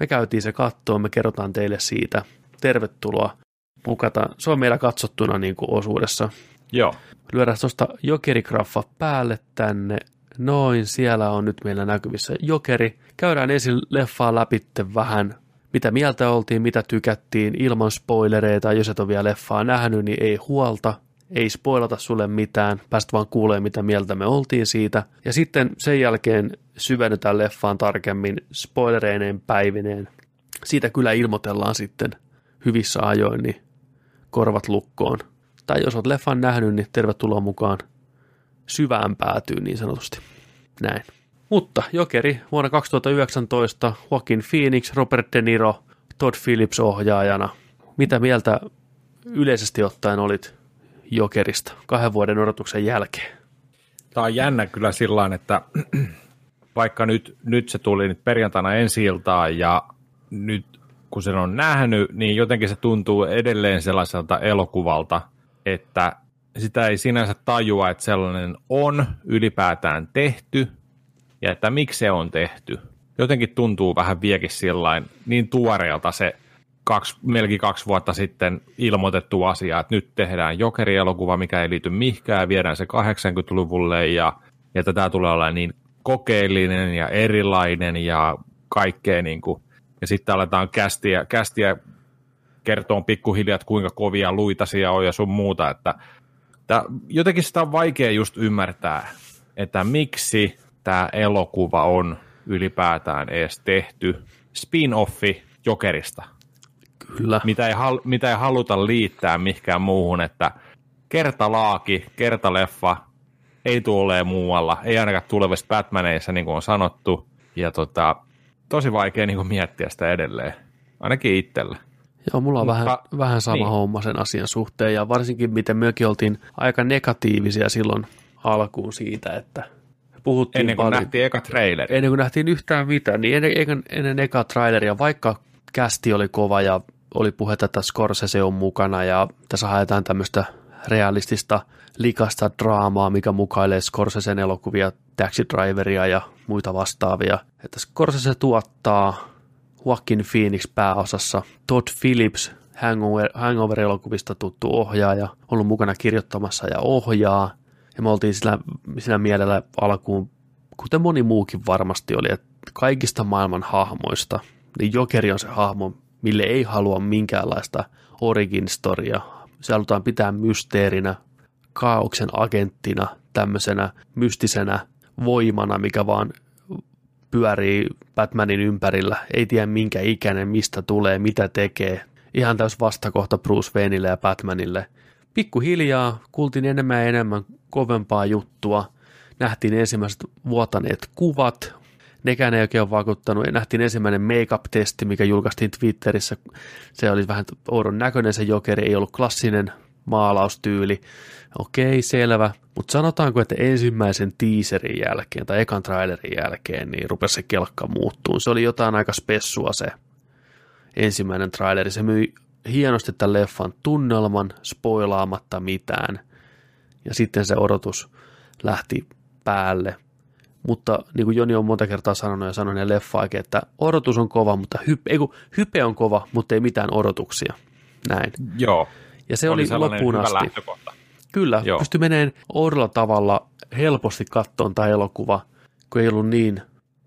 Me käytiin se kattoon, me kerrotaan teille siitä. Tervetuloa mukata. Se on meillä katsottuna niin kuin osuudessa. Joo. Lyödään tuosta jokerigraffa päälle tänne. Noin, siellä on nyt meillä näkyvissä jokeri. Käydään ensin leffaa läpi vähän, mitä mieltä oltiin, mitä tykättiin, ilman spoilereita. Jos et ole vielä leffaa nähnyt, niin ei huolta ei spoilata sulle mitään, päästä vaan kuulee mitä mieltä me oltiin siitä. Ja sitten sen jälkeen syvennytään leffaan tarkemmin spoilereineen päivineen. Siitä kyllä ilmoitellaan sitten hyvissä ajoin, niin korvat lukkoon. tai jos olet leffan nähnyt, niin tervetuloa mukaan syvään päätyyn niin sanotusti. Näin. Mutta Jokeri vuonna 2019, Joaquin Phoenix, Robert De Niro, Todd Phillips ohjaajana. Mitä mieltä yleisesti ottaen olit Jokerista kahden vuoden odotuksen jälkeen? Tämä on jännä kyllä sillä että vaikka nyt, nyt se tuli nyt perjantaina ensi iltaan ja nyt kun sen on nähnyt, niin jotenkin se tuntuu edelleen sellaiselta elokuvalta, että sitä ei sinänsä tajua, että sellainen on ylipäätään tehty ja että miksi se on tehty. Jotenkin tuntuu vähän viekin sillain niin tuoreelta se kaksi, melkein kaksi vuotta sitten ilmoitettu asia, että nyt tehdään Jokeri-elokuva, mikä ei liity mihinkään, viedään se 80-luvulle ja, että tämä tulee olla niin kokeellinen ja erilainen ja kaikkea niin kuin, ja sitten aletaan kästiä, kästiä kertoa pikkuhiljaa, että kuinka kovia luitasia on ja sun muuta, että tää, jotenkin sitä on vaikea just ymmärtää, että miksi tämä elokuva on ylipäätään edes tehty spin-offi Jokerista. Kyllä. Mitä ei, hal, mitä ei haluta liittää mihinkään muuhun, että kertalaaki, kertaleffa, ei tule muualla, ei ainakaan tulevissa Batmaneissa, niin kuin on sanottu, ja tota, tosi vaikea niin kuin miettiä sitä edelleen, ainakin itsellä. Joo, mulla on Mutta, vähän, vähän sama niin. homma sen asian suhteen, ja varsinkin miten mekin oltiin aika negatiivisia silloin alkuun siitä, että puhuttiin Ennen kuin paljon, nähtiin eka traileri. Ennen kuin nähtiin yhtään mitään, niin ennen, ennen, ennen eka traileria, vaikka kästi oli kova ja oli puhetta, että Scorsese on mukana ja tässä haetaan tämmöistä realistista likasta draamaa, mikä mukailee Scorsesen elokuvia, Taxi Driveria ja muita vastaavia. Että Scorsese tuottaa Joaquin Phoenix pääosassa, Todd Phillips, Hangover, Hangover-elokuvista tuttu ohjaaja, ollut mukana kirjoittamassa ja ohjaa. Ja me oltiin sillä, sillä mielellä alkuun, kuten moni muukin varmasti oli, että kaikista maailman hahmoista, niin Jokeri on se hahmo, mille ei halua minkäänlaista origin storia. Se halutaan pitää mysteerinä, kaauksen agenttina, tämmöisenä mystisenä voimana, mikä vaan pyörii Batmanin ympärillä. Ei tiedä minkä ikäinen, mistä tulee, mitä tekee. Ihan täys vastakohta Bruce Wayneille ja Batmanille. Pikkuhiljaa kuultiin enemmän ja enemmän kovempaa juttua. Nähtiin ensimmäiset vuotaneet kuvat, nekään ei oikein ole vaikuttanut. Nähtiin ensimmäinen make-up-testi, mikä julkaistiin Twitterissä. Se oli vähän oudon näköinen se jokeri, ei ollut klassinen maalaustyyli. Okei, selvä. Mutta sanotaanko, että ensimmäisen teaserin jälkeen tai ekan trailerin jälkeen, niin rupesi se kelkka muuttuun. Se oli jotain aika spessua se ensimmäinen traileri. Se myi hienosti tämän leffan tunnelman, spoilaamatta mitään. Ja sitten se odotus lähti päälle. Mutta niin kuin Joni on monta kertaa sanonut ja sanonut ja leffaakin, että odotus on kova, mutta hype, ei kun, hype on kova, mutta ei mitään odotuksia. Näin. Joo. Ja se oli, oli loppuun asti. Lähtökohta. Kyllä, Joo. pystyi menemään oudolla tavalla helposti kattoon tämä elokuva, kun ei ollut niin,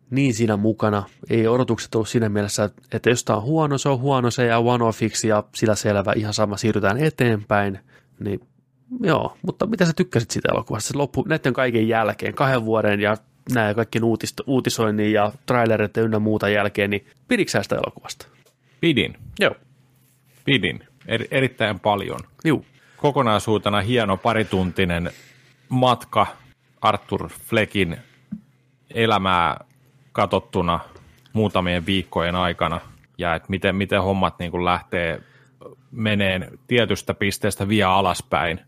niin siinä mukana. Ei odotukset ollut siinä mielessä, että jos tämä on huono, se on huono, se jää one-offiksi ja sillä selvä, ihan sama, siirrytään eteenpäin. Niin joo, mutta mitä sä tykkäsit siitä elokuvasta? Se loppu näiden kaiken jälkeen, kahden vuoden ja näin kaikkien uutist- uutisoinnin ja trailerit ynnä muuta jälkeen, niin piditkö sitä elokuvasta? Pidin. Joo. Pidin. Er, erittäin paljon. Joo. Kokonaisuutena hieno parituntinen matka Arthur Fleckin elämää katottuna muutamien viikkojen aikana ja että miten, miten hommat niin kuin lähtee meneen tietystä pisteestä vielä alaspäin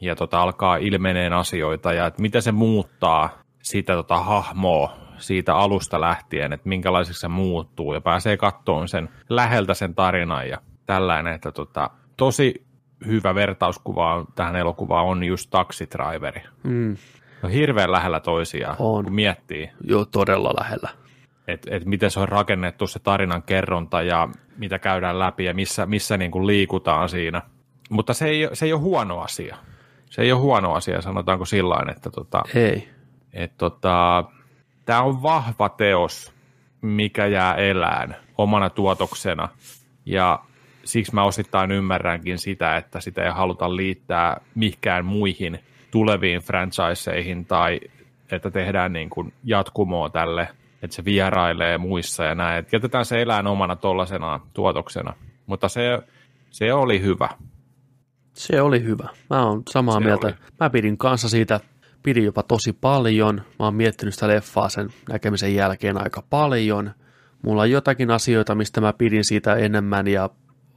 ja tota, alkaa ilmeneen asioita ja että miten se muuttaa sitä tota, hahmoa siitä alusta lähtien, että minkälaiseksi se muuttuu ja pääsee kattoon sen läheltä sen tarinan ja tällainen, että tota, tosi hyvä vertauskuva tähän elokuvaan on just Driveri. Mm. On hirveän lähellä toisiaan, on. kun miettii. Joo, todella lähellä. Että et miten se on rakennettu se tarinan kerronta ja mitä käydään läpi ja missä, missä niin kuin liikutaan siinä. Mutta se ei, se ei ole huono asia. Se ei ole huono asia, sanotaanko sillä että tota, ei. Et tota, tämä on vahva teos, mikä jää elään omana tuotoksena. Ja siksi mä osittain ymmärränkin sitä, että sitä ei haluta liittää mihinkään muihin tuleviin franchiseihin tai että tehdään niin kuin jatkumoa tälle, että se vierailee muissa ja näin. Että jätetään se elään omana tuollaisena tuotoksena. Mutta se, se oli hyvä. Se oli hyvä. Mä oon samaa Se mieltä. oli. Mä pidin kanssa siitä, pidin jopa tosi paljon. Mä oon miettinyt sitä leffaa sen näkemisen jälkeen aika paljon. Mulla on jotakin asioita, mistä mä pidin siitä enemmän ja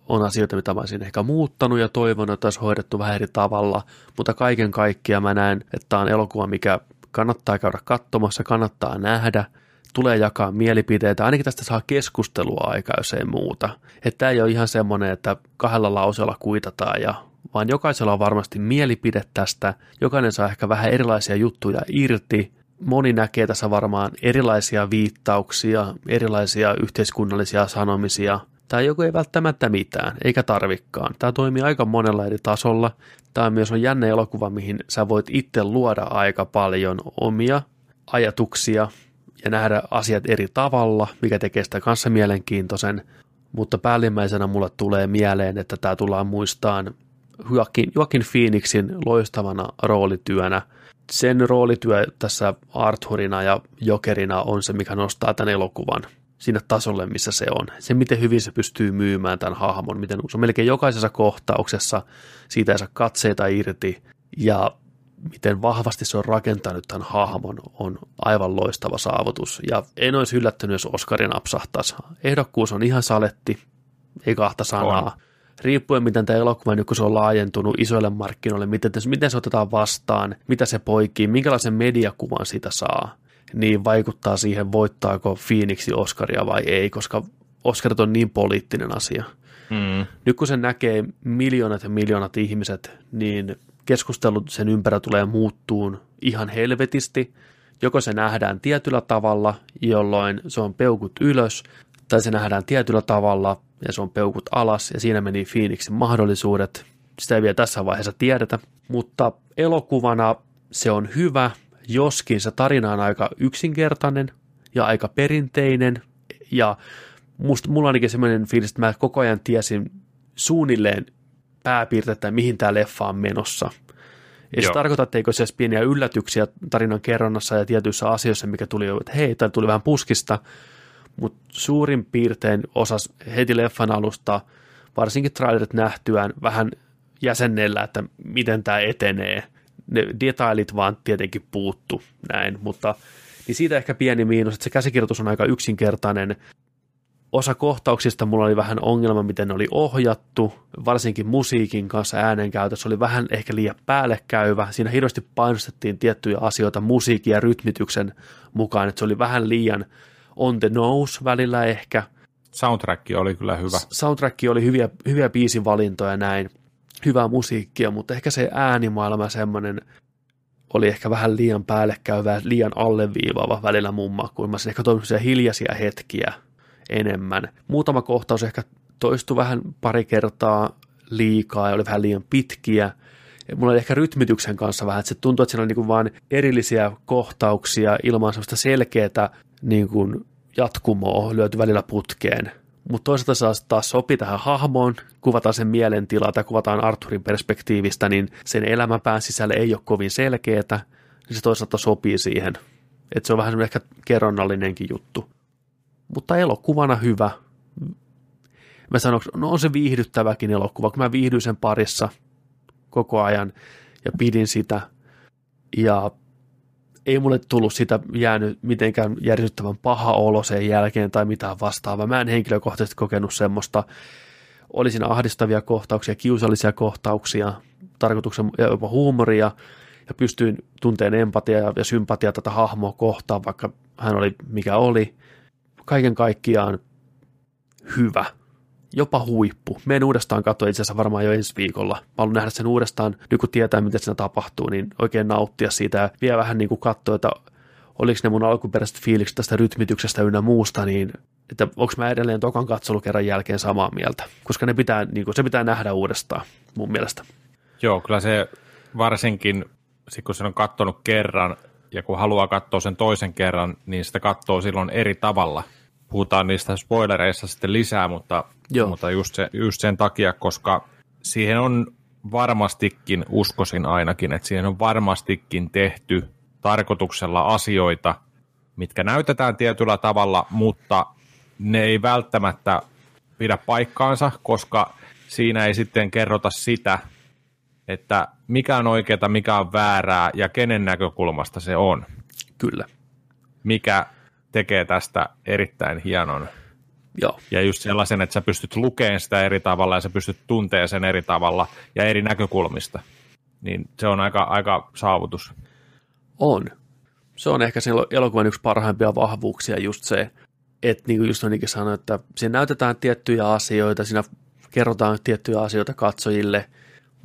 on asioita, mitä mä olisin ehkä muuttanut ja toivonut, että olisi hoidettu vähän eri tavalla. Mutta kaiken kaikkiaan mä näen, että tämä on elokuva, mikä kannattaa käydä katsomassa, kannattaa nähdä. Tulee jakaa mielipiteitä, ainakin tästä saa keskustelua aika jos ei muuta. Että tämä ei ole ihan semmoinen, että kahdella lauseella kuitataan ja vaan jokaisella on varmasti mielipide tästä. Jokainen saa ehkä vähän erilaisia juttuja irti. Moni näkee tässä varmaan erilaisia viittauksia, erilaisia yhteiskunnallisia sanomisia. Tai joku ei välttämättä mitään, eikä tarvikkaan. Tämä toimii aika monella eri tasolla. Tämä myös on jännä elokuva, mihin sä voit itse luoda aika paljon omia ajatuksia ja nähdä asiat eri tavalla, mikä tekee sitä kanssa mielenkiintoisen. Mutta päällimmäisenä mulle tulee mieleen, että tämä tullaan muistaan Joaquin, Joaquin Phoenixin loistavana roolityönä. Sen roolityö tässä Arthurina ja Jokerina on se, mikä nostaa tämän elokuvan sinne tasolle, missä se on. Se, miten hyvin se pystyy myymään tämän hahmon, miten se on melkein jokaisessa kohtauksessa, siitä ei saa katseita irti, ja miten vahvasti se on rakentanut tämän hahmon, on aivan loistava saavutus. Ja en olisi yllättynyt, jos Oscarin napsahtaisi. Ehdokkuus on ihan saletti, ei kahta sanaa. On. Riippuen, miten tämä elokuva, nyt kun se on laajentunut isoille markkinoille, miten, miten se otetaan vastaan, mitä se poikii, minkälaisen mediakuvan siitä saa, niin vaikuttaa siihen, voittaako Phoenixi Oscaria vai ei, koska Oscarit on niin poliittinen asia. Mm. Nyt kun se näkee miljoonat ja miljoonat ihmiset, niin keskustelu sen ympärillä tulee muuttuun ihan helvetisti. Joko se nähdään tietyllä tavalla, jolloin se on peukut ylös, tai se nähdään tietyllä tavalla ja se on peukut alas, ja siinä meni Phoenixin mahdollisuudet. Sitä ei vielä tässä vaiheessa tiedetä, mutta elokuvana se on hyvä, joskin se tarina on aika yksinkertainen ja aika perinteinen, ja musta, mulla on ainakin semmoinen fiilis, että mä koko ajan tiesin suunnilleen pääpiirteitä, mihin tämä leffa on menossa. Ei se tarkoita, etteikö se olisi pieniä yllätyksiä tarinan kerronnassa ja tietyissä asioissa, mikä tuli, että hei, tämä tuli vähän puskista, mutta suurin piirtein osas heti leffan alusta, varsinkin trailerit nähtyään, vähän jäsennellä, että miten tämä etenee. Ne detailit vaan tietenkin puuttu näin, mutta niin siitä ehkä pieni miinus, että se käsikirjoitus on aika yksinkertainen. Osa kohtauksista mulla oli vähän ongelma, miten ne oli ohjattu, varsinkin musiikin kanssa äänenkäytössä oli vähän ehkä liian päällekäyvä. Siinä hirveästi painostettiin tiettyjä asioita musiikin ja rytmityksen mukaan, että se oli vähän liian on the nose välillä ehkä. Soundtrack oli kyllä hyvä. Soundtrack oli hyviä, hyviä biisivalintoja ja näin, hyvää musiikkia, mutta ehkä se äänimaailma semmoinen oli ehkä vähän liian päällekkäyvä, liian alleviivaava välillä mun makuun. Mä ehkä semmoisia hiljaisia hetkiä enemmän. Muutama kohtaus ehkä toistui vähän pari kertaa liikaa ja oli vähän liian pitkiä. Mulla oli ehkä rytmityksen kanssa vähän, että se tuntui, että siinä oli niin kuin vain erillisiä kohtauksia ilman sellaista selkeää niin kuin jatkumoa lyöty välillä putkeen. Mutta toisaalta saa taas sopii tähän hahmoon, kuvataan sen mielentila tai kuvataan Arthurin perspektiivistä, niin sen elämänpään sisälle ei ole kovin selkeätä, niin se toisaalta sopii siihen. Että se on vähän ehkä kerronnallinenkin juttu. Mutta elokuvana hyvä. Mä sanon, no on se viihdyttäväkin elokuva, kun mä viihdyin sen parissa koko ajan ja pidin sitä. Ja ei mulle tullut sitä jäänyt mitenkään järjestettävän paha olo sen jälkeen tai mitään vastaavaa. Mä en henkilökohtaisesti kokenut semmoista. Oli siinä ahdistavia kohtauksia, kiusallisia kohtauksia, tarkoituksen ja jopa huumoria, ja pystyin tunteen empatia ja, ja sympatia tätä hahmoa kohtaan, vaikka hän oli mikä oli. Kaiken kaikkiaan hyvä, jopa huippu. Menen uudestaan katsoa itse asiassa varmaan jo ensi viikolla. Mä haluan nähdä sen uudestaan, nyt kun tietää, miten siinä tapahtuu, niin oikein nauttia siitä ja vielä vähän niin kuin katsoa, että oliko ne mun alkuperäiset fiilikset tästä rytmityksestä ynnä muusta, niin että onko mä edelleen tokan katselukerran jälkeen samaa mieltä, koska ne pitää, niin kuin, se pitää nähdä uudestaan mun mielestä. Joo, kyllä se varsinkin, sit kun sen on katsonut kerran ja kun haluaa katsoa sen toisen kerran, niin sitä katsoo silloin eri tavalla. Puhutaan niistä spoilereissa sitten lisää, mutta, Joo. mutta just, se, just sen takia, koska siihen on varmastikin, uskoisin ainakin, että siihen on varmastikin tehty tarkoituksella asioita, mitkä näytetään tietyllä tavalla, mutta ne ei välttämättä pidä paikkaansa, koska siinä ei sitten kerrota sitä, että mikä on oikeaa, mikä on väärää ja kenen näkökulmasta se on. Kyllä. Mikä tekee tästä erittäin hienon. Joo. Ja just sellaisen, että sä pystyt lukemaan sitä eri tavalla ja sä pystyt tuntemaan sen eri tavalla ja eri näkökulmista. Niin se on aika, aika saavutus. On. Se on ehkä sen elokuvan yksi parhaimpia vahvuuksia just se, että niin kuin just Onikin sanoi, että siinä näytetään tiettyjä asioita, siinä kerrotaan tiettyjä asioita katsojille,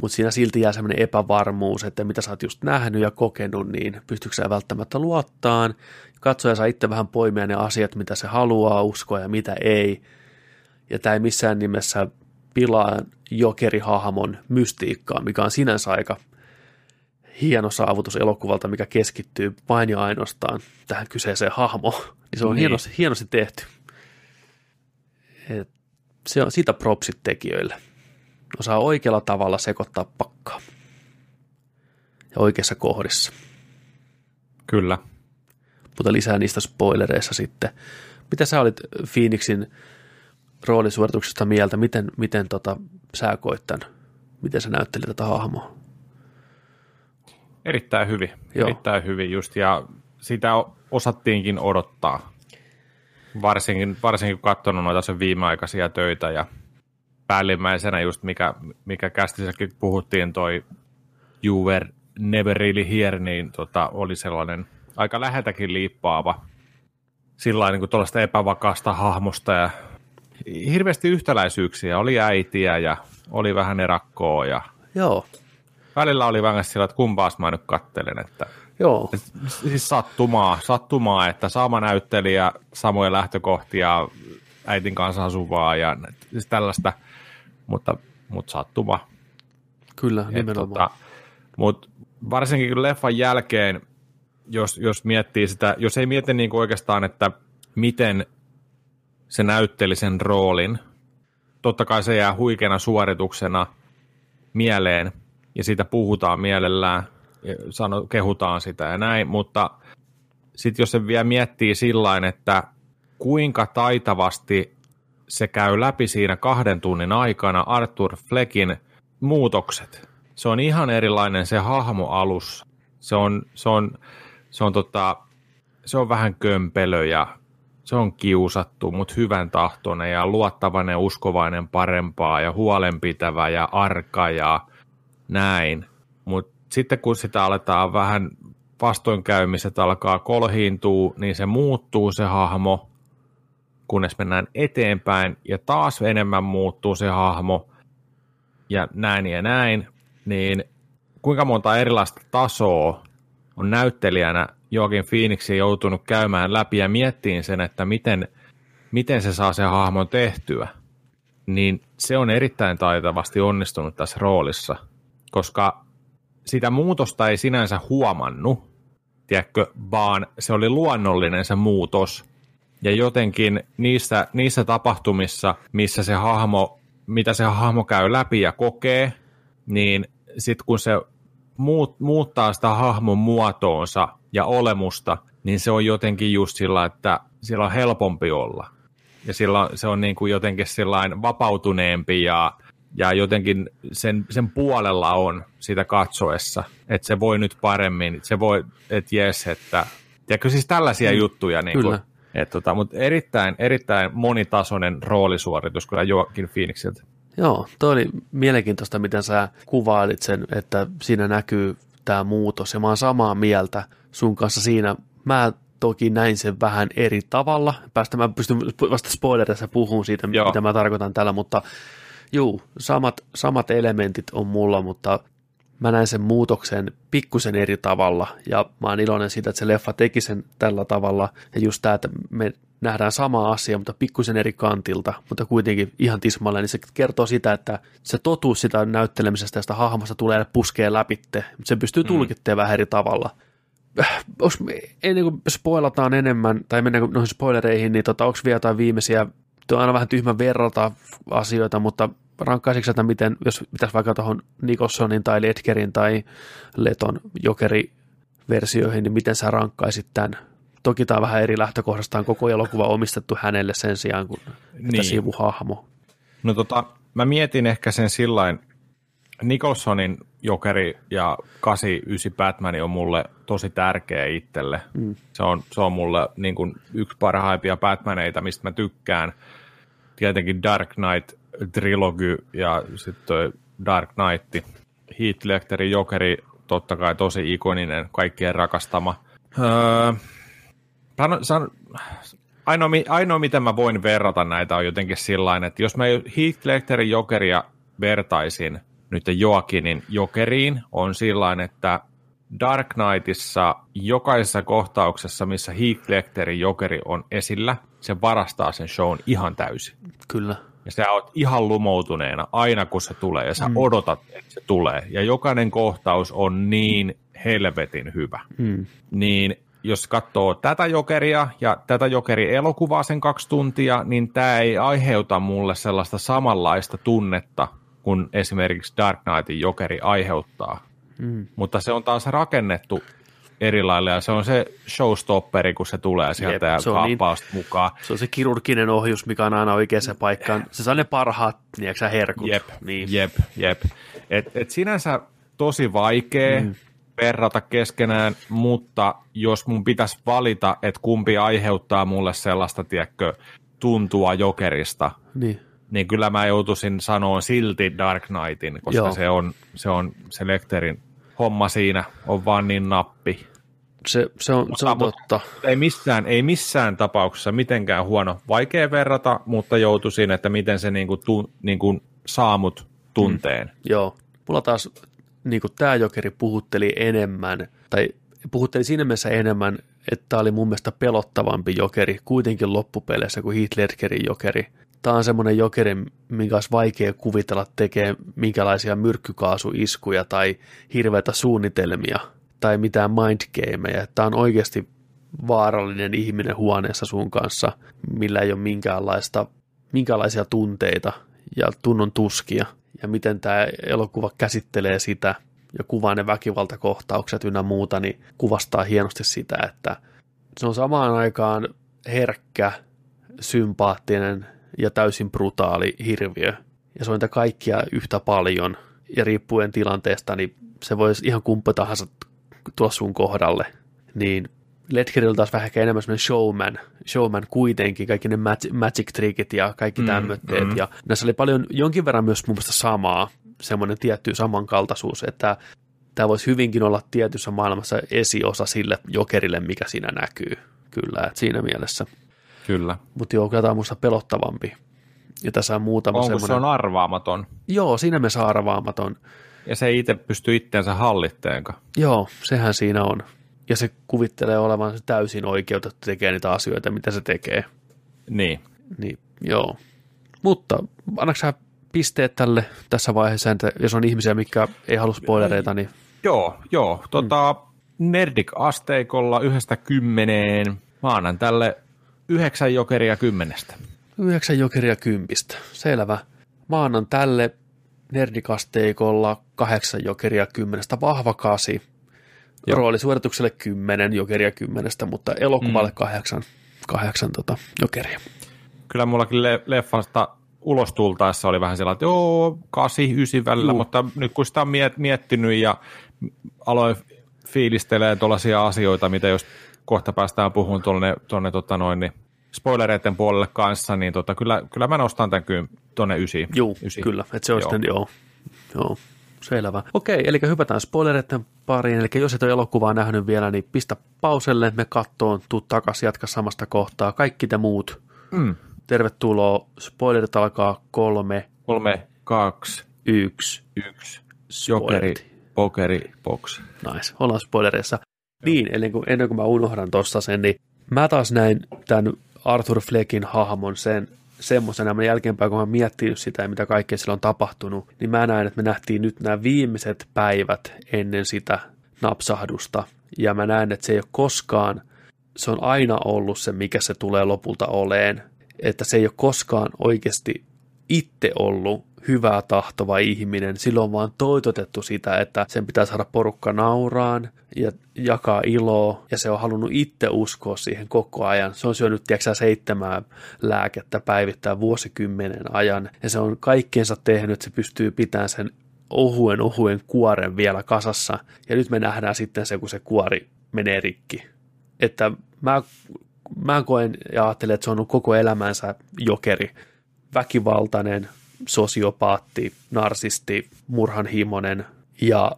mutta siinä silti jää sellainen epävarmuus, että mitä sä oot just nähnyt ja kokenut, niin pystyykö sä välttämättä luottaan. Katsoja saa itse vähän poimia ne asiat, mitä se haluaa uskoa ja mitä ei. Ja tämä ei missään nimessä pilaa jokerihahmon mystiikkaa, mikä on sinänsä aika hieno saavutus elokuvalta, mikä keskittyy vain ja ainoastaan tähän kyseiseen hahmoon. Niin se on niin. hienosti, hienosti tehty. Et se on siitä propsit tekijöille. Osaa oikealla tavalla sekoittaa pakkaa. Ja oikeassa kohdissa. Kyllä. Mutta lisää niistä spoilereissa sitten. Mitä sä olit Phoenixin roolisuorituksesta mieltä? Miten, miten tota, sä koit tämän? Miten sä näyttelit tätä hahmoa? Erittäin hyvin. Joo. Erittäin hyvin just. Ja sitä osattiinkin odottaa. Varsinkin, varsinkin kun katsonut noita sen viimeaikaisia töitä ja päällimmäisenä just mikä, mikä kästissäkin puhuttiin toi You Were Never Really Here, niin tota, oli sellainen aika lähetäkin liippaava sillä niin kuin tuollaista epävakaasta hahmosta ja hirveästi yhtäläisyyksiä. Oli äitiä ja oli vähän erakkoa ja Joo. välillä oli vähän sillä, että kumpaas mä nyt kattelen, että Joo. Siis sattumaa, sattumaa, että sama näyttelijä, samoja lähtökohtia, äitin kanssa asuvaa ja siis tällaista, mutta, mutta sattuma. Kyllä, nimenomaan. Tota, mutta varsinkin leffan jälkeen, jos, jos miettii sitä, jos ei mieti niin kuin oikeastaan, että miten se näytteli sen roolin, totta kai se jää huikeana suorituksena mieleen, ja siitä puhutaan mielellään, sano, kehutaan sitä ja näin, mutta sitten jos se vielä miettii sillä että kuinka taitavasti se käy läpi siinä kahden tunnin aikana Arthur Fleckin muutokset. Se on ihan erilainen se hahmo alussa. Se on, se on, se on, tota, se on vähän kömpelö ja se on kiusattu, mutta hyvän tahtoinen ja luottavainen, uskovainen parempaa ja huolenpitävä ja arka ja näin. Mutta sitten kun sitä aletaan vähän vastoinkäymiset alkaa kolhiintua, niin se muuttuu se hahmo, kunnes mennään eteenpäin ja taas enemmän muuttuu se hahmo ja näin ja näin, niin kuinka monta erilaista tasoa on näyttelijänä Joakin Phoenix joutunut käymään läpi ja miettiin sen, että miten, miten se saa se hahmon tehtyä, niin se on erittäin taitavasti onnistunut tässä roolissa, koska sitä muutosta ei sinänsä huomannut, tiedätkö, vaan se oli luonnollinen se muutos. Ja jotenkin niissä, niissä tapahtumissa, missä se hahmo, mitä se hahmo käy läpi ja kokee, niin sitten kun se muut, muuttaa sitä hahmon muotoonsa ja olemusta, niin se on jotenkin just sillä, että sillä on helpompi olla. Ja sillä, se on niin kuin jotenkin vapautuneempi ja ja jotenkin sen, sen puolella on sitä katsoessa, että se voi nyt paremmin, se voi, että jes, että, tiedätkö siis tällaisia mm, juttuja, niin. Kuin, että tota, mutta erittäin, erittäin monitasoinen roolisuoritus kyllä Joakin Phoenixilta. Joo, toi oli mielenkiintoista, miten sä kuvailit sen, että siinä näkyy tämä muutos, ja mä oon samaa mieltä sun kanssa siinä. Mä toki näin sen vähän eri tavalla. Päästä mä pystyn vasta spoilerissa puhumaan siitä, Joo. mitä mä tarkoitan tällä, mutta Juu, samat, samat elementit on mulla, mutta mä näen sen muutoksen pikkusen eri tavalla ja mä oon iloinen siitä, että se leffa teki sen tällä tavalla ja just tämä, että me nähdään sama asia, mutta pikkusen eri kantilta, mutta kuitenkin ihan tismalle, niin se kertoo sitä, että se totuus sitä näyttelemisestä ja sitä hahmosta tulee puskee läpitte, mutta se pystyy mm. tulkittamaan vähän eri tavalla. Ennen kuin spoilataan enemmän, tai mennään noihin spoilereihin, niin tota, onko vielä jotain viimeisiä on aina vähän tyhmä verrata asioita, mutta rankkaisitko että miten, jos pitäisi vaikka tuohon Nicholsonin tai Ledgerin tai Leton jokeri-versioihin, niin miten sä rankkaisit tämän? Toki tämä on vähän eri lähtökohdasta, on koko elokuva omistettu hänelle sen sijaan kuin niin. sivuhahmo. No tota, mä mietin ehkä sen sillain, Nicholsonin Jokeri ja 89 Batman on mulle tosi tärkeä itselle. Mm. Se, on, se on mulle niin kuin yksi parhaimpia Batmaneita, mistä mä tykkään. Tietenkin Dark Knight Trilogy ja sitten Dark Knight. Heath Ledgerin Jokeri totta kai tosi ikoninen, kaikkien rakastama. Öö, san, ainoa, ainoa, miten mä voin verrata näitä on jotenkin sillä että jos mä Heath Ledgerin Jokeria vertaisin nyt Joakinin Jokeriin, on sillä että Dark Knightissa jokaisessa kohtauksessa, missä Heath Ledgerin Jokeri on esillä, se varastaa sen shown ihan täysin. Kyllä. Ja sä oot ihan lumoutuneena aina kun se tulee ja sä mm. odotat, että se tulee. Ja jokainen kohtaus on niin helvetin hyvä. Mm. Niin jos katsoo tätä jokeria ja tätä jokeri elokuvaa sen kaksi tuntia, niin tämä ei aiheuta mulle sellaista samanlaista tunnetta kuin esimerkiksi Dark Knightin jokeri aiheuttaa. Mm. Mutta se on taas rakennettu eri lailla, ja se on se showstopperi, kun se tulee sieltä Jep, ja se niin, mukaan. Se on se kirurginen ohjus, mikä on aina oikeaan paikkaan. Se saa ne parhaat, niinkö herkut. Jep, niin. jep, jep. Et, et sinänsä tosi vaikea mm. verrata keskenään, mutta jos mun pitäisi valita, että kumpi aiheuttaa mulle sellaista, tiedätkö, tuntua jokerista, niin niin kyllä mä joutuisin sanoa silti Dark Knightin, koska Joo. se on, se on se Lecterin homma siinä on vaan niin nappi. Se, se on, mutta, se on totta. Ei missään, ei missään tapauksessa mitenkään huono. Vaikea verrata, mutta joutuisin, että miten se niinku, tu, niinku saa mut tunteen. Mm, joo. Mulla taas niinku tämä jokeri puhutteli enemmän, tai puhutteli siinä mielessä enemmän, että tämä oli mun mielestä pelottavampi jokeri kuitenkin loppupeleissä kuin Heath Ledgerin jokeri tämä on semmoinen jokeri, minkä olisi vaikea kuvitella tekee minkälaisia myrkkykaasuiskuja tai hirveitä suunnitelmia tai mitään mindgameja. Tämä on oikeasti vaarallinen ihminen huoneessa sun kanssa, millä ei ole minkäänlaista, minkäänlaisia tunteita ja tunnon tuskia. Ja miten tämä elokuva käsittelee sitä ja kuvaa ne väkivaltakohtaukset ynnä muuta, niin kuvastaa hienosti sitä, että se on samaan aikaan herkkä, sympaattinen ja täysin brutaali hirviö. Ja se on niitä kaikkia yhtä paljon. Ja riippuen tilanteesta, niin se voisi ihan kumpa tahansa tuossa sun kohdalle. Niin Ledgerillä taas vähän enemmän semmoinen showman, showman kuitenkin, kaikki ne magic, magic trickit ja kaikki mm, tämmöitteet. Mm. Ja näissä oli paljon, jonkin verran myös mun mielestä samaa, semmoinen tietty samankaltaisuus, että tämä voisi hyvinkin olla tietyssä maailmassa esiosa sille jokerille, mikä siinä näkyy. Kyllä, että siinä mielessä. Kyllä. Mutta joo, kyllä tämä on musta pelottavampi. Ja tässä on muutama Onko semmoinen... se on arvaamaton? Joo, siinä mielessä arvaamaton. Ja se itse pysty itteensä hallitteenko? Joo, sehän siinä on. Ja se kuvittelee olevan täysin oikeutettu tekemään niitä asioita, mitä se tekee. Niin. Niin, joo. Mutta annaks sä pisteet tälle tässä vaiheessa, että jos on ihmisiä, mikä ei halua spoilereita, niin... Joo, joo. Tota, mm. Nerdik-asteikolla yhdestä kymmeneen. Mä annan tälle Yhdeksän jokeria kymmenestä. Yhdeksän jokeria kympistä. Selvä. Mä annan tälle nerdikasteikolla kahdeksan jokeria kymmenestä. Vahva kasi. Joo. Roolisuoritukselle kymmenen jokeria kymmenestä, mutta elokuvalle mm. kahdeksan, kahdeksan tota, jokeria. Kyllä mullakin le- leffasta ulos tultaessa oli vähän sellainen, että joo, kasi, ysi välillä, Juh. mutta nyt kun sitä on miet- miettinyt ja aloin fiilistelee tuollaisia asioita, mitä jos kohta päästään puhumaan tuonne, tuonne tota noin, niin spoilereiden puolelle kanssa, niin tota, kyllä, kyllä mä nostan tämän kyllä tuonne ysi. Joo, kyllä, että se on joo. sitten, joo, joo, selvä. Okei, eli hypätään spoilereiden pariin, eli jos et ole elokuvaa nähnyt vielä, niin pistä pauselle, me kattoon, tuu takaisin, jatka samasta kohtaa, kaikki te muut. Mm. Tervetuloa, spoilerit alkaa kolme. Kolme, kaksi, yksi, yksi. Jokeri, pokeri, box. Nice, ollaan spoilereissa. Niin, ennen kuin, ennen kuin mä unohdan tuossa sen, niin mä taas näin tämän Arthur Fleckin hahmon sen semmoisena, mä jälkeenpäin kun mä miettinyt sitä ja mitä kaikkea sillä on tapahtunut, niin mä näen, että me nähtiin nyt nämä viimeiset päivät ennen sitä napsahdusta, ja mä näen, että se ei ole koskaan, se on aina ollut se, mikä se tulee lopulta oleen, että se ei ole koskaan oikeasti itse ollut hyvää tahtova ihminen. Silloin on vaan toitotettu sitä, että sen pitää saada porukka nauraan ja jakaa iloa, ja se on halunnut itse uskoa siihen koko ajan. Se on syönyt, tiedätkö seitsemää lääkettä päivittää vuosikymmenen ajan, ja se on kaikkiensa tehnyt, että se pystyy pitämään sen ohuen ohuen kuoren vielä kasassa, ja nyt me nähdään sitten se, kun se kuori menee rikki. Että mä, mä koen ja ajattelen, että se on ollut koko elämänsä jokeri, väkivaltainen, sosiopaatti, narsisti, murhanhimoinen, ja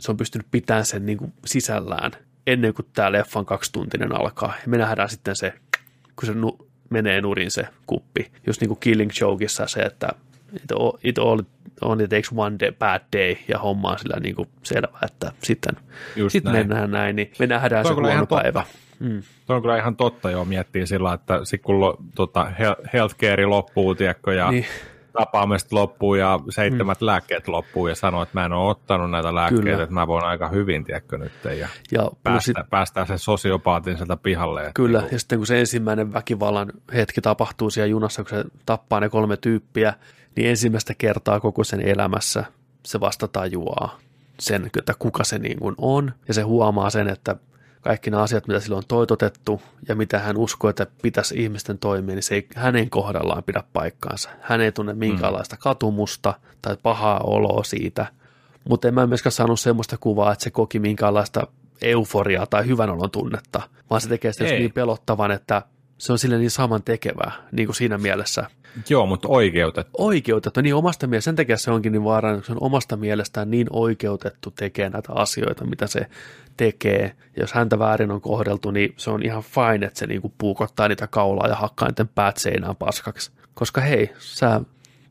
se on pystynyt pitämään sen niin kuin sisällään ennen kuin tämä leffan kaksituntinen alkaa. Ja me nähdään sitten se, kun se nu- menee nurin se kuppi. Just niin kuin Killing Jokeissa se, että it, all, it all, only takes one day, bad day, ja homma on sillä niin kuin selvä, että sitten Just sit näin. mennään näin, niin me nähdään se huono päivä. Mm. Se on kyllä ihan totta jo miettiä sillä, että sit kun lo, tota, he- healthcare loppuu, tiedätkö, ja Niin. Niin. tapaamiset loppuu ja seitsemät mm. lääkkeet loppuu ja sanoo, että mä en ole ottanut näitä lääkkeitä, Kyllä. että mä voin aika hyvin, tiedätkö, nyt ja Ja sit, päästä, päästään sen sosiopaatin sieltä pihalle. kyllä, niinku- ja sitten kun se ensimmäinen väkivallan hetki tapahtuu siellä junassa, kun se tappaa ne kolme tyyppiä, niin ensimmäistä kertaa koko sen elämässä se vasta tajuaa sen, että kuka se niin kuin on, ja se huomaa sen, että kaikki nämä asiat, mitä sillä on toitotettu ja mitä hän uskoo, että pitäisi ihmisten toimia, niin se ei hänen kohdallaan pidä paikkaansa. Hän ei tunne minkäänlaista katumusta tai pahaa oloa siitä, mutta en mä myöskään saanut semmoista kuvaa, että se koki minkäänlaista euforiaa tai hyvän olon tunnetta, vaan se tekee sitä niin pelottavan, että se on sille niin saman tekevää, niin kuin siinä mielessä Joo, mutta oikeutettu. oikeutettu, niin omasta mielestä, sen takia se onkin niin vaarallinen, se on omasta mielestään niin oikeutettu tekee näitä asioita, mitä se tekee. Ja jos häntä väärin on kohdeltu, niin se on ihan fine, että se niinku puukottaa niitä kaulaa ja hakkaa niiden päät seinään paskaksi. Koska hei, sä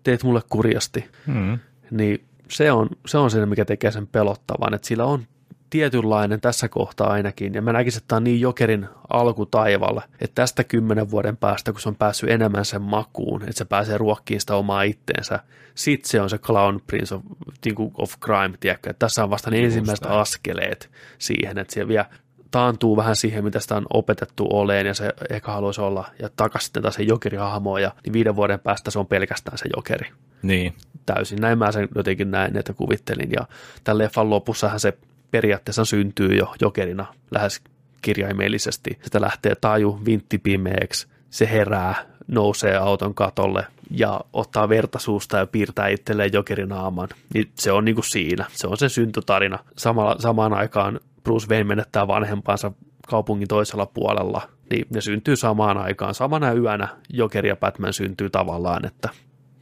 teet mulle kurjasti, Mm. niin se on, se on se, mikä tekee sen pelottavan, että sillä on tietynlainen tässä kohtaa ainakin, ja mä näkisin, että tämä on niin jokerin alku taivaalla, että tästä kymmenen vuoden päästä, kun se on päässyt enemmän sen makuun, että se pääsee ruokkiin sitä omaa itteensä, sit se on se clown prince of, niin of crime, tiedätkö? Että tässä on vasta ne Just ensimmäiset näin. askeleet siihen, että se vielä taantuu vähän siihen, mitä sitä on opetettu oleen, ja se ehkä haluaisi olla, ja takaisin sitten taas se jokerihahmo, ja niin viiden vuoden päästä se on pelkästään se jokeri Niin. täysin. Näin mä sen jotenkin näin, että kuvittelin. Ja tämän leffan lopussahan se periaatteessa syntyy jo jokerina lähes kirjaimellisesti. Sitä lähtee taju vinttipimeeksi, se herää, nousee auton katolle ja ottaa verta suusta ja piirtää itselleen jokerinaaman. Niin se on niin kuin siinä. Se on se syntytarina. Samalla, samaan aikaan Bruce Wayne menettää vanhempansa kaupungin toisella puolella. Niin ne syntyy samaan aikaan. Samana yönä Jokeri ja Batman syntyy tavallaan, että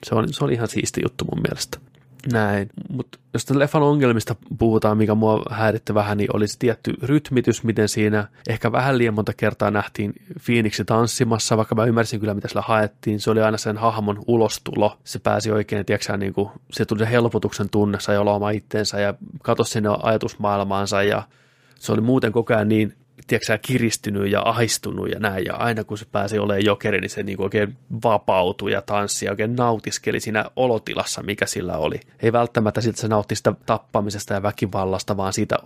se oli, se oli ihan siisti juttu mun mielestä. Näin, mutta jos leffan ongelmista puhutaan, mikä mua häiritti vähän, niin oli se tietty rytmitys, miten siinä ehkä vähän liian monta kertaa nähtiin Phoenixi tanssimassa, vaikka mä ymmärsin kyllä, mitä sillä haettiin. Se oli aina sen hahmon ulostulo. Se pääsi oikein, tiedätkö, niin kuin, se tuli se helpotuksen tunne, sai olla oma itteensä ja katosi sinne ajatusmaailmaansa ja se oli muuten koko ajan niin tiedätkö, kiristynyt ja ahistunut ja näin, ja aina kun se pääsi olemaan jokeri, niin se niin oikein vapautui ja tanssi ja oikein nautiskeli siinä olotilassa, mikä sillä oli. Ei välttämättä siltä se nautti sitä tappamisesta ja väkivallasta, vaan siitä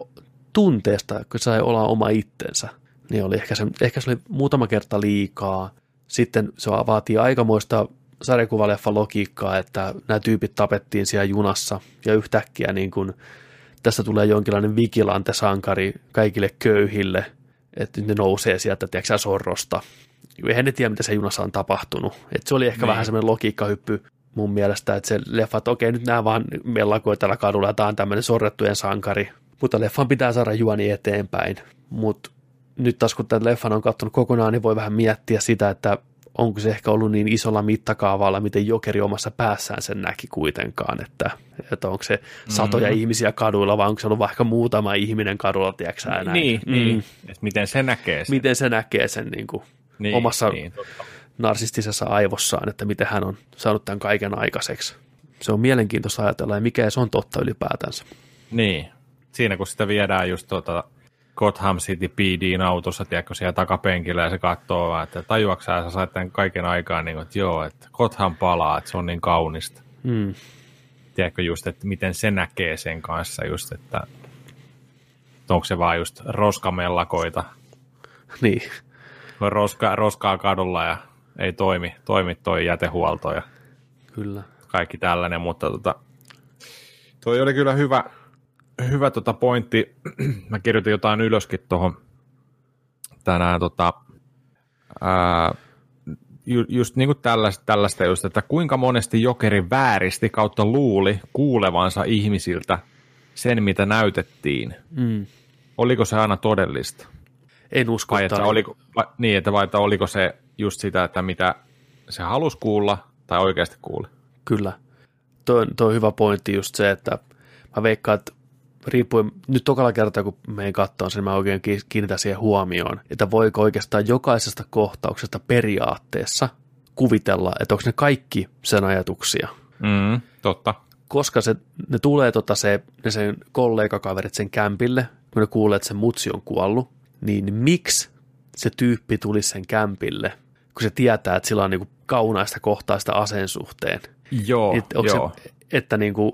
tunteesta, kun sai olla oma itsensä. Niin oli ehkä se, ehkä se oli muutama kerta liikaa. Sitten se vaatii aikamoista sarjakuvaleffa logiikkaa, että nämä tyypit tapettiin siellä junassa ja yhtäkkiä niin kuin tästä tulee jonkinlainen vigilante-sankari kaikille köyhille, että ne nousee sieltä, tiedätkö, sorrosta. Eihän ne tiedä, mitä se junassa on tapahtunut. Et se oli ehkä Niin. vähän semmoinen logiikkahyppy mun mielestä, että se leffa, että okei, nyt nämä vaan mellakoi tällä kadulla, ja tämä on tämmöinen sorrettujen sankari. Mutta leffan pitää saada juoni eteenpäin. Mutta nyt taas kun tämän leffan on katsonut kokonaan, niin voi vähän miettiä sitä, että onko se ehkä ollut niin isolla mittakaavalla, miten jokeri omassa päässään sen näki kuitenkaan, että, että onko se satoja mm. ihmisiä kaduilla, vai onko se ollut vaikka muutama ihminen kadulla, tiedätkö näin. Niin, Mm. niin. Et miten se näkee sen. Miten se näkee sen niin kuin niin, omassa niin, totta. narsistisessa aivossaan, että miten hän on saanut tämän kaiken aikaiseksi. Se on mielenkiintoista ajatella, ja mikä se on totta ylipäätänsä. Niin. Siinä kun sitä viedään just tuota Gotham City PDin autossa, tiedätkö, siellä takapenkillä ja se katsoo vaan, että tajuatko sä, sä sait tämän kaiken aikaan, niin kuin, että joo, että Gotham palaa, että se on niin kaunista. Mm. Tiedätkö just, että miten se näkee sen kanssa just, että onko se vaan just roskamellakoita, Niin, roska, roskaa kadulla ja ei toimi, toimi toi jätehuolto ja kyllä. kaikki tällainen, mutta tota, toi oli kyllä hyvä, hyvä tota pointti. Mä kirjoitin jotain ylöskin tuohon tänään tota, ää, ju, just niin kuin tällaista, tällaista just, että kuinka monesti jokeri vääristi kautta luuli kuulevansa ihmisiltä sen, mitä näytettiin. Mm. Oliko se aina todellista? En usko, Vai että oliko, vai, niin, että, vai että oliko se just sitä, että mitä se halusi kuulla tai oikeasti kuuli? Kyllä. Tuo toi on hyvä pointti just se, että mä veikkaan, että riippuen, nyt tokalla kertaa kun meidän kattoon sen, mä oikein ki- kiinnitän siihen huomioon, että voiko oikeastaan jokaisesta kohtauksesta periaatteessa kuvitella, että onko ne kaikki sen ajatuksia. Mm, totta. Koska se, ne tulee tota se, ne sen kollegakaverit sen kämpille, kun ne kuulee, että se mutsi on kuollut, niin miksi se tyyppi tuli sen kämpille, kun se tietää, että sillä on niinku kaunaista kohtaista aseen suhteen. Joo, Että, onko joo. Se, että niin kuin,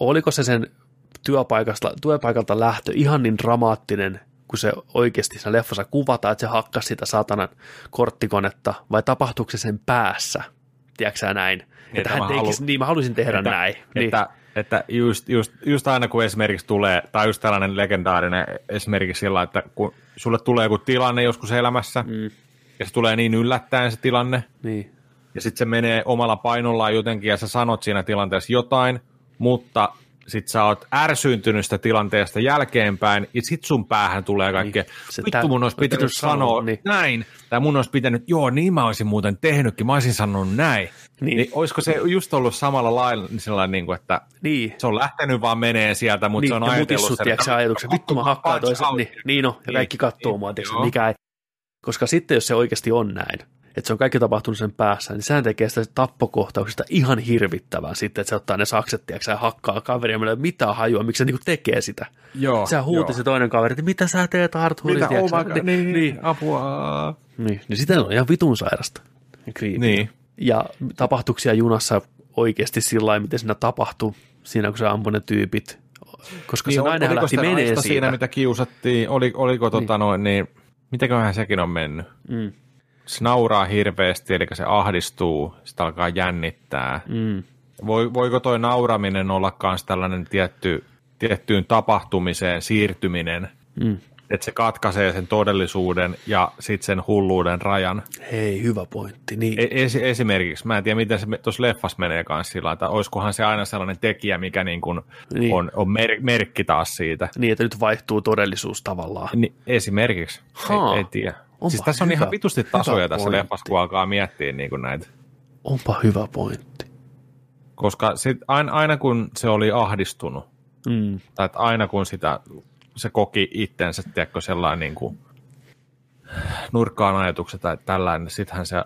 oliko se sen työpaikasta, työpaikalta lähtö ihan niin dramaattinen, kun se oikeasti siinä leffassa kuvataan, että se hakkasi sitä satanan korttikonetta, vai tapahtuuko se sen päässä? Tiedätkö näin? Niin, että että hän mä tekisi, halu- niin mä haluaisin tehdä että, näin. niin. Että, että just, just, just, aina kun esimerkiksi tulee, tai just tällainen legendaarinen esimerkiksi sillä, että kun sulle tulee joku tilanne joskus elämässä, mm. ja se tulee niin yllättäen se tilanne, niin. ja sitten se menee omalla painollaan jotenkin, ja sä sanot siinä tilanteessa jotain, mutta sit sä oot ärsyyntynyt sitä tilanteesta jälkeenpäin, ja sit sun päähän tulee kaikkea, Niin, se vittu mun olisi pitänyt pitänyt sanoa, sanoa niin. näin, tai mun olisi pitänyt, joo niin mä olisin muuten tehnytkin, mä olisin sanonut näin. Niin. Niin. olisiko se just ollut samalla lailla niin sellainen, niin kuin, että Niin. se on lähtenyt vaan menee sieltä, mutta niin, se on ja ajatellut sen, tiedätkö, ajatuksen, vittu mä hakkaan toisen, niin, niin no, ja kaikki katsoo niin, mua, tiedätkö, joo. mikä ei. Koska sitten, jos se oikeasti on näin, että se on kaikki tapahtunut sen päässä, niin sehän tekee sitä tappokohtauksesta ihan hirvittävää sitten, että se ottaa ne sakset, tiedätkö, ja hakkaa kaveria, meillä ei ole mitään hajua, miksi se niinku tekee sitä. Joo, Sehän huuti joo. se toinen kaveri, että mitä sä teet Arthuri, Mitä, tiedätkö, oh my God, niin, niin, niin, apua. niin, niin sitä on ihan vitun sairasta. Niin. Ja tapahtuksia junassa oikeasti sillä lailla, miten siinä tapahtui, siinä kun se ampui ne tyypit, koska se Niin, nainen oliko lähti sitä menee siitä. siinä, mitä kiusattiin, oli, oliko tota noin, niin, mitäköhän sekin on mennyt? Mm. Se nauraa hirveästi, eli se ahdistuu, sitä alkaa jännittää. Mm. Voi, voiko toi nauraminen olla myös tällainen tietty, tiettyyn tapahtumiseen siirtyminen, Mm. että se katkaisee sen todellisuuden ja sitten sen hulluuden rajan. Hei, hyvä pointti. Niin. E- esi- esimerkiksi, mä en tiedä miten se tuossa leffassa menee kanssa sillä että olisikohan se aina sellainen tekijä, mikä niin kuin Niin. on, on mer- merkki taas siitä. Niin, että nyt vaihtuu todellisuus tavallaan. Ni, esimerkiksi, Haa. ei, ei tiedä. Onpa siis tässä on hyvä- ihan vitusti tasoja tässä pointti. leffassa, kun alkaa miettiä niin kuin näitä. Onpa hyvä pointti. Koska sit, aina, aina kun se oli ahdistunut, Mm. tai että aina kun sitä, se koki itsensä, tiedätkö, sellainen niin kuin nurkkaan ajatukset tai tällainen, sittenhän se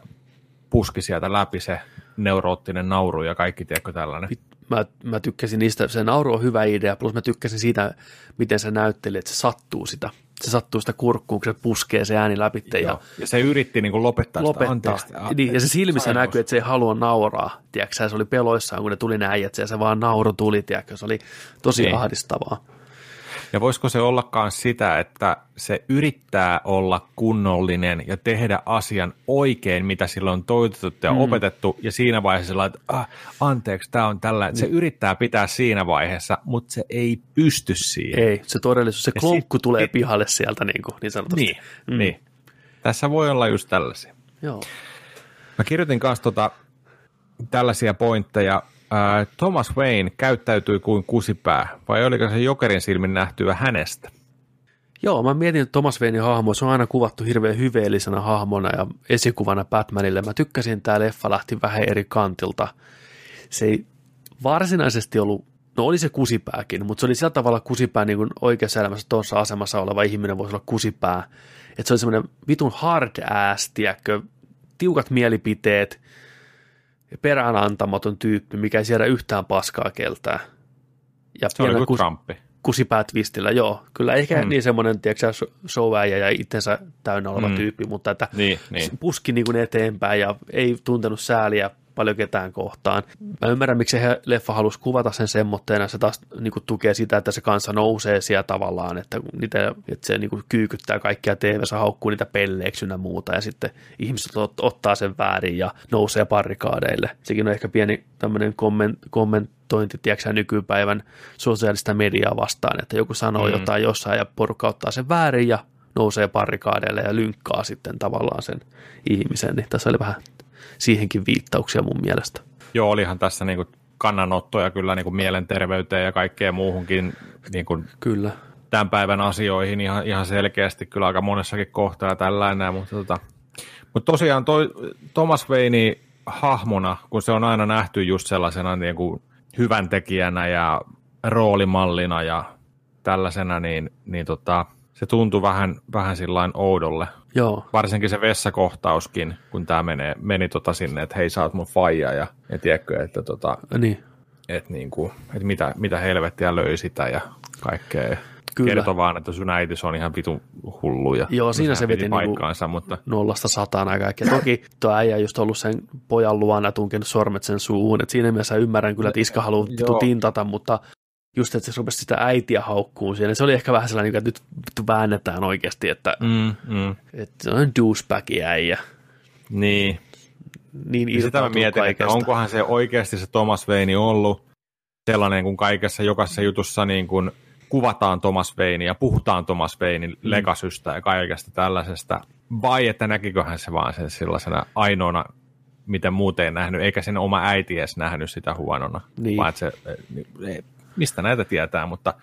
puski sieltä läpi se neuroottinen nauru ja kaikki, tiedätkö, tällainen. Mä, mä tykkäsin niistä, se nauru on hyvä idea, plus mä tykkäsin siitä, miten se näytteli, että se sattuu sitä. Se sattuu sitä kurkkuun, kun se puskee se ääni läpi ja. Ja se yritti niin kuin lopettaa, lopettaa. sitä. Anteeksi, niin, ja se silmissä näkyy, että se ei halua nauraa. Tiedätkö, se oli peloissaan, kun ne tuli ne äijät, ja se vaan nauru tuli, tiedätkö, se oli tosi Niin. ahdistavaa. Ja voisiko se ollakaan sitä, että se yrittää olla kunnollinen ja tehdä asian oikein, mitä sillä on toitotettu ja mm. opetettu, ja siinä vaiheessa sillä, että ah, anteeksi, tämä on tällä. Se yrittää pitää siinä vaiheessa, mutta se ei pysty siihen. Ei, se todellisuus, se Ja klonkku sit- tulee pihalle sieltä niin, kuin, niin sanotusti. Niin, mm. niin. Tässä voi olla just tällaisia. Joo. Mä kirjoitin kanssa tota, tällaisia pointteja. Ää, Thomas Wayne käyttäytyi kuin kusipää, vai oliko se jokerin silmin nähtyä hänestä? Joo, mä mietin, että Thomas Waynein hahmo, se on aina kuvattu hirveän hyveellisenä hahmona ja esikuvana Batmanille. Mä tykkäsin, että tämä leffa lähti vähän eri kantilta. Se ei varsinaisesti ollut, no oli se kusipääkin, mutta se oli sillä tavalla kusipää niin kuin oikeassa elämässä tuossa asemassa oleva ihminen voisi olla kusipää. Että se oli semmoinen vitun hard ass, tiedätkö, tiukat mielipiteet, peräänantamaton tyyppi, mikä ei siedä yhtään paskaa keltää. Ja Se oli kuin Trumpi. kusipäätvistillä, joo. Kyllä ehkä mm. Niin semmoinen, tiedätkö showäjä ja itsensä täynnä oleva. Mm. tyyppi, mutta että Niin, niin. puski niin kuin eteenpäin ja ei tuntenut sääliä paljon ketään kohtaan. Mä ymmärrän, miksi se leffa halusi kuvata sen semmoitteena, se taas niin kuin tukee sitä, että se kansa nousee siellä tavallaan, että, niitä, että se niin kuin kyykyttää kaikkia TV-sä haukkuu niitä pelleeksi ynnä muuta, ja sitten ihmiset ot, ottaa sen väärin ja nousee parikaadeille. Sekin on ehkä pieni tämmöinen komment, kommentointi, tiedätkö nykypäivän sosiaalista mediaa vastaan, että joku sanoo. Mm. jotain jossain ja porukka ottaa sen väärin ja nousee parikaadeille ja lynkkaa sitten tavallaan sen ihmisen, niin tässä oli vähän siihenkin viittauksia mun mielestä. Joo, olihan tässä niin kuin kannanottoja kyllä niin kuin mielenterveyteen ja kaikkeen muuhunkin niin kuin Kyllä. tämän päivän asioihin ihan, ihan selkeästi kyllä aika monessakin kohtaa tällainen, mutta, tota, mutta tosiaan toi Thomas Wayne hahmona, kun se on aina nähty just sellaisena niin kuin hyvän tekijänä ja roolimallina ja tällaisena, niin, niin tota, se tuntui vähän, vähän sillain oudolle. Joo, Varsinkin se vessakohtauskin, kun tämä menee, meni tota sinne, että hei sä oot mun faija ja, ja tiedätkö, että, tota, niin. että, niinku, että mitä, mitä helvettiä löi sitä ja kaikkea. Kyllä. Kertoi vaan, että sun äitis on ihan vitun hullu. Ja Joo, siinä se veti niinku- paikkaansa, mutta nollasta sataan ja kaikkea. Toki tuo äijä on just ollut sen pojan luona tunkenut sormet sen suuhun. Et siinä mielessä ymmärrän kyllä, että iska haluaa tintata, mutta just, että se rupesi sitä äitiä haukkuun siinä. Se oli ehkä vähän sellainen, että nyt vittu väännetään oikeasti, että, mm, mm, että se on douchebagi äijä. niin. Niin Ja sitä mä mietin, että kaikesta. onkohan se oikeasti se Thomas Wayne ollut sellainen, kun kaikessa jokaisessa jutussa niin kuin kuvataan Thomas ja puhutaan Thomas Waynein mm. legasystä ja kaikesta tällaisesta, vai että näkiköhän se vaan sen sellaisena ainoana, miten muuten ei nähnyt, eikä sen oma äiti edes nähnyt sitä huonona, Niin. vaan että se, mistä näitä tietää, mutta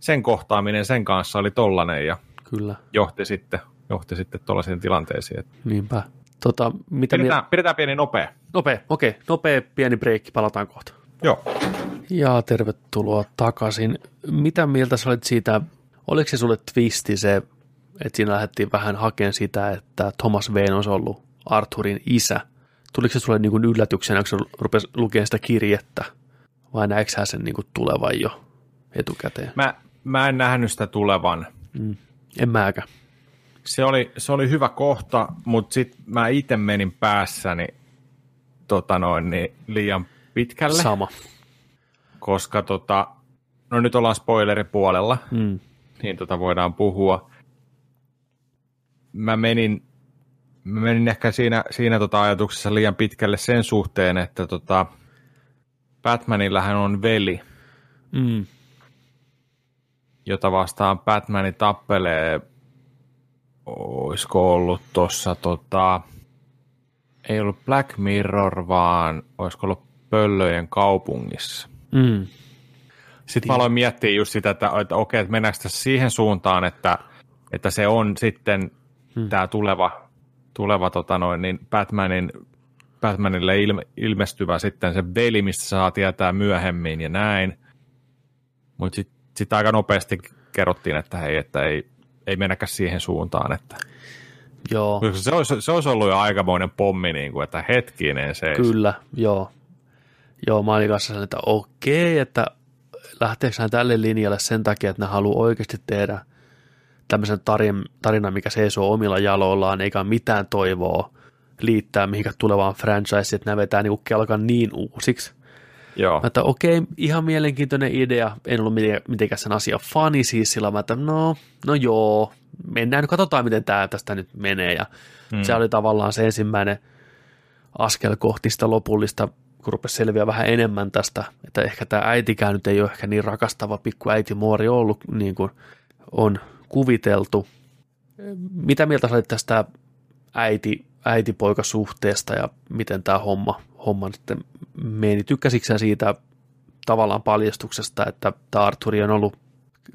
sen kohtaaminen sen kanssa oli tollanen ja Kyllä, johti sitten, johti sitten tuollaisiin tilanteisiin. Että niinpä. Tota, mitä Pidetään, mie- pidetään pieni nopea. Nopea, okei, okay, nopea pieni breikki, palataan kohta. Joo. Ja tervetuloa takaisin. Mitä mieltä sä olit siitä, oliko se sulle twisti se, että siinä lähdettiin vähän hakemaan sitä, että Thomas Wayne olisi ollut Arthurin isä? Tuliko se sulle niin kuin yllätyksenä, kun sä rupesi lukemaan sitä kirjettä? Vai näetkö sen niin kuin tulevan jo etukäteen? Mä, mä en nähnyt sitä tulevan. Mm. En mäkään. Se oli, se oli hyvä kohta, mutta sitten mä itse menin päässäni tota noin, niin liian pitkälle, Sama. koska tota, no nyt ollaan spoileripuolella, Mm. niin tota voidaan puhua. Mä menin, mä menin ehkä siinä, siinä tota ajatuksessa liian pitkälle sen suhteen, että tota, Batmanillähän on veli, Mm. jota vastaan Batmani tappelee, olisiko ollut tuossa, tota, ei ollut Black Mirror, vaan olisiko ollut Pöllöjen kaupungissa. Mm. Sitten mä aloin miettiä just sitä, että, että okei, että mennäänkö tässä siihen suuntaan, että, että se on sitten hmm. tämä tuleva, tuleva tota noin, niin Batmanin, Batmanille ilme, ilmestyvä sitten se veli, mistä saa tietää myöhemmin ja näin. Mutta sitten sit aika nopeasti kerrottiin, että hei, että ei, ei mennäkään siihen suuntaan, että Joo. koska se olisi, se olisi ollut jo aikamoinen pommi, niin kuin, että hetkinen se. Kyllä, joo. Joo, mä olin kanssa että okei, että lähteekö hän tälle linjalle sen takia, että ne haluaa oikeasti tehdä tämmöisen tarin, tarinan, mikä seisoo omilla jaloillaan, eikä mitään toivoa liittää mihinkään tulevaan franchiseen, että nämä vetää niinku kelkan niin uusiksi. Joo. Mä että okei, ihan mielenkiintoinen idea, en ollut mitenkään, mitenkään sen asian fani siis sillä, mä että no, no joo, mennään nyt, katsotaan miten tämä tästä nyt menee ja mm. se oli tavallaan se ensimmäinen askel kohti sitä lopullista, kun rupesi selviä vähän enemmän tästä, että ehkä tämä äitikään nyt ei ole ehkä niin rakastava pikku äiti muori ollut niin kuin on kuviteltu. Mitä mieltä sä olit tästä äiti, äiti-poikasuhteesta ja miten tämä homma, homma sitten meni? Tykkäsitkö siitä tavallaan paljastuksesta, että tämä Arturi on ollut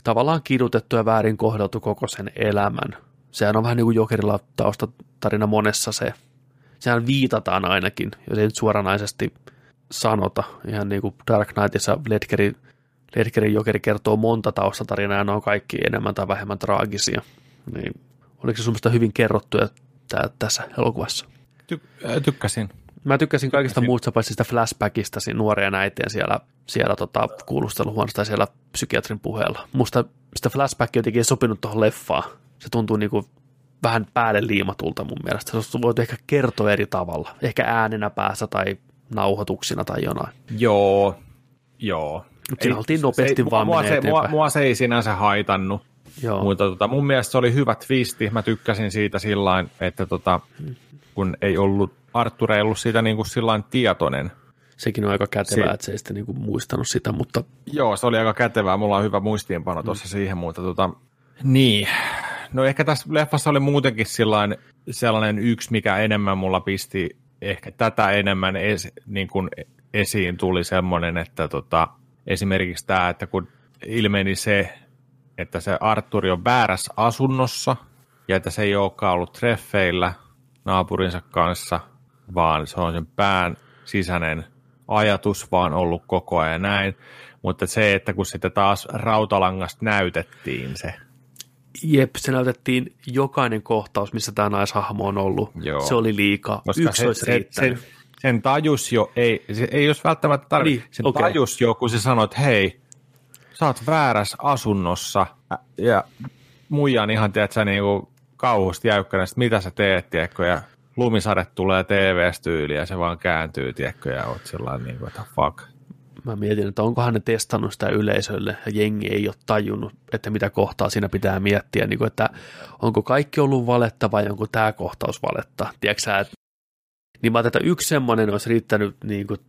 tavallaan kidutettu ja väärin kohdeltu koko sen elämän? Sehän on vähän niin kuin Jokerilla taustatarina monessa se. Sehän viitataan ainakin, jos ei nyt suoranaisesti sanota. Ihan niin kuin Dark Knightissa Ledgerin, Ledgerin Jokeri kertoo monta taustatarinaa ja ne on kaikki enemmän tai vähemmän traagisia. Niin, oliko se sun hyvin kerrottuja tää, tässä elokuvassa? Ty- äh, tykkäsin. Mä tykkäsin kaikista muusta paitsi sitä flashbackista siinä nuoria äiteen siellä, siellä tota, kuulusteluhuoneessa tai siellä psykiatrin puheella. Musta sitä flashback jotenkin ei sopinut tuohon leffaan. Se tuntuu niinku vähän päälle liimatulta mun mielestä. Se voitu ehkä kertoa eri tavalla. Ehkä äänenä päässä tai nauhoituksina tai jonain. Joo, joo. Mut siinä oltiin nopeasti se, vaan mua, se, mua, mua se ei sinänsä haitannut, Joo. mutta tota, mun mielestä se oli hyvä twisti. Mä tykkäsin siitä sillain, että tota, kun ei ollut, Arttur ei ollut siitä niin kuin sillain tietoinen. Sekin on aika kätevää, Si- että se ei sitten niinku muistanut sitä, mutta Joo, se oli aika kätevää. Mulla on hyvä muistiinpano tuossa siihen, mutta tota, niin. No ehkä tässä leffassa oli muutenkin sillain, sellainen yksi, mikä enemmän mulla pisti ehkä tätä enemmän es, niin kuin esiin tuli semmoinen, että tota, esimerkiksi tämä, että kun ilmeni se, että se Arturi on väärässä asunnossa ja että se ei olekaan ollut treffeillä naapurinsa kanssa, vaan se on sen pään sisäinen ajatus vaan ollut koko ajan näin. Mutta se, että kun sitten taas rautalangasta näytettiin se. Jep, se näytettiin jokainen kohtaus, missä tämä naishahmo on ollut. Joo. Se oli liikaa. Koska Yksi se, olisi se, riittänyt. sen, sen tajus jo, ei, se ei jos välttämättä tarvitse, Niin, sen okei. tajus jo, kun se sanoi, että hei, sä oot väärässä asunnossa, ja muija on ihan, tiedät sä, niinku kauhusti jäykkänä, että mitä sä teet, tiedätkö, ja lumisade tulee TV-styyliin, ja se vaan kääntyy, tiedätkö, ja oot sellainen, niin kuin, että fuck. Mä mietin, että onkohan ne testannut sitä yleisölle ja jengi ei ole tajunnut, että mitä kohtaa siinä pitää miettiä, niin kuin, että onko kaikki ollut valetta vai onko tämä kohtaus valetta. Tiedätkö sä, että niin mä ajattelin, että yksi semmoinen olisi riittänyt niin kuin,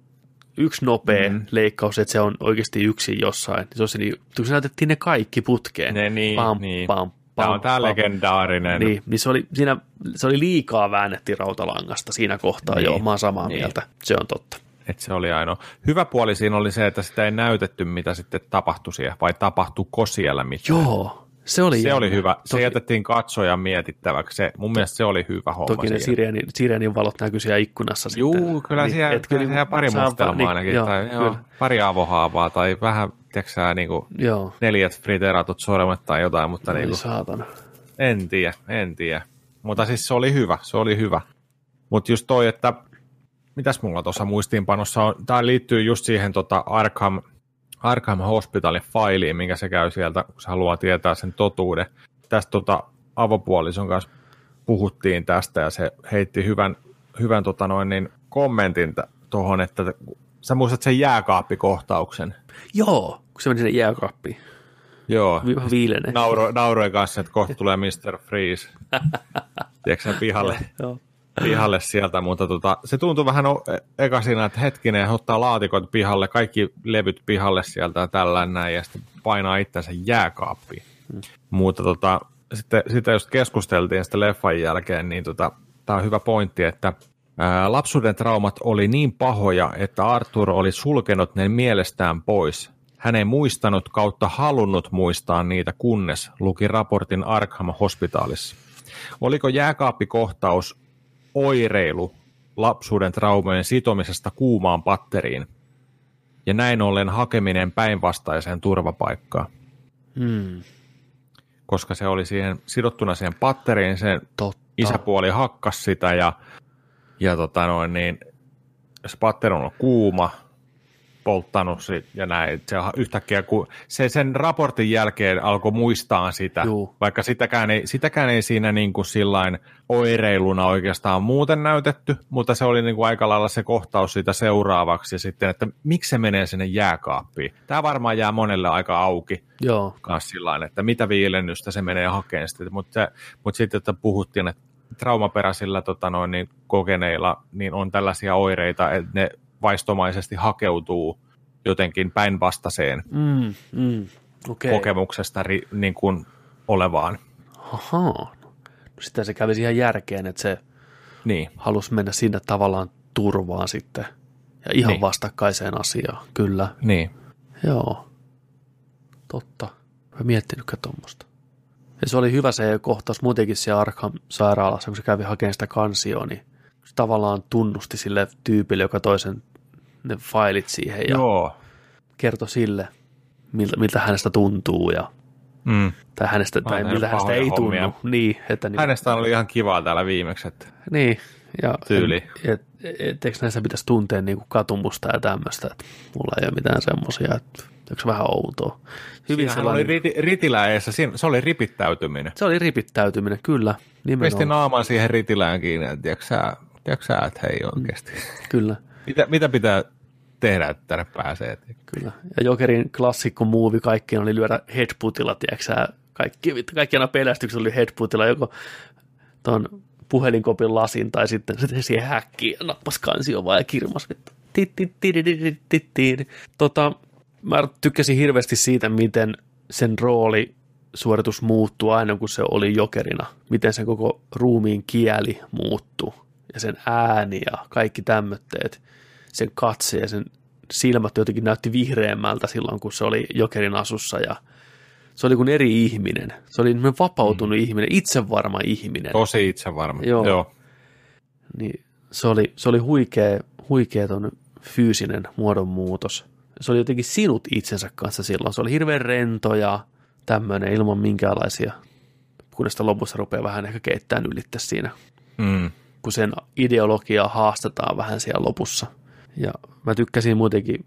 yksi nopea Mm. leikkaus, että se on oikeasti yksin jossain. Se olisi niin, kun se näytettiin ne kaikki putkeen. Ne niin, pam, niin. Pam, Tämä pam, on tämä pam. legendaarinen. Niin, niin se, oli, siinä, se oli liikaa väännettiin rautalangasta siinä kohtaa, Niin, niin, joo, mä oon samaa niin. niin. mieltä, se on totta. Että se oli ainoa. Hyvä puoli siinä oli se, että sitä ei näytetty, mitä sitten tapahtui siellä, vai tapahtuiko siellä mitään. Joo, se oli, Se jännä. oli hyvä. Se Toki- jätettiin katsojan mietittäväksi. Se, mun mielestä se oli hyvä homma Toki ne sireenin, sireenin valot näkyy siellä ikkunassa Juu, sitten. kyllä Niin, siellä, et kyllä siellä pari mustelmaa niin, ainakin, joo, tai joo, pari avohaavaa, tai vähän, tiedätkö niin kuin Joo, neljät friteeratut sormet tai jotain, mutta niin kuin, saatana. en tiedä, en tiedä. Mutta siis se oli hyvä, se oli hyvä. Mutta just toi, että mitäs mulla tuossa muistiinpanossa on, tämä liittyy just siihen tota Arkham, Arkham Hospitalin failiin, minkä se käy sieltä, kun se haluaa tietää sen totuuden. Tästä tota avopuolison kanssa puhuttiin tästä ja se heitti hyvän, hyvän tota noin, niin kommentin tuohon, että sä muistat sen jääkaappikohtauksen. Joo, kun se meni sinne jääkaappiin. Joo, Vi- Viilenee. Nauro, nauroin kanssa, että kohta tulee Mr. Freeze. Tiedätkö pihalle, Joo. Pihalle sieltä, mutta tota, se tuntui vähän o- eka siinä, että hetkinen, ottaa laatikot pihalle, kaikki levyt pihalle sieltä ja tällä näin, ja sitten painaa itsensä jääkaappiin. Hmm. Mutta tota, sitten, sitä just keskusteltiin sitten leffan jälkeen, niin tota, tämä on hyvä pointti, että ää, lapsuuden traumat oli niin pahoja, että Arthur oli sulkenut ne mielestään pois. Hän ei muistanut kautta halunnut muistaa niitä, kunnes luki raportin Arkham Hospitalissa. Oliko jääkaappikohtaus oireilu lapsuuden traumojen sitomisesta kuumaan patteriin ja näin ollen hakeminen päinvastaiseen turvapaikkaan? Hmm, Koska se oli siihen sidottuna siihen patteriin, sen totta. isäpuoli hakkas sitä ja, ja tota noin, niin, se patteri on kuuma, polttanut sit ja näin. Se yhtäkkiä, kun se sen raportin jälkeen alkoi muistaa sitä, Juu. vaikka sitäkään ei, sitäkään ei siinä niin kuin sillain oireiluna oikeastaan muuten näytetty, mutta se oli niin kuin aika lailla se kohtaus siitä seuraavaksi ja sitten, että miksi se menee sinne jääkaappiin. Tämä varmaan jää monelle aika auki Joo, kanssa sillä että mitä viilennystä se menee hakemaan sitten. Mutta, mutta sitten, että puhuttiin, että traumaperäisillä tota noin, niin kokeneilla niin on tällaisia oireita, että ne vaistomaisesti hakeutuu jotenkin päinvastaiseen mm, mm. okei. kokemuksesta ri, niin kuin olevaan. Ahaa. No, sitten se kävi ihan järkeen, että se Niin, halusi mennä sinne tavallaan turvaan sitten. Ja ihan Niin. vastakkaiseen asiaan, kyllä. niin. Joo, totta. Mä miettinytkään tuommoista. Ja se oli hyvä se kohtaus muutenkin siellä Arkham-sairaalassa, kun se kävi hakemaan sitä kansioa, niin se tavallaan tunnusti sille tyypille, joka toi sen, ne failit siihen ja Joo. Kertoi sille, miltä, miltä hänestä tuntuu ja Mm. tai hänestä, tai miltä hänestä ei hommia. tunnu. Niin, että niin, Hänestä oli ihan kivaa täällä viimeksi. Että, niin, ja Tyyli. Et, et, et, eikö näissä pitäisi tuntea niin kuin katumusta ja tämmöistä, että mulla ei ole mitään semmoisia, että eikö se vähän outoa. Hyvin Siinähän oli sellainen, riti, ritiläessä, siinä, se oli ripittäytyminen. se oli ripittäytyminen, kyllä, Pisti nimenomaan, naaman siihen ritilään kiinni, että tiedätkö sä, tiedätkö sä että hei oikeasti. kyllä, Mitä, mitä pitää tehdä, että tänne pääsee? kyllä. Ja Jokerin klassikko muuvi kaikkien oli lyödä headputilla, tiedätkö kaikki, kaikki aina pelästykset oli headputilla, joko tuon puhelinkopin lasin tai sitten se siihen häkkiin ja nappas kansio vaan ja kirmas. Tota, mä tykkäsin hirveästi siitä, miten sen rooli suoritus muuttuu aina, kun se oli jokerina. Miten sen koko ruumiin kieli muuttuu. Ja sen ääni ja kaikki tämmötteet, sen katse ja sen silmät jotenkin näytti vihreämmältä silloin, kun se oli Jokerin asussa ja se oli kuin eri ihminen. Se oli vapautunut mm. ihminen, itsevarma ihminen. Tosi itsevarma, Joo. joo. Niin se oli, se oli huikea, huikea ton fyysinen muodonmuutos. Se oli jotenkin sinut itsensä kanssa silloin. Se oli hirveän rento ja tämmöinen ilman minkäänlaisia, kunnes sitä lopussa rupeaa vähän ehkä keittämään ylittä siinä, Mm. Kun sen ideologiaa haastetaan vähän siellä lopussa. Ja mä tykkäsin muutenkin,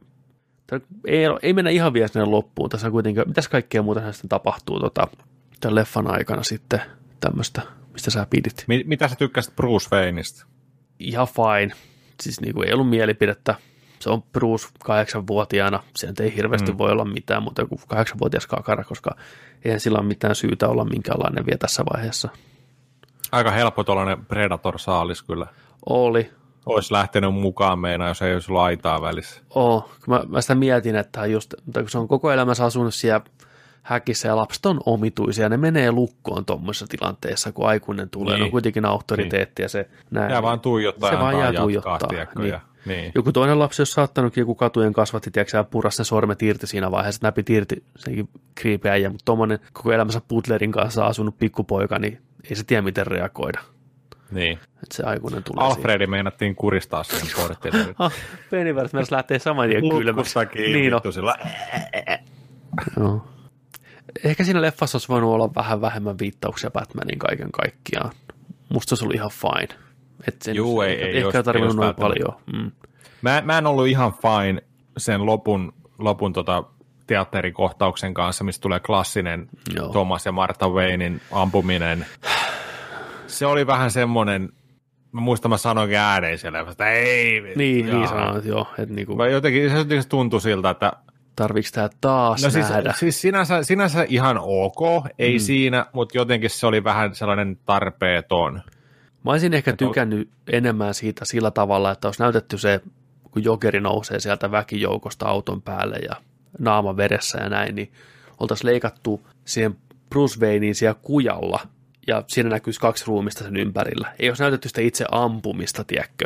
ei, ei mennä ihan vielä sinne loppuun, tässä on kuitenkin, mitäs kaikkea muuta sitten tapahtuu tota, tämän leffan aikana sitten tämmöistä, mistä sä pidit. Mi- mitä sä tykkäsit Bruce Wayneista? Ihan fine, siis niin kuin ei ollut mielipidettä, se on Bruce kahdeksanvuotiaana, se nyt ei hirveästi mm. voi olla mitään muuta kuin kahdeksanvuotias kakara, koska eihän sillä ole mitään syytä olla minkäänlainen vielä tässä vaiheessa. Aika helppo tuollainen Predator-saalis kyllä. Oli, Olisi lähtenyt mukaan meinaa, jos ei olisi ollut aitaa välissä. Oo, mä, mä sitä mietin, että just, mutta kun se on koko elämänsä asunut siellä häkissä ja lapset on omituisia, ne menee lukkoon tuommoisessa tilanteessa, kun aikuinen tulee, niin. Niin. on kuitenkin auktoriteetti ja se näin. Jää vaan tuijottaa Se vaan jää jatkaa, tuijottaa, tiedätkö, niin. ja- niin. Joku toinen lapsi olisi saattanutkin joku katujen kasvatti, tiedätkö, ja puras ne sormet irti siinä vaiheessa, näpit irti senkin kriipiäjä, mutta tuommoinen koko elämänsä Butlerin kanssa asunut pikkupoika, niin ei se tiedä, miten reagoida. niin. Että se aikuinen tulee siihen. Alfredi meinattiin kuristaa siihen portille. Ah, Pennyworth myös lähtee saman tien kylmäksi. Kiinni, Niin on. sillä. Joo. Ehkä siinä leffassa olisi voinut olla vähän vähemmän viittauksia Batmanin kaiken kaikkiaan. Musta se olisi ollut ihan fine. Et sen, Juu, ei- ei ehkä ei tarvinnut noin välttämättä. paljon. Mm. Mä, mä en ollut ihan fine sen lopun, lopun tota teatterikohtauksen kanssa, mistä tulee klassinen Joo. Thomas ja Martha Waynein ampuminen. Se oli vähän semmoinen, mä muistan mä sanoinkin ääneen siellä, että ei. Niin, jaa. niin sanoit, joo. Että niinku, Mä jotenkin, se jotenkin tuntui siltä, että tarviiko tämä taas No siis, nähdä? siis sinänsä, sinänsä ihan ok, ei mm. siinä, mutta jotenkin se oli vähän sellainen tarpeeton. Mä olisin ehkä on- tykännyt enemmän siitä sillä tavalla, että olisi näytetty se, kun jokeri nousee sieltä väkijoukosta auton päälle ja naama veressä ja näin, niin oltaisiin leikattu siihen Bruce Waynein siellä kujalla ja siinä näkyisi kaksi ruumista sen ympärillä. Ei olisi näytetty sitä itse ampumista, tiedätkö?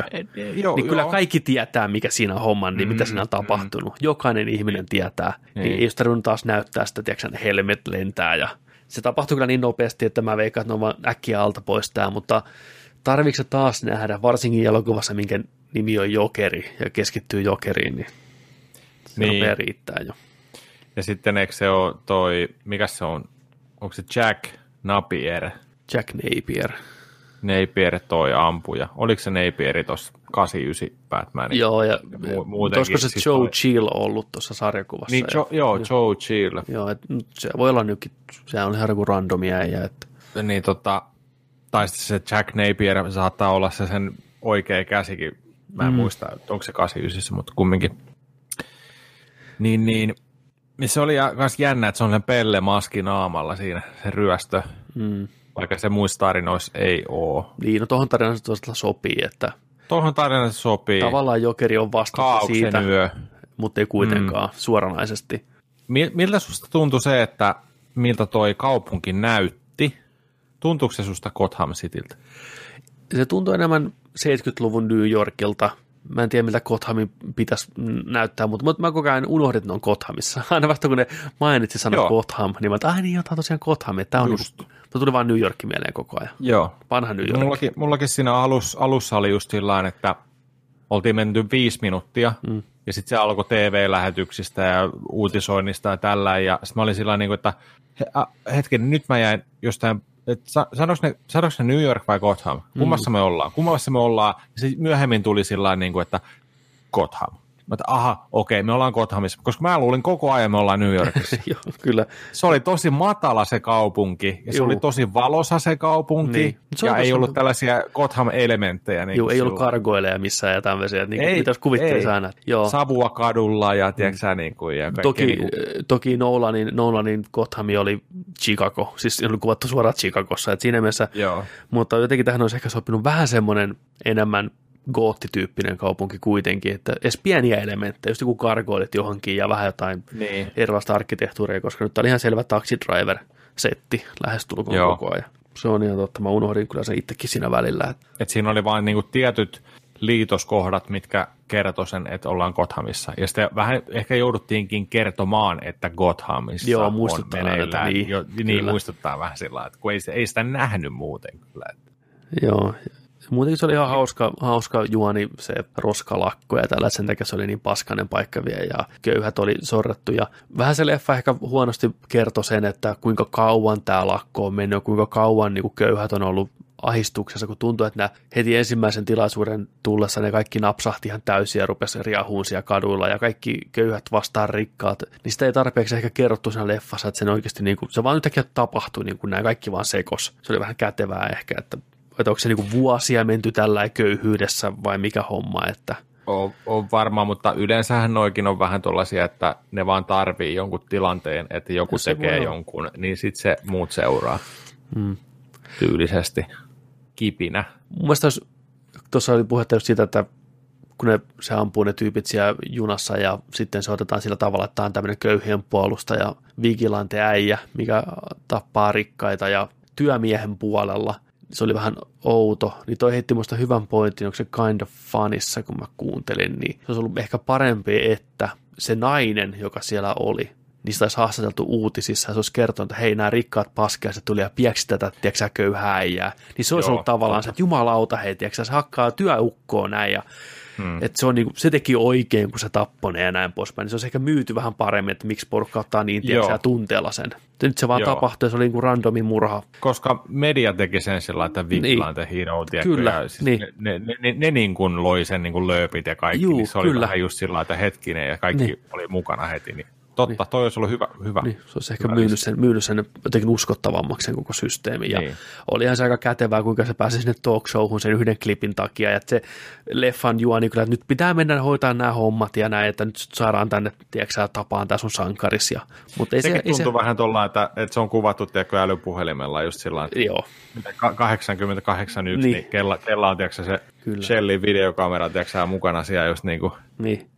Joo, Niin kyllä kaikki tietää, mikä siinä on homman, niin mitä siinä on tapahtunut. Jokainen ihminen tietää. Niin. Niin. ei olisi tarvinnut taas näyttää sitä, tiedätkö, helmet lentää ja se tapahtui kyllä niin nopeasti, että mä veikkaan, että ne on vaan äkkiä alta pois tää, mutta se taas nähdä, varsinkin elokuvassa, minkä nimi on Jokeri ja keskittyy Jokeriin, niin se niin. Rupeaa riittää jo. Ja sitten eikö se ole toi, mikä se on, onko se Jack Napier, Jack Napier. Napier toi ampuja. Oliko se Napieri tuossa 89 Batmanin? Joo, ja mu- muutenkin olisiko se siis Joe toi- Chill ollut tuossa sarjakuvassa? Niin, ja, jo, joo, Joe Chill. Joo, et, se voi olla nytkin, se on ihan joku randomia äijä, että Niin tota, tai sitten se Jack Napier saattaa olla se sen oikea käsikin. Mä en mm. muista, onko se 89, mutta kumminkin. Niin, niin. niin Se oli myös jännä, että se on sen pelle maski naamalla siinä, se ryöstö. mm, Vaikka se muissa tarinoissa ei ole. niin, no tuohon tarinaan se sopii, että Tuohon tarinaan se sopii. tavallaan Jokeri on Kaauksen siitä, yö. mutta ei kuitenkaan mm. suoranaisesti. Mi- Miltä susta tuntui se, että miltä toi kaupunki näytti? Tuntuuko se susta Gotham Cityltä? Se tuntuu enemmän 70-luvun New Yorkilta. Mä en tiedä, miltä Gothamin pitäisi näyttää, mutta, mutta mä koko ajan unohdin, että ne on Gothamissa. Aina vasta kun ne mainitsi sanan Joo. Gotham, niin mä että ai niin, jotain tosiaan Gotham. Tämä on Just. Mutta tuli vaan New York mieleen koko ajan. Joo. Vanha New York. Mullakin, mullakin siinä alus, alussa oli just sillä että oltiin menty viisi minuuttia, mm. ja sitten se alkoi TV-lähetyksistä ja uutisoinnista ja tällä, ja sitten mä olin sillä niin että hetken, nyt mä jäin jostain, että sa, sanoiko ne, sanoiko ne New York vai Gotham? Kummassa mm. me ollaan? Kummassa me ollaan? Ja se myöhemmin tuli sillä niin kuin, että Gotham. Mä että aha, okei, me ollaan Gothamissa, koska mä luulin koko ajan me ollaan New Yorkissa. Joo, kyllä. Se oli tosi matala se kaupunki, ja se Juu. oli tosi valosa se kaupunki, Niin. Se ja ei tossa- ollut tällaisia Gotham-elementtejä. Niin Joo, ei ollut kargoileja missään ja tämmöisiä. Niin Ei, mitä kuvittelisi ei. aina. Joo. Savua kadulla ja tiedätkö niin kuin, ja Toki, niin kuin, toki Nolanin, Nolanin Gothami oli Chicago, siis se oli kuvattu suoraan Chicagossa, että siinä mielessä, joo. mutta jotenkin tähän olisi ehkä sopinut vähän semmoinen enemmän goottityyppinen kaupunki kuitenkin, että edes pieniä elementtejä, just joku kargoilit johonkin ja vähän jotain Niin. erilaista arkkitehtuuria, koska nyt oli ihan selvä taxi driver setti lähestulkoon Joo. koko ajan. se on ihan totta. Mä unohdin kyllä sen itsekin siinä välillä. Että... Et siinä oli vain niinku tietyt liitoskohdat, mitkä kertoi sen, että ollaan Gothamissa. Ja sitten vähän ehkä jouduttiinkin kertomaan, että Gothamissa Joo, on muistuttaa meneillään. näitä, niin, jo, niin kyllä. muistuttaa vähän sillä että kun ei, ei sitä nähnyt muuten kyllä. Joo. Muutenkin se oli ihan hauska, hauska juoni se roskalakko ja tällä, sen takia se oli niin paskainen paikka vielä ja köyhät oli sorrettu. Ja vähän se leffa ehkä huonosti kertoi sen, että kuinka kauan tämä lakko on mennyt, kuinka kauan niin kuin köyhät on ollut ahistuksessa, kun tuntuu, että nämä heti ensimmäisen tilaisuuden tullessa ne kaikki napsahti ihan täysin ja rupesi riahuun siellä kaduilla ja kaikki köyhät vastaan rikkaat, niin sitä ei tarpeeksi ehkä kerrottu siinä leffassa, että sen oikeasti niin kuin, se vaan yhtäkkiä tapahtui, niin kuin nämä kaikki vaan sekos. Se oli vähän kätevää ehkä, että, että onko se niin vuosia menty tällä köyhyydessä vai mikä homma, että On, on varma, mutta yleensähän noikin on vähän tuollaisia, että ne vaan tarvii jonkun tilanteen, että joku se tekee jonkun, niin sitten se muut seuraa mm. tyylisesti kipinä. Mun mielestä olisi- tuossa oli puhetta just siitä, että kun ne, se ampuu ne tyypit siellä junassa ja sitten se otetaan sillä tavalla, että tämä on tämmöinen köyhien puolustaja, vigilante äijä, mikä tappaa rikkaita ja työmiehen puolella. Se oli vähän outo, niin toi heitti musta hyvän pointin, onko se kind of funissa, kun mä kuuntelin, niin se olisi ollut ehkä parempi, että se nainen, joka siellä oli, niistä olisi haastateltu uutisissa ja se olisi kertonut, että hei, nämä rikkaat paskiaiset tuli ja pieksi tätä, tiedätkö köyhää äijää. Niin se olisi Joo, ollut tavallaan se, että jumalauta, hei, tiedätkö se hakkaa työukkoa näin ja Hmm. että se, on niinku, se teki oikein, kun se tappoi ne ja näin poispäin. Niin se olisi ehkä myyty vähän paremmin, että miksi porukka ottaa niin tiedätkö, tunteella sen. Nyt se vaan Joo. tapahtui ja se oli niin kuin randomi murha. Koska media teki sen sillä että Vigilante niin. Hero, tiedätkö, Kyllä, ja siis niin. ne, ne, ne, ne, ne, niin kuin loi sen niin kuin lööpit ja kaikki, Juu, niin se oli kyllä. vähän just sillä että hetkinen ja kaikki Niin. oli mukana heti. Niin. Totta, toi olisi ollut hyvä. hyvä. Niin, se olisi ehkä Hyvä myynyt sen, myynyt sen jotenkin uskottavammaksi sen koko systeemin. Ja Niin. olihan se aika kätevää, kuinka se pääsi sinne talk showhun sen yhden klipin takia. Ja että se leffan juoni kyllä, että nyt pitää mennä hoitaa nämä hommat ja näin, että nyt saadaan tänne, tiedätkö tapaan tää sun sankaris. Ja, mutta ei se, Sekin se, tuntuu vähän tuolla, että, että se on kuvattu tiedätkö, älypuhelimella just sillä joo, että ka- 8081, niin, Niin. niin kella, kella on tiedätkö, se Kyllä. Shellin videokamera tiedätkö, mukana siellä just niin kuin, Niin.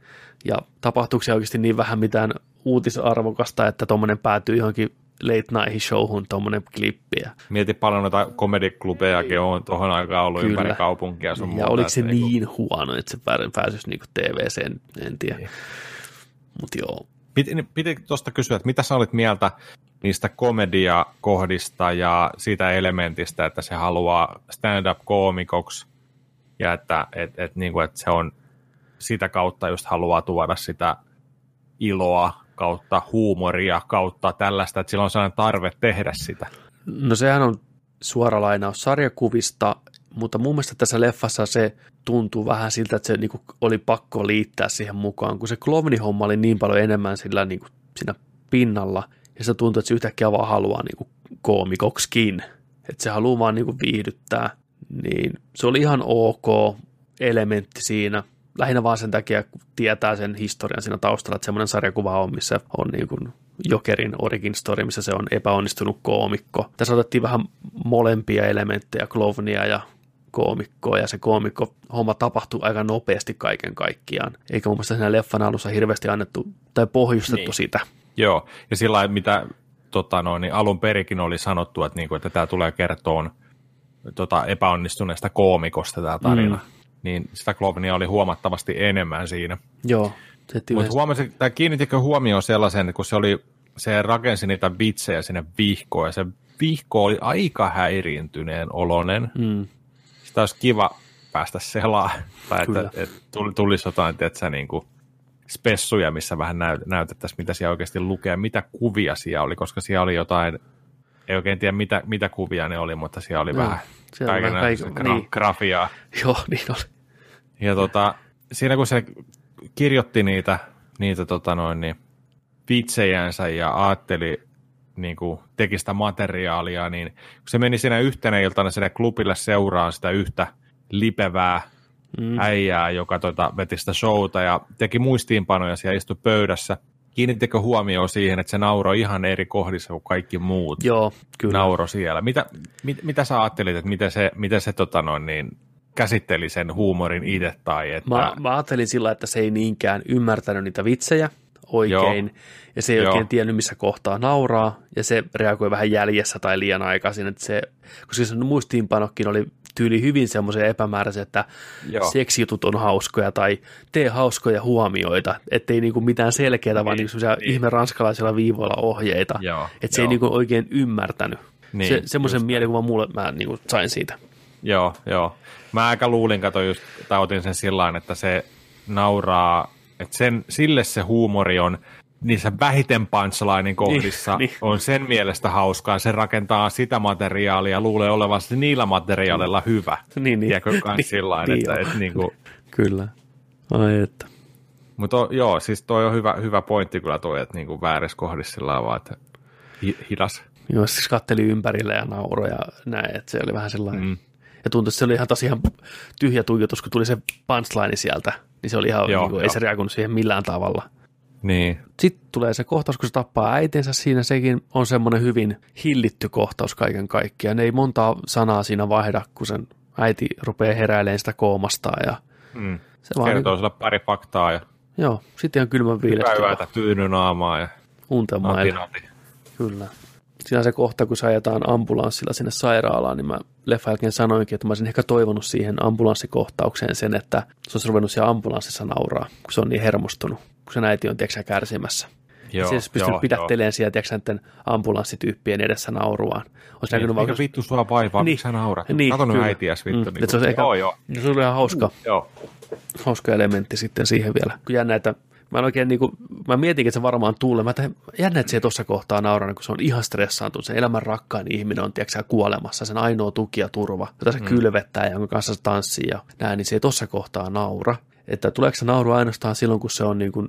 Ja tapahtuuko siellä oikeasti niin vähän mitään uutisarvokasta, että tuommoinen päätyy johonkin late night showhun tuommoinen klippi. Mieti paljon noita komediklubejakin on tuohon aikaan ollut Kyllä. ympäri kaupunkia. Sun ja muuta, oliko se että niinku- niin huono, että se pääsisi niinku TVCen, en tiedä. Niin. Mutta joo. Piti, piti tuosta kysyä, että mitä sä olit mieltä niistä komediakohdista ja siitä elementistä, että se haluaa stand-up-koomikoksi ja että et, et, niin kuin, että se on sitä kautta just haluaa tuoda sitä iloa kautta huumoria kautta tällaista, että sillä on sellainen tarve tehdä sitä. No sehän on suora lainaus sarjakuvista, mutta mun mielestä tässä leffassa se tuntuu vähän siltä, että se niinku oli pakko liittää siihen mukaan, kun se klovnihomma oli niin paljon enemmän sillä niinku siinä pinnalla, ja se tuntuu, että se yhtäkkiä vaan haluaa niinku koomikoksikin, että se haluaa vaan niinku viihdyttää, niin se oli ihan ok elementti siinä, lähinnä vaan sen takia, kun tietää sen historian siinä taustalla, että semmoinen sarjakuva on, missä on niin kuin Jokerin origin story, missä se on epäonnistunut koomikko. Tässä otettiin vähän molempia elementtejä, klovnia ja koomikkoa, ja se koomikko homma tapahtuu aika nopeasti kaiken kaikkiaan. Eikä mun mielestä siinä leffan alussa hirveästi annettu tai pohjustettu Niin. niin. sitä. Joo, ja sillä lailla, mitä tota noin, niin alun perikin oli sanottu, että, niinku, että tämä tulee kertoon tota, epäonnistuneesta koomikosta tämä tarina, mm. Niin sitä klovnia oli huomattavasti enemmän siinä. Joo. Mutta huomasin, tai kiinnitikö huomioon sellaisen, kun se oli, se rakensi niitä vitsejä sinne vihkoon, ja se vihko oli aika häiriintyneen olonen. mm, Sitä olisi kiva päästä selaa, tai Kyllä. että, että tuli- tulisi jotain, että niin kuin spessuja, missä vähän näyt, näytettäisiin, mitä siellä oikeasti lukee, mitä kuvia siellä oli, koska siellä oli jotain, ei oikein tiedä mitä, mitä kuvia ne oli, mutta siellä oli Joo, vähän siellä kaikenlaista kaiken- gra- niin. grafiaa. joo, niin oli. Ja tota, siinä kun se kirjoitti niitä, niitä tota noin, niin, vitsejänsä ja ajatteli, niin kuin teki sitä materiaalia, niin kun se meni siinä yhtenä iltana sinne klubille seuraan sitä yhtä lipevää Mm, äijää, joka tota, veti sitä showta ja teki muistiinpanoja siellä istui pöydässä. Kiinnittekö huomioon siihen, että se nauroi ihan eri kohdissa kuin kaikki muut joo, kyllä. nauro siellä? Mitä, mit, mitä sä ajattelit, että miten se, miten se tota noin, niin, käsitteli sen huumorin itse tai että... Mä, mä ajattelin sillä, että se ei niinkään ymmärtänyt niitä vitsejä oikein, Joo. ja se ei Joo. oikein tiennyt, missä kohtaa nauraa, ja se reagoi vähän jäljessä tai liian aikaisin, että se, koska se muistiinpanokin oli tyyli hyvin semmoisia epämääräisiä, että Joo. seksijutut on hauskoja tai tee hauskoja huomioita, ettei niinku mitään selkeää, vaan Niin, niinku semmoisia niin. ihme ranskalaisilla viivoilla ohjeita, Joo, että se ei niinku oikein ymmärtänyt. Niin, se, semmoisen mielikuvan mulle mä niinku sain siitä. Joo, joo. Mä aika luulin, kato just, tai otin sen sillä että se nauraa, että sen, sille se huumori on niissä vähiten punchlinein kohdissa niin. on sen mielestä hauskaa. Se rakentaa sitä materiaalia ja luulee olevansa niillä materiaaleilla hyvä. Niin, niin. Tiedätkö, Niin, sillä lailla, niin että, että niinku, Kyllä. Ai että. mutta joo, siis toi on hyvä, hyvä pointti kyllä toi, että niinku väärissä kohdissa sillä vaan, että hi, hidas. Joo, siis katteli ympärille ja nauroi ja näin, että se oli vähän sellainen. Mm. Ja tuntui, että se oli ihan tosiaan tyhjä tuijotus, kun tuli se punchline sieltä, niin se oli ihan, Joo, niin kuin, ei se reagoinut siihen millään tavalla. Niin, Sitten tulee se kohtaus, kun se tappaa äitinsä siinä, sekin on semmoinen hyvin hillitty kohtaus kaiken kaikkiaan. Ne ei montaa sanaa siinä vaihda, kun sen äiti rupeaa heräilemään sitä koomasta ja mm. se vaan, kertoo niin, sille pari faktaa ja joo, sitten ihan kylmän viilestä yötä, tyyny naamaa ja nati. Kyllä. Siinä se kohta, kun se ajetaan ambulanssilla sinne sairaalaan, niin mä leffan jälkeen sanoinkin, että mä olisin ehkä toivonut siihen ambulanssikohtaukseen sen, että se olisi ruvennut siellä ambulanssissa nauraa, kun se on niin hermostunut, kun se äiti on tiedätkö, kärsimässä. Joo, se olisi pystynyt pidättelemään siellä tiedätkö, näiden ambulanssityyppien edessä nauruaan. Olisi Niin, mikä vittu sua vaivaa, Niin. niin. sä naurat? Niin, Niin, Kato nyt äitiäs vittu. Mm, niin se on ehkä- joo, joo. se oli ihan hauska, joo. hauska elementti sitten siihen vielä. Kun jännä, että mä en oikein niinku, mä mietinkin, että se varmaan tulee. Mä tein, jännä, että se tuossa kohtaa naura, kun se on ihan stressaantunut. Se elämän rakkain ihminen on, tiedätkö, kuolemassa, sen ainoa tuki ja turva, jota se mm. kylvettää ja jonka kanssa se tanssii ja näin, niin se ei tuossa kohtaa naura. Että tuleeko se nauru ainoastaan silloin, kun se on niin kuin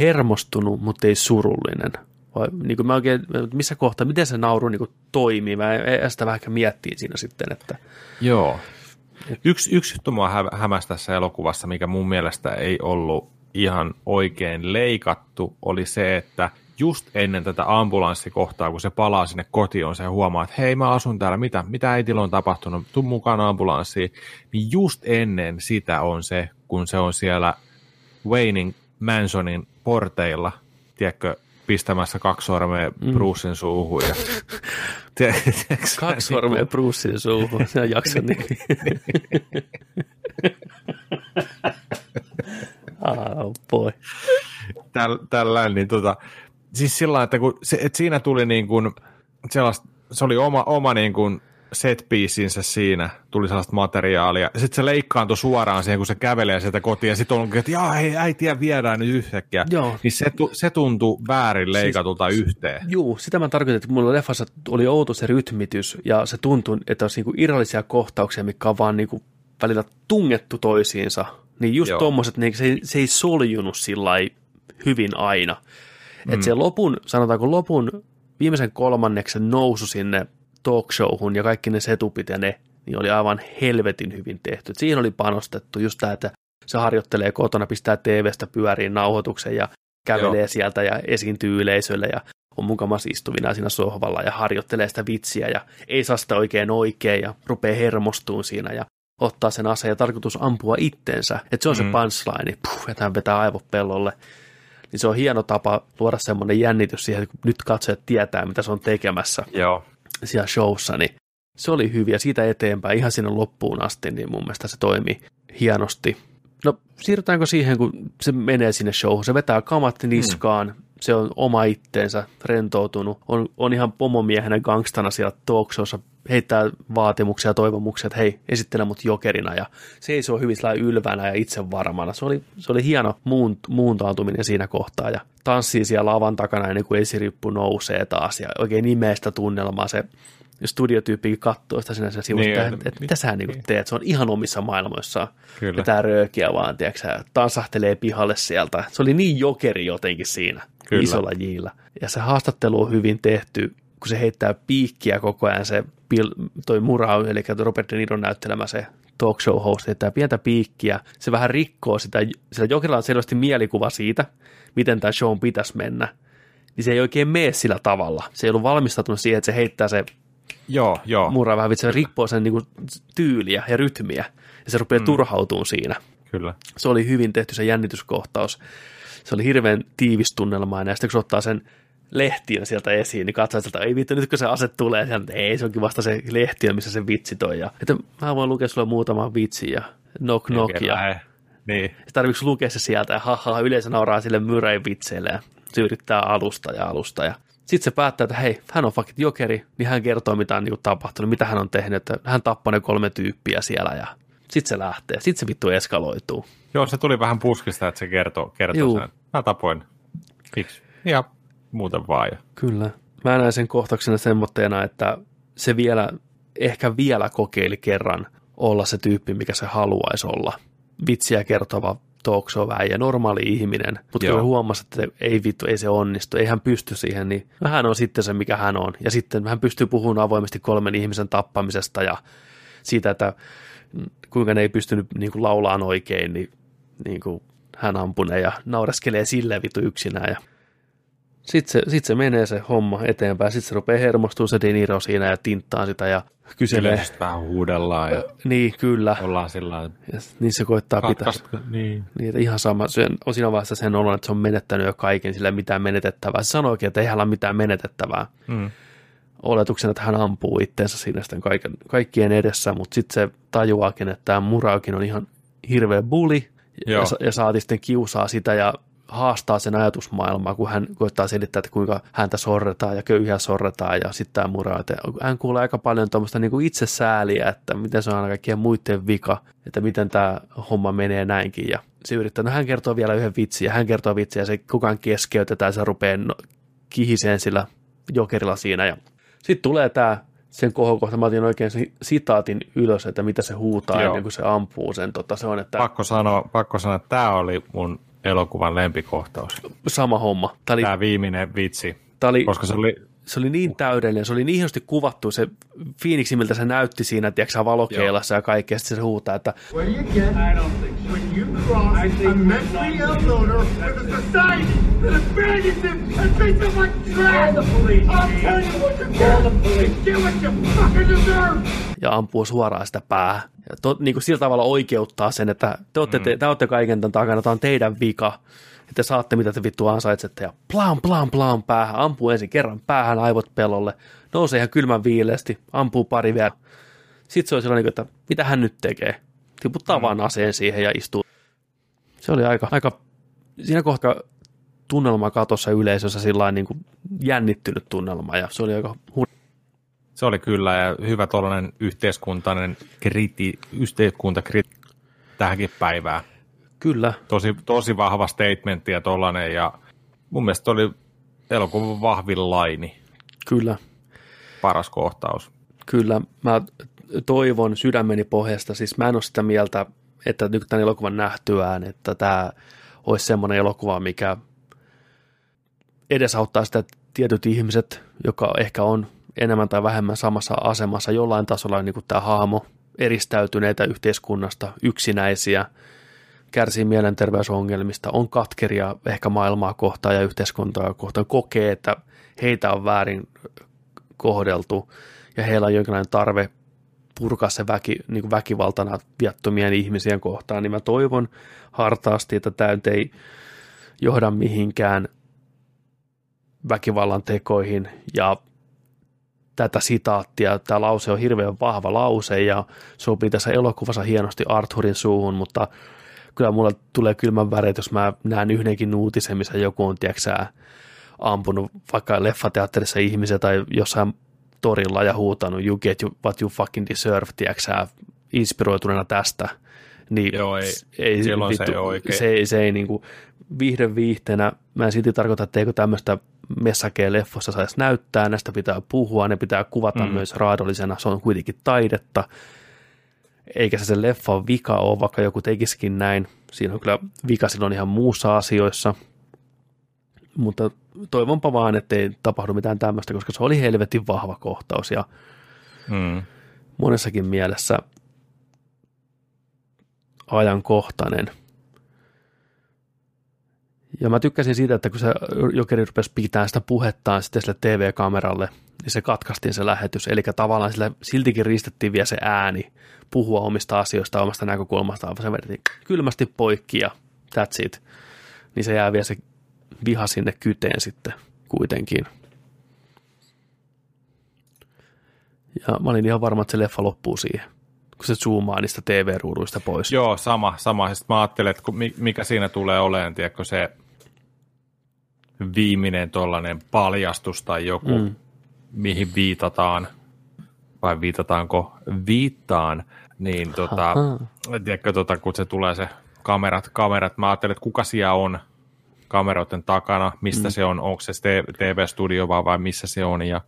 hermostunut, mutta ei surullinen? Vai niin kuin mä oikein, missä kohtaa, miten se nauru niin kuin toimii? Mä sitä vähän miettiin siinä sitten, että Joo. Yksi, yksi juttu mua hä- hämäsi tässä elokuvassa, mikä mun mielestä ei ollut ihan oikein leikattu, oli se, että just ennen tätä ambulanssikohtaa, kun se palaa sinne kotiin, se huomaa, että hei mä asun täällä, mitä, mitä äitillä on tapahtunut, tuu mukaan ambulanssiin, niin just ennen sitä on se, kun se on siellä Waynein Mansonin porteilla, tiedätkö, pistämässä kaksi sormea mm. Brucein suuhun. Ja, kaksi sormea Brucein suuhun, se on jakson nimi. Oh boy. täl, tällä, niin tota, siis sillä että kun se, että siinä tuli niin kuin sellaista, se oli oma, oma niin kuin set siinä, tuli sellaista materiaalia, ja sitten se leikkaantui suoraan siihen, kun se kävelee sieltä kotiin, ja sitten on, että jaa, hei, äitiä viedään nyt yhtäkkiä. Joo. Niin se, se tuntui väärin leikatulta siis, yhteen. Juu, sitä mä tarkoitin, että mulla leffassa oli outo se rytmitys, ja se tuntui, että olisi niinku irrallisia kohtauksia, mikä on vaan niinku välillä tungettu toisiinsa. Niin just Joo. tommoset, niin se, ei- se ei soljunut sillä hyvin aina. Mm. Että se lopun, sanotaanko lopun viimeisen kolmanneksen nousu sinne talk showhun ja kaikki ne setupit ja ne, niin oli aivan helvetin hyvin tehty. Et siihen oli panostettu just tämä, että se harjoittelee kotona, pistää TV-stä pyöriin nauhoituksen ja kävelee Joo. sieltä ja esiintyy yleisölle ja on mukamas istuvina siinä sohvalla ja harjoittelee sitä vitsiä ja ei saa sitä oikein oikein ja rupeaa hermostuun siinä ja ottaa sen aseen ja tarkoitus ampua itteensä. Että se on mm. se Mm. punchline, puh, että hän vetää aivot pellolle. Niin se on hieno tapa luoda semmoinen jännitys siihen, että kun nyt katsojat tietää, mitä se on tekemässä Joo. siellä showssa, niin se oli hyviä siitä eteenpäin ihan sinne loppuun asti, niin mun mielestä se toimi hienosti. No siirrytäänkö siihen, kun se menee sinne showhun, se vetää kamat niskaan, hmm. se on oma itteensä, rentoutunut, on, on ihan pomomiehenä gangstana siellä talk showssa, heittää vaatimuksia ja toivomuksia, että hei, esittele mut jokerina ja seisoo hyvin ylvänä ja itsevarmana. Se oli, se oli hieno muun, muuntautuminen siinä kohtaa ja tanssii siellä lavan takana ennen kuin esirippu nousee taas ja oikein nimeä sitä tunnelmaa. Se studiotyyppikin katsoo sitä sinä sivusta, Niin, että, että mitä sä niin teet, se on ihan omissa maailmoissaan. Kyllä. Vetää röökiä vaan, tiedätkö, tansahtelee pihalle sieltä. Se oli niin jokeri jotenkin siinä, Kyllä. isolla jillä. Ja se haastattelu on hyvin tehty, kun se heittää piikkiä koko ajan se toi Murau, eli Robert De Niro näyttelemä se talk show host, heittää pientä piikkiä. Se vähän rikkoo sitä, sillä Jokerilla on selvästi mielikuva siitä, miten tämä show pitäisi mennä. Niin se ei oikein mene sillä tavalla. Se ei ollut valmistautunut siihen, että se heittää se Joo, joo. Murraa vähän, vitsi, se rikkoo sen niinku tyyliä ja rytmiä, ja se rupeaa mm. turhautumaan siinä. Kyllä. Se oli hyvin tehty se jännityskohtaus. Se oli hirveän tiivis tunnelmainen, ja sitten kun se ottaa sen lehtiön sieltä esiin, niin katsoo sieltä, ei vittu, nyt kun se ase tulee, sieltä, ei, se onkin vasta se lehtiö, missä se vitsi toi. Ja, että mä voin lukea sulle muutaman vitsin ja knock knock. Ja, niin. Tarvitsetko lukea se sieltä ja haha, yleensä nauraa sille myräin vitseille ja se yrittää alusta ja alusta ja sitten se päättää, että hei, hän on fucking jokeri, niin hän kertoo, mitä on niin tapahtunut, mitä hän on tehnyt, että hän tappoi ne kolme tyyppiä siellä ja sitten se lähtee, sitten se vittu eskaloituu. Joo, se tuli vähän puskista, että se kertoo, kertoo sen, mä tapoin. Miksi? Ja muuten vaan. Kyllä. Mä näen sen kohtauksena semmoitteena, että se vielä, ehkä vielä kokeili kerran olla se tyyppi, mikä se haluaisi olla. Vitsiä kertova talk show ja normaali ihminen, mutta kun huomasi, että ei vittu, ei se onnistu, ei hän pysty siihen, niin hän on sitten se, mikä hän on. Ja sitten hän pystyy puhumaan avoimesti kolmen ihmisen tappamisesta ja siitä, että kuinka ne ei pystynyt niin kuin laulaan oikein, niin, niin kuin hän ampunee ja naureskelee sille vittu yksinään. Ja sitten se, sit se menee se homma eteenpäin. Sitten se rupeaa hermostumaan se Deniro siinä ja tinttaa sitä ja kyselee. Yleisesti vähän huudellaan. Ja niin, kyllä. Ollaan sillä ja niin se koittaa pitää. Niin. niin. ihan sama. Se on siinä vaiheessa sen olo, että se on menettänyt jo kaiken, sillä mitään menetettävää. Se sanoikin, että ei hänellä ole mitään menetettävää. Mm. Oletuksena, että hän ampuu itseensä siinä sitten kaiken, kaikkien edessä, mutta sitten se tajuaakin, että tämä Muraukin on ihan hirveä bully, ja, ja saati sitten kiusaa sitä ja haastaa sen ajatusmaailmaa, kun hän koittaa selittää, että kuinka häntä sorretaan ja köyhiä sorretaan ja sitten tämä muraa, että hän kuulee aika paljon tuommoista niin itsesääliä, että miten se on aina kaikkien muiden vika, että miten tämä homma menee näinkin ja se yrittää, no hän kertoo vielä yhden vitsin ja hän kertoo vitsiä ja se kukaan keskeytetään, se rupeaa no, kihiseen sillä jokerilla siinä ja sitten tulee tämä sen kohokohta, mä otin oikein sen sitaatin ylös, että mitä se huutaa Joo. ennen kuin se ampuu sen. Tota, se on, että... Pakko sanoa, pakko sanoa, että tämä oli mun elokuvan lempikohtaus. Sama homma. Tämä, oli, Tämä viimeinen vitsi, Tämä oli, koska se oli... Se oli niin täydellinen, se oli niin hienosti kuvattu, se Phoenix, miltä se näytti siinä, tiedätkö valokeilassa ja kaikkea, sitten se huutaa, että Where you get, I don't think so. when you cross a mentally ill loner with a society that abandons him and treats him like trash, the police, I'll tell you what you get, the police. get what you fucking deserve. Ja ampuu suoraan sitä päähän ja to, niin kuin sillä tavalla oikeuttaa sen, että te olette, mm. te, te olette kaiken tämän takana, tämä on teidän vika, että te saatte mitä te vittu ansaitsette, ja plaan, plaan, plaan päähän, ampuu ensin kerran päähän aivot pelolle, nousee ihan kylmän viileesti, ampuu pari vielä. Sitten se on sellainen, että mitä hän nyt tekee? Tiputtaa mm. vaan aseen siihen ja istuu. Se oli aika, aika siinä kohtaa tunnelma katossa yleisössä sillä niin kuin jännittynyt tunnelma, ja se oli aika hur- se oli kyllä ja hyvä tuollainen yhteiskuntainen kriti, yhteiskuntakriti tähänkin päivään. Kyllä. Tosi, tosi vahva statementti ja tollainen ja mun mielestä oli elokuvan vahvin laini. Kyllä. Paras kohtaus. Kyllä. Mä toivon sydämeni pohjasta, siis mä en ole sitä mieltä, että nyt tämän elokuvan nähtyään, että tämä olisi semmoinen elokuva, mikä edesauttaa sitä, että tietyt ihmiset, joka ehkä on enemmän tai vähemmän samassa asemassa. Jollain tasolla niin kuin tämä hahmo, eristäytyneitä yhteiskunnasta, yksinäisiä, kärsii mielenterveysongelmista, on katkeria ehkä maailmaa kohtaan ja yhteiskuntaa kohtaan, kokee, että heitä on väärin kohdeltu ja heillä on jonkinlainen tarve purkaa se väki, niin kuin väkivaltana viattomien ihmisien kohtaan, niin mä toivon hartaasti, että tämä ei johda mihinkään väkivallan tekoihin ja tätä sitaattia. Tämä lause on hirveän vahva lause ja sopii tässä elokuvassa hienosti Arthurin suuhun, mutta kyllä mulla tulee kylmän väreet, jos mä näen yhdenkin uutisen, missä joku on, tiedätkö ampunut vaikka leffateatterissa ihmisiä tai jossain torilla ja huutanut you get you, what you fucking deserve, tiedätkö inspiroituneena tästä. Niin Joo, ei, ei vittu, se, ei oikein. se, se ei niin kuin, vihden viihteenä, mä en silti tarkoita, että eikö tämmöistä messakea leffossa saisi näyttää, näistä pitää puhua, ne pitää kuvata mm. myös raadollisena, se on kuitenkin taidetta, eikä se se leffa vika ole, vaikka joku tekisikin näin, siinä on kyllä vika silloin ihan muussa asioissa, mutta toivonpa vaan, ettei tapahdu mitään tämmöistä, koska se oli helvetin vahva kohtaus ja mm. monessakin mielessä ajankohtainen – Ja mä tykkäsin siitä, että kun se jokeri rupesi pitämään sitä puhettaan sitten sille TV-kameralle, niin se katkaistiin se lähetys. Eli tavallaan sille siltikin ristettiin vielä se ääni puhua omista asioista, omasta näkökulmastaan, se vedettiin kylmästi poikki ja that's it. Niin se jää vielä se viha sinne kyteen sitten kuitenkin. Ja mä olin ihan varma, että se leffa loppuu siihen, kun se zoomaa niistä TV-ruuduista pois. Joo, sama. sama. Sitten mä ajattelin, että mikä siinä tulee olemaan, tiedätkö, se viimeinen tuollainen paljastus tai joku, mm. mihin viitataan, vai viitataanko viittaan, niin tota, tiedätkö, tota, kun se tulee se kamerat, kamerat, mä ajattelin, että kuka siellä on kameroiden takana, mistä mm. se on, onko se TV-studio vai, vai missä se on, ja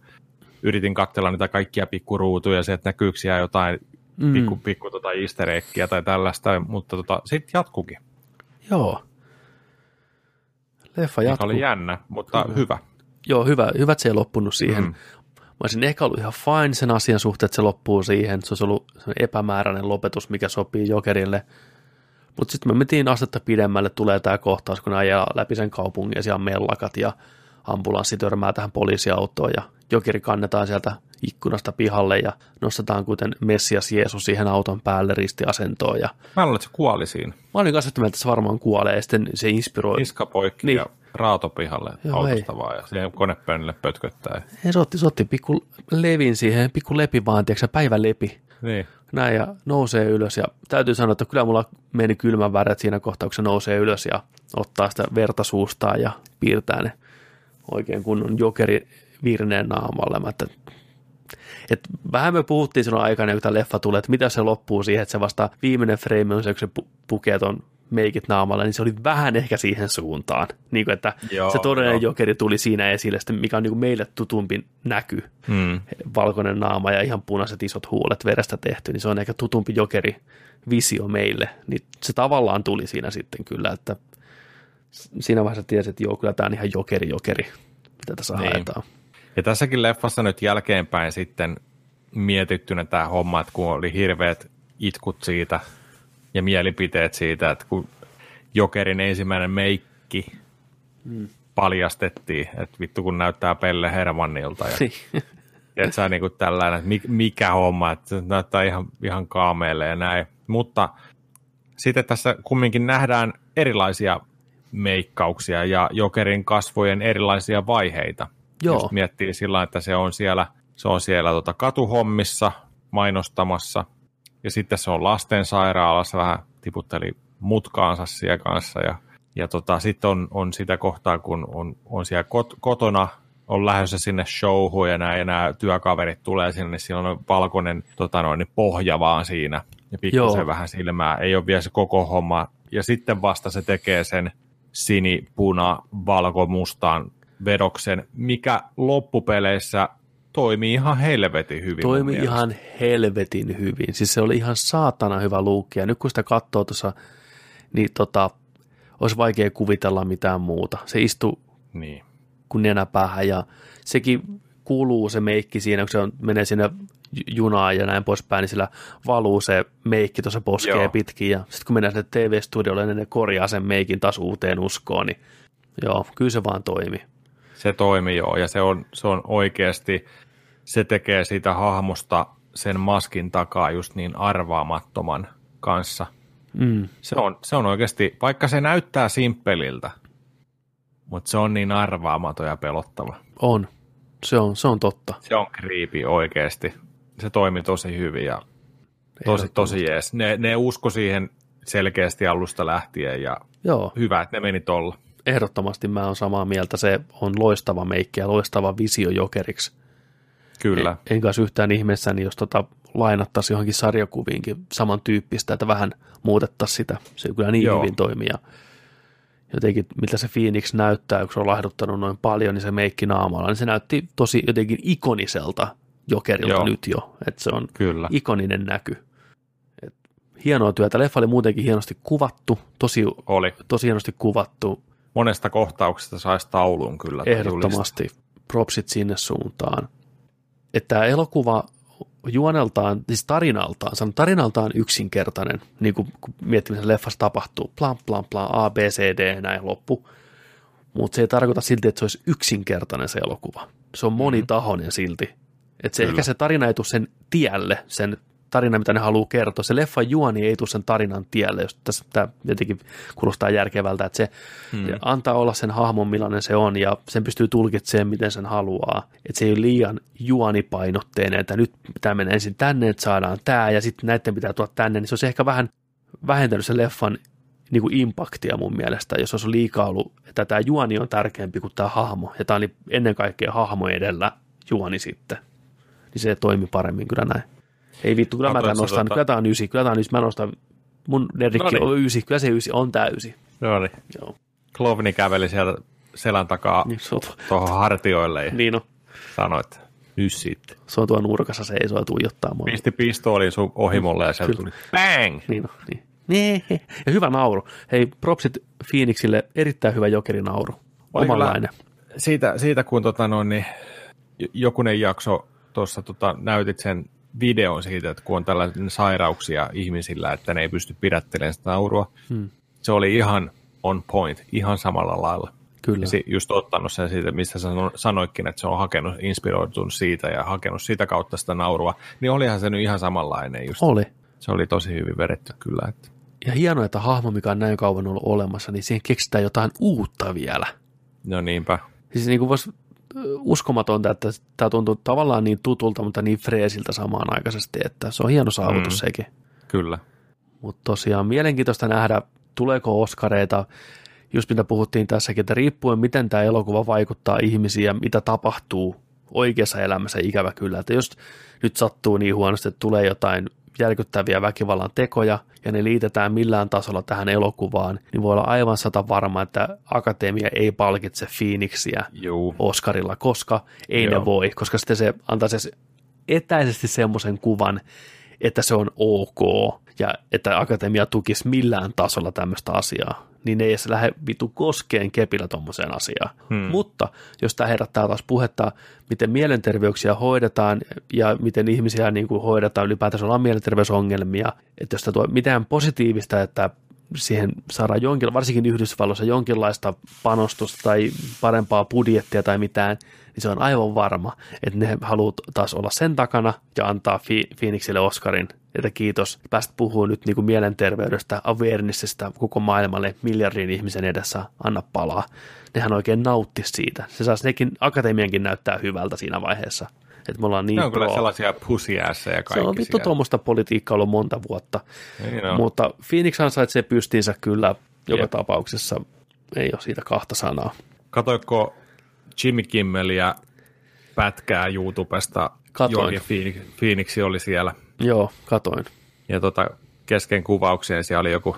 yritin katsella niitä kaikkia pikkuruutuja, se, että näkyykö siellä jotain mm. pikku, pikku tota easter tai tällaista, mutta tota, sitten jatkukin. Joo. Leffa jatkuu. oli jännä, mutta Kyllä. hyvä. Joo, hyvä, hyvä, että se ei loppunut siihen. Mm. Mä olisin ehkä ollut ihan fine sen asian suhteen, että se loppuu siihen. Se olisi ollut epämääräinen lopetus, mikä sopii Jokerille. Mutta sitten me mentiin astetta pidemmälle, tulee tämä kohtaus, kun ajaa läpi sen kaupungin ja siellä on mellakat ja ambulanssi törmää tähän poliisiautoon ja Jokeri kannetaan sieltä ikkunasta pihalle ja nostetaan kuten Messias Jeesus siihen auton päälle ristiasentoon. Ja... Mä luulen, että se kuoli siinä. Mä olin kanssa että se varmaan kuolee ja sitten se inspiroi. Iska poikki niin. ja raato pihalle Joo, autosta ei. vaan ja siihen konepönnille pötköttää. Ei, se otti, se otti pikku levin siihen, pikku lepi vaan, tiedätkö päivälepi. Niin. Näin ja nousee ylös ja täytyy sanoa, että kyllä mulla meni kylmän väret siinä kohtaa, kun se nousee ylös ja ottaa sitä verta suustaan ja piirtää ne oikein kunnon jokeri virneen naamalle. Mä, että, et vähän me puhuttiin silloin aikana, kun tämä leffa tulee, että mitä se loppuu siihen, että se vasta viimeinen frame on se, kun se pukee ton meikit naamalle, niin se oli vähän ehkä siihen suuntaan. Niin kuin, että joo, se todellinen joo. jokeri tuli siinä esille, mikä on niin kuin meille tutumpi näky. Hmm. Valkoinen naama ja ihan punaiset isot huulet verestä tehty, niin se on ehkä tutumpi jokeri visio meille. Niin se tavallaan tuli siinä sitten kyllä, että siinä vaiheessa tiesi, että joo, kyllä tämä on ihan jokeri jokeri, mitä tässä niin. haetaan. Ja tässäkin leffassa nyt jälkeenpäin sitten mietittynä tämä homma, että kun oli hirveät itkut siitä ja mielipiteet siitä, että kun Jokerin ensimmäinen meikki mm. paljastettiin, että vittu kun näyttää Pelle Hermannilta ja niin. että on niin kuin tällainen, että mikä homma, että näyttää ihan, ihan kaameelle ja näin. Mutta sitten tässä kumminkin nähdään erilaisia meikkauksia ja Jokerin kasvojen erilaisia vaiheita. Joo. Just miettii sillä että se on siellä, se on siellä tota katuhommissa mainostamassa ja sitten se on lastensairaalassa vähän tiputteli mutkaansa siellä kanssa ja, ja tota, sitten on, on sitä kohtaa, kun on, on siellä kot, kotona on lähdössä sinne showhun ja nämä, ja nämä työkaverit tulee sinne, niin siellä on valkoinen tota noin, pohja vaan siinä ja pikkusen vähän silmää. Ei ole vielä se koko homma. Ja sitten vasta se tekee sen sini, puna, valko, mustaan vedoksen, mikä loppupeleissä toimii ihan helvetin hyvin. Toimi ihan helvetin hyvin. Siis se oli ihan saatana hyvä luukki. Ja nyt kun sitä katsoo tuossa, niin tota, olisi vaikea kuvitella mitään muuta. Se istuu niin. kun nenäpäähän ja sekin kuuluu se meikki siinä, kun se on, menee sinne junaan ja näin poispäin, niin sillä valuu se meikki tuossa poskee joo. pitkin ja sitten kun mennään sinne TV-studiolle, niin ne korjaa sen meikin taas uuteen uskoon, niin joo, kyllä se vaan toimi. Se toimi joo, ja se on, se on oikeasti, se tekee siitä hahmosta sen maskin takaa just niin arvaamattoman kanssa. Mm. Se, on, se on oikeasti, vaikka se näyttää simppeliltä, mutta se on niin arvaamaton ja pelottava. On, se on, se on totta. Se on kriipi oikeasti se toimi tosi hyvin ja tosi, tosi jees. Ne, ne usko siihen selkeästi alusta lähtien ja Joo. hyvä, että ne meni tolla. Ehdottomasti mä oon samaa mieltä. Se on loistava meikki ja loistava visio jokeriksi. Kyllä. En, en kanssa yhtään ihmeessäni, jos tota lainattaisiin johonkin sarjakuviinkin samantyyppistä, että vähän muutettaisiin sitä. Se kyllä niin Joo. hyvin toimii. Ja jotenkin, miltä se Phoenix näyttää, kun se on laihduttanut noin paljon, niin se meikki naamalla, niin se näytti tosi jotenkin ikoniselta Jokerilta Joo. nyt jo, että se on Kyllä. ikoninen näky. Et hienoa työtä. Leffa oli muutenkin hienosti kuvattu, tosi, oli. tosi hienosti kuvattu. Monesta kohtauksesta saisi taulun kyllä. Ehdottomasti. Propsit sinne suuntaan. Että tämä elokuva juoneltaan, siis tarinaltaan, sanon tarinaltaan yksinkertainen, niin kuin kun miettimisen leffassa tapahtuu, plan, plan, plan, A, B, C, D, näin loppu. mutta se ei tarkoita silti, että se olisi yksinkertainen se elokuva. Se on monitahoinen silti. Että se, Kyllä. ehkä se tarina ei tule sen tielle, sen tarina, mitä ne haluaa kertoa. Se leffan juoni ei tule sen tarinan tielle, jos tässä tämä jotenkin kuulostaa järkevältä, että se Hmm. mm. antaa olla sen hahmon, millainen se on, ja sen pystyy tulkitsemaan, miten sen haluaa. Että se ei ole liian juonipainotteinen, että nyt tämä menee ensin tänne, että saadaan tämä, ja sitten näiden pitää tuoda tänne, niin se olisi ehkä vähän vähentänyt sen leffan niin kuin impaktia mun mielestä, jos olisi liikaa ollut, että tämä juoni on tärkeämpi kuin tämä hahmo, ja tämä oli ennen kaikkea hahmo edellä juoni sitten, niin se toimi paremmin kyllä näin. Ei vittu, kyllä mä tämän nostan, tota- kyllä tämä on ysi, kyllä tämä on ysi, mä nostan, mun Derrikki No niin. on ysi, kyllä se ysi, on tämä ysi. Joo, niin. Joo, Klovni käveli sieltä selän takaa niin tuohon hartioille ja niin on, sanoi, että nyt se on tuo nurkassa seisoo ja tuijottaa mua. Pisti pistoolin sun ohimolle ja sieltä tuli bang! Niin on, niin. Nee. Ja hyvä nauru. Hei, propsit Phoenixille, erittäin hyvä jokerinauru. Oli kyllä- Omanlainen. Siitä, siitä kun tota noin, niin jokunen jakso tuossa tota, näytit sen videon siitä, että kun on tällaisia sairauksia ihmisillä, että ne ei pysty pidättelemään sitä naurua. Hmm. Se oli ihan on point, ihan samalla lailla. Kyllä. Ja just ottanut sen siitä, mistä sä sano- sanoitkin, että se on hakenut, inspiroitunut siitä ja hakenut sitä kautta sitä naurua, niin olihan se nyt ihan samanlainen just. Oli. Se oli tosi hyvin vedetty kyllä. Että. Ja hienoa, että hahmo, mikä on näin kauan ollut olemassa, niin siihen keksitään jotain uutta vielä. No niinpä. Siis niin kuin vois, uskomatonta, että tämä tuntuu tavallaan niin tutulta, mutta niin freesiltä samaan aikaisesti, että se on hieno saavutus Mm. sekin. Kyllä. Mutta tosiaan mielenkiintoista nähdä, tuleeko Oskareita, just mitä puhuttiin tässäkin, että riippuen miten tämä elokuva vaikuttaa ihmisiin ja mitä tapahtuu oikeassa elämässä, ikävä kyllä. Että jos nyt sattuu niin huonosti, että tulee jotain järkyttäviä väkivallan tekoja ja ne liitetään millään tasolla tähän elokuvaan, niin voi olla aivan sata varma, että Akatemia ei palkitse Phoenixia Juu. Oscarilla, koska ei Joo. ne voi, koska sitten se antaa se etäisesti semmoisen kuvan, että se on ok ja että akatemia tukisi millään tasolla tämmöistä asiaa, niin ne ei edes lähde vitu koskeen kepillä tommoseen asiaan. Hmm. Mutta jos tämä herättää taas puhetta, miten mielenterveyksiä hoidetaan ja miten ihmisiä niin kuin hoidetaan ylipäätänsä ollaan mielenterveysongelmia, että jos tämä tuo mitään positiivista, että siihen saadaan jonkin, varsinkin Yhdysvalloissa jonkinlaista panostusta tai parempaa budjettia tai mitään, niin se on aivan varma, että ne haluaa taas olla sen takana ja antaa Phoenixille Oscarin, että kiitos, päästä puhua nyt niin kuin mielenterveydestä, awarenessista koko maailmalle miljardin ihmisen edessä, anna palaa. Nehän oikein nautti siitä. Se saisi nekin akatemiankin näyttää hyvältä siinä vaiheessa. Että me ollaan niin Ne on kyllä pro. sellaisia pussiässä ja Se kaikki on vittu tuommoista politiikkaa ollut monta vuotta. Niin on. Mutta Phoenix ansaitsee pystinsä kyllä joka Jep. tapauksessa. Ei ole siitä kahta sanaa. Katoiko Jimmy Kimmeliä pätkää YouTubesta? Katoin. Joakin Phoenix, Phoenix oli siellä. Joo, katoin. Ja tota, kesken kuvauksien siellä oli joku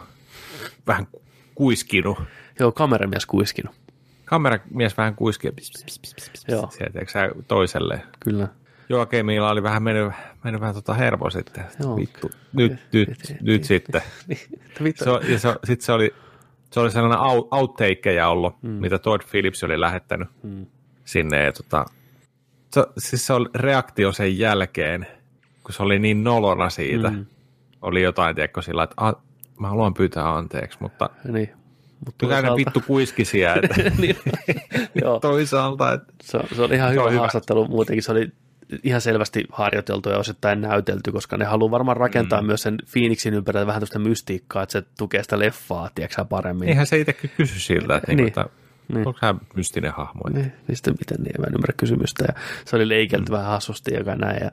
vähän kuiskinut. Joo, kameramies kuiskinut. Kameramies vähän kuiski Joo, sieltä toiselle. kyllä. Joakimilla oli vähän mennyt, mennyt vähän tota hermo sitten. Joo. Vittu, nyt, nyt, nyt sitten. Se, ja se, sitten se oli, se oli sellainen out, outtakeja ollut, mm. mitä Todd Phillips oli lähettänyt Mm. sinne. Ja tota, se, siis se oli reaktio sen jälkeen, kun se oli niin nolona siitä. Mm. Oli jotain, tiedätkö, sillä, että "A, mä haluan pyytää anteeksi, mutta Niin. Mutta pitää ne vittu kuiskisia. Että niin, joo, toisaalta, että se, se oli ihan Se hyvä, on hyvä. haastattelu. Muutenkin se oli ihan selvästi harjoiteltu ja osittain näytelty, koska ne haluaa varmaan rakentaa mm. myös sen Phoenixin ympärillä vähän tästä mystiikkaa, että se tukee sitä leffaa, tiedätkö paremmin. eihän se itsekin kysy siltä, että, Niin. niin. että Niin. onko hän mystinen hahmo. että- Niin, niin sitten miten niin, mä en ymmärrä kysymystä. Ja se oli leikelty mm. vähän hassusti ja näin. Ja,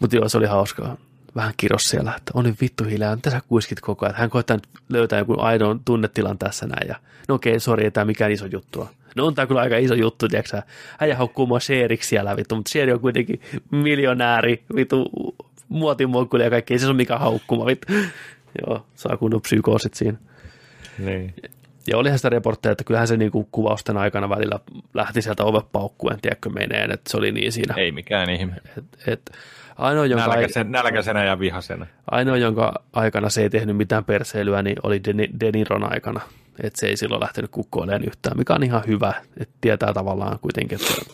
mutta joo, se oli hauskaa. Vähän kiros siellä, että on nyt vittu hiljaa, mitä sä kuiskit koko ajan. Hän koittaa nyt löytää jonkun aidon tunnetilan tässä näin. Ja, no okei, sori, ei tämä mikään iso juttu. No on tämä kyllä aika iso juttu, tiedätkö? Äijä haukkuu mua Sheriksi siellä, vittu, mutta Sher on kuitenkin miljonääri, vittu, muotimuokkuli ja kaikki, ei se ole mikään haukkuma, vittu. Joo, saa kunnon psykoosit siinä. Niin. Ja olihan sitä reportteja, että kyllähän se niinku kuvausten aikana välillä lähti sieltä ovepaukkuen, tiedätkö meneen, että se oli niin siinä. Ei mikään ihme. Et, et, ainoa, jonka, Nälkäisen, nälkäisenä ja vihasena. ainoa, jonka aikana se ei tehnyt mitään perseilyä, niin oli De, De aikana. Että se ei silloin lähtenyt kukkoilemaan yhtään, mikä on ihan hyvä. Että tietää tavallaan kuitenkin, että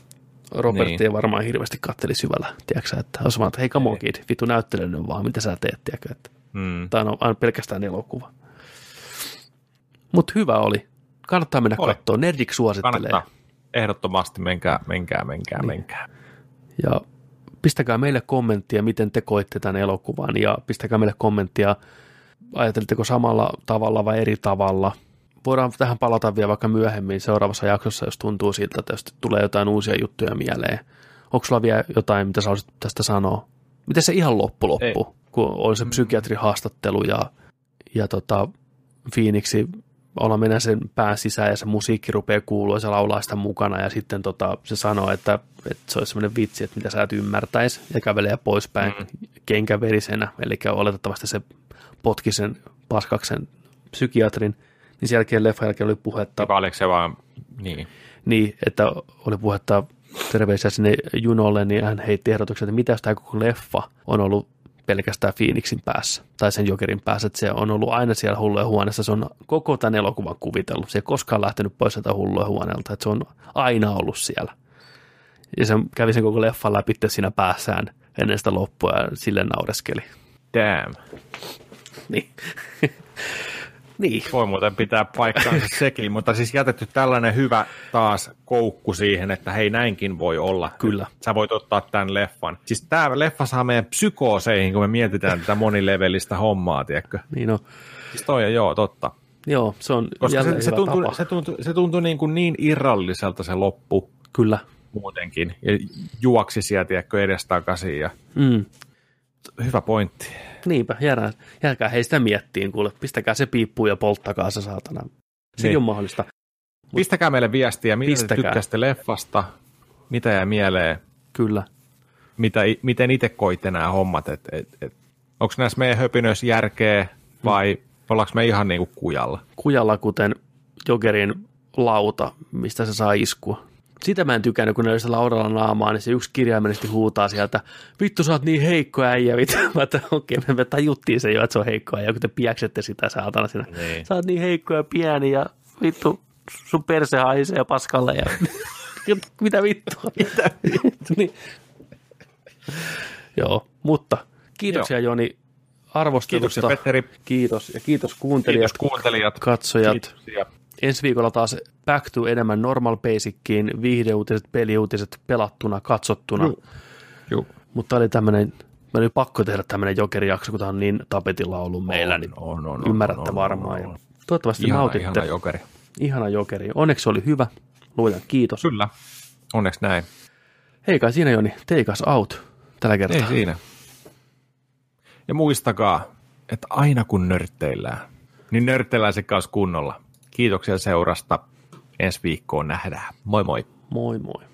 Robertti Niin. ei varmaan hirveästi katteli syvällä, tiedätkö että olisi vaan, että hei come on kid, vittu näyttele nyt vaan, mitä sä teet, tiedätkö, että Mm. Tämä on aina pelkästään elokuva. Mutta hyvä oli. Kannattaa mennä Oli. katsoa. Nerdik suosittelee. Kannattaa. Ehdottomasti menkää, menkää, menkää, Niin. menkää. Ja pistäkää meille kommenttia, miten te koitte tämän elokuvan, ja pistäkää meille kommenttia, ajatelitteko samalla tavalla vai eri tavalla. Voidaan tähän palata vielä vaikka myöhemmin seuraavassa jaksossa, jos tuntuu siltä, että jos tulee jotain uusia juttuja mieleen. Onko sulla vielä jotain, mitä sä olisit tästä sanoa? Miten se ihan loppu loppu, kun on se psykiatrin haastattelu ja, ja tota, Phoenixi olla mennä sen pään sisään ja se musiikki rupeaa kuulua ja se laulaa sitä mukana ja sitten tota, se sanoo, että, että se olisi sellainen vitsi, että mitä sä et ymmärtäisi ja kävelee poispäin mm. kenkäverisenä, eli oletettavasti se potki sen paskaksen psykiatrin, niin sen jälkeen leffan jälkeen oli puhetta, Vai oliko se vaan, niin. niin, että oli puhetta terveisiä sinne Junolle, niin hän heitti ehdotuksen, että mitä jos tämä koko leffa on ollut pelkästään Phoenixin päässä, tai sen Jokerin päässä, että se on ollut aina siellä hullujen huoneessa, se on koko tämän elokuvan kuvitellut, se ei koskaan lähtenyt pois sieltä hullujen huoneelta, että se on aina ollut siellä. Ja se kävi sen koko leffan läpi siinä päässään ennen sitä loppua ja sille naureskeli. Damn. Niin. niin. Voi muuten pitää paikkaansa sekin, mutta siis jätetty tällainen hyvä taas koukku siihen, että hei näinkin voi olla. Kyllä. Sä voit ottaa tämän leffan. Siis tämä leffa saa meidän psykooseihin, kun me mietitään tätä monilevelistä hommaa, tiedätkö? Niin on. Siis toi on joo, totta. Joo, se on Koska se, se, tuntui, tapa. se tuntui, se tuntui niin, kuin niin irralliselta se loppu Kyllä. muutenkin. Ja juoksi sieltä, tiedätkö, edestakaisin. Ja... Mm. Hyvä pointti. Niinpä, jäädään, jääkää heistä miettiin, kuule, pistäkää se piippuun ja polttakaa se saatana. Sekin Niin. on mahdollista. Pistäkää meille viestiä, mitä te Pistäkää. tykkäsitte leffasta, mitä jää mieleen, Kyllä. mitä, miten itse koitte nämä hommat, et, et, et, onko näissä meidän höpinöissä järkeä vai mm. ollaanko me ihan niin kuin kujalla? Kujalla, kuten Jokerin lauta, mistä se saa iskua. Sitä mä en tykännyt, kun ne oli se laudalla naamaa, niin se yksi kirjaimellisesti huutaa sieltä, vittu sä oot niin heikko äijä, vittu. Mä että okei, me tajuttiin se jo, että se on heikko äijä, kun te piäksette sitä saatana siinä. Niin. Sä oot niin heikko ja pieni ja vittu sun perse haisee paskalle ja mitä vittua. Mitä vittua. niin. Joo, mutta kiitoksia Joni arvostelusta. Kiitoksia Petteri, Kiitos ja kiitos kuuntelijat, kiitos kuuntelijat, katsojat. kiitoksia. Ensi viikolla taas back to enemmän normal basickiin, viihdeuutiset, peliuutiset pelattuna, katsottuna. Juu. Mutta oli tämmöinen, me oli pakko tehdä tämmöinen jokerijakso, kun tämä on niin tapetilla ollut meillä, niin on, on, ymmärrätte on, varmaan. on, ja on. Toivottavasti Ihana, nautitte. ihana jokeri. ihana jokeri. Onneksi se oli hyvä. Luojan kiitos. Kyllä, onneksi näin. Hei kai siinä Joni, take us out tällä kertaa. Ei siinä. Ja muistakaa, että aina kun nörtteillään, niin nörtteillään se kanssa kunnolla. Kiitoksia seurasta. Ensi viikkoon nähdään. Moi moi. Moi moi.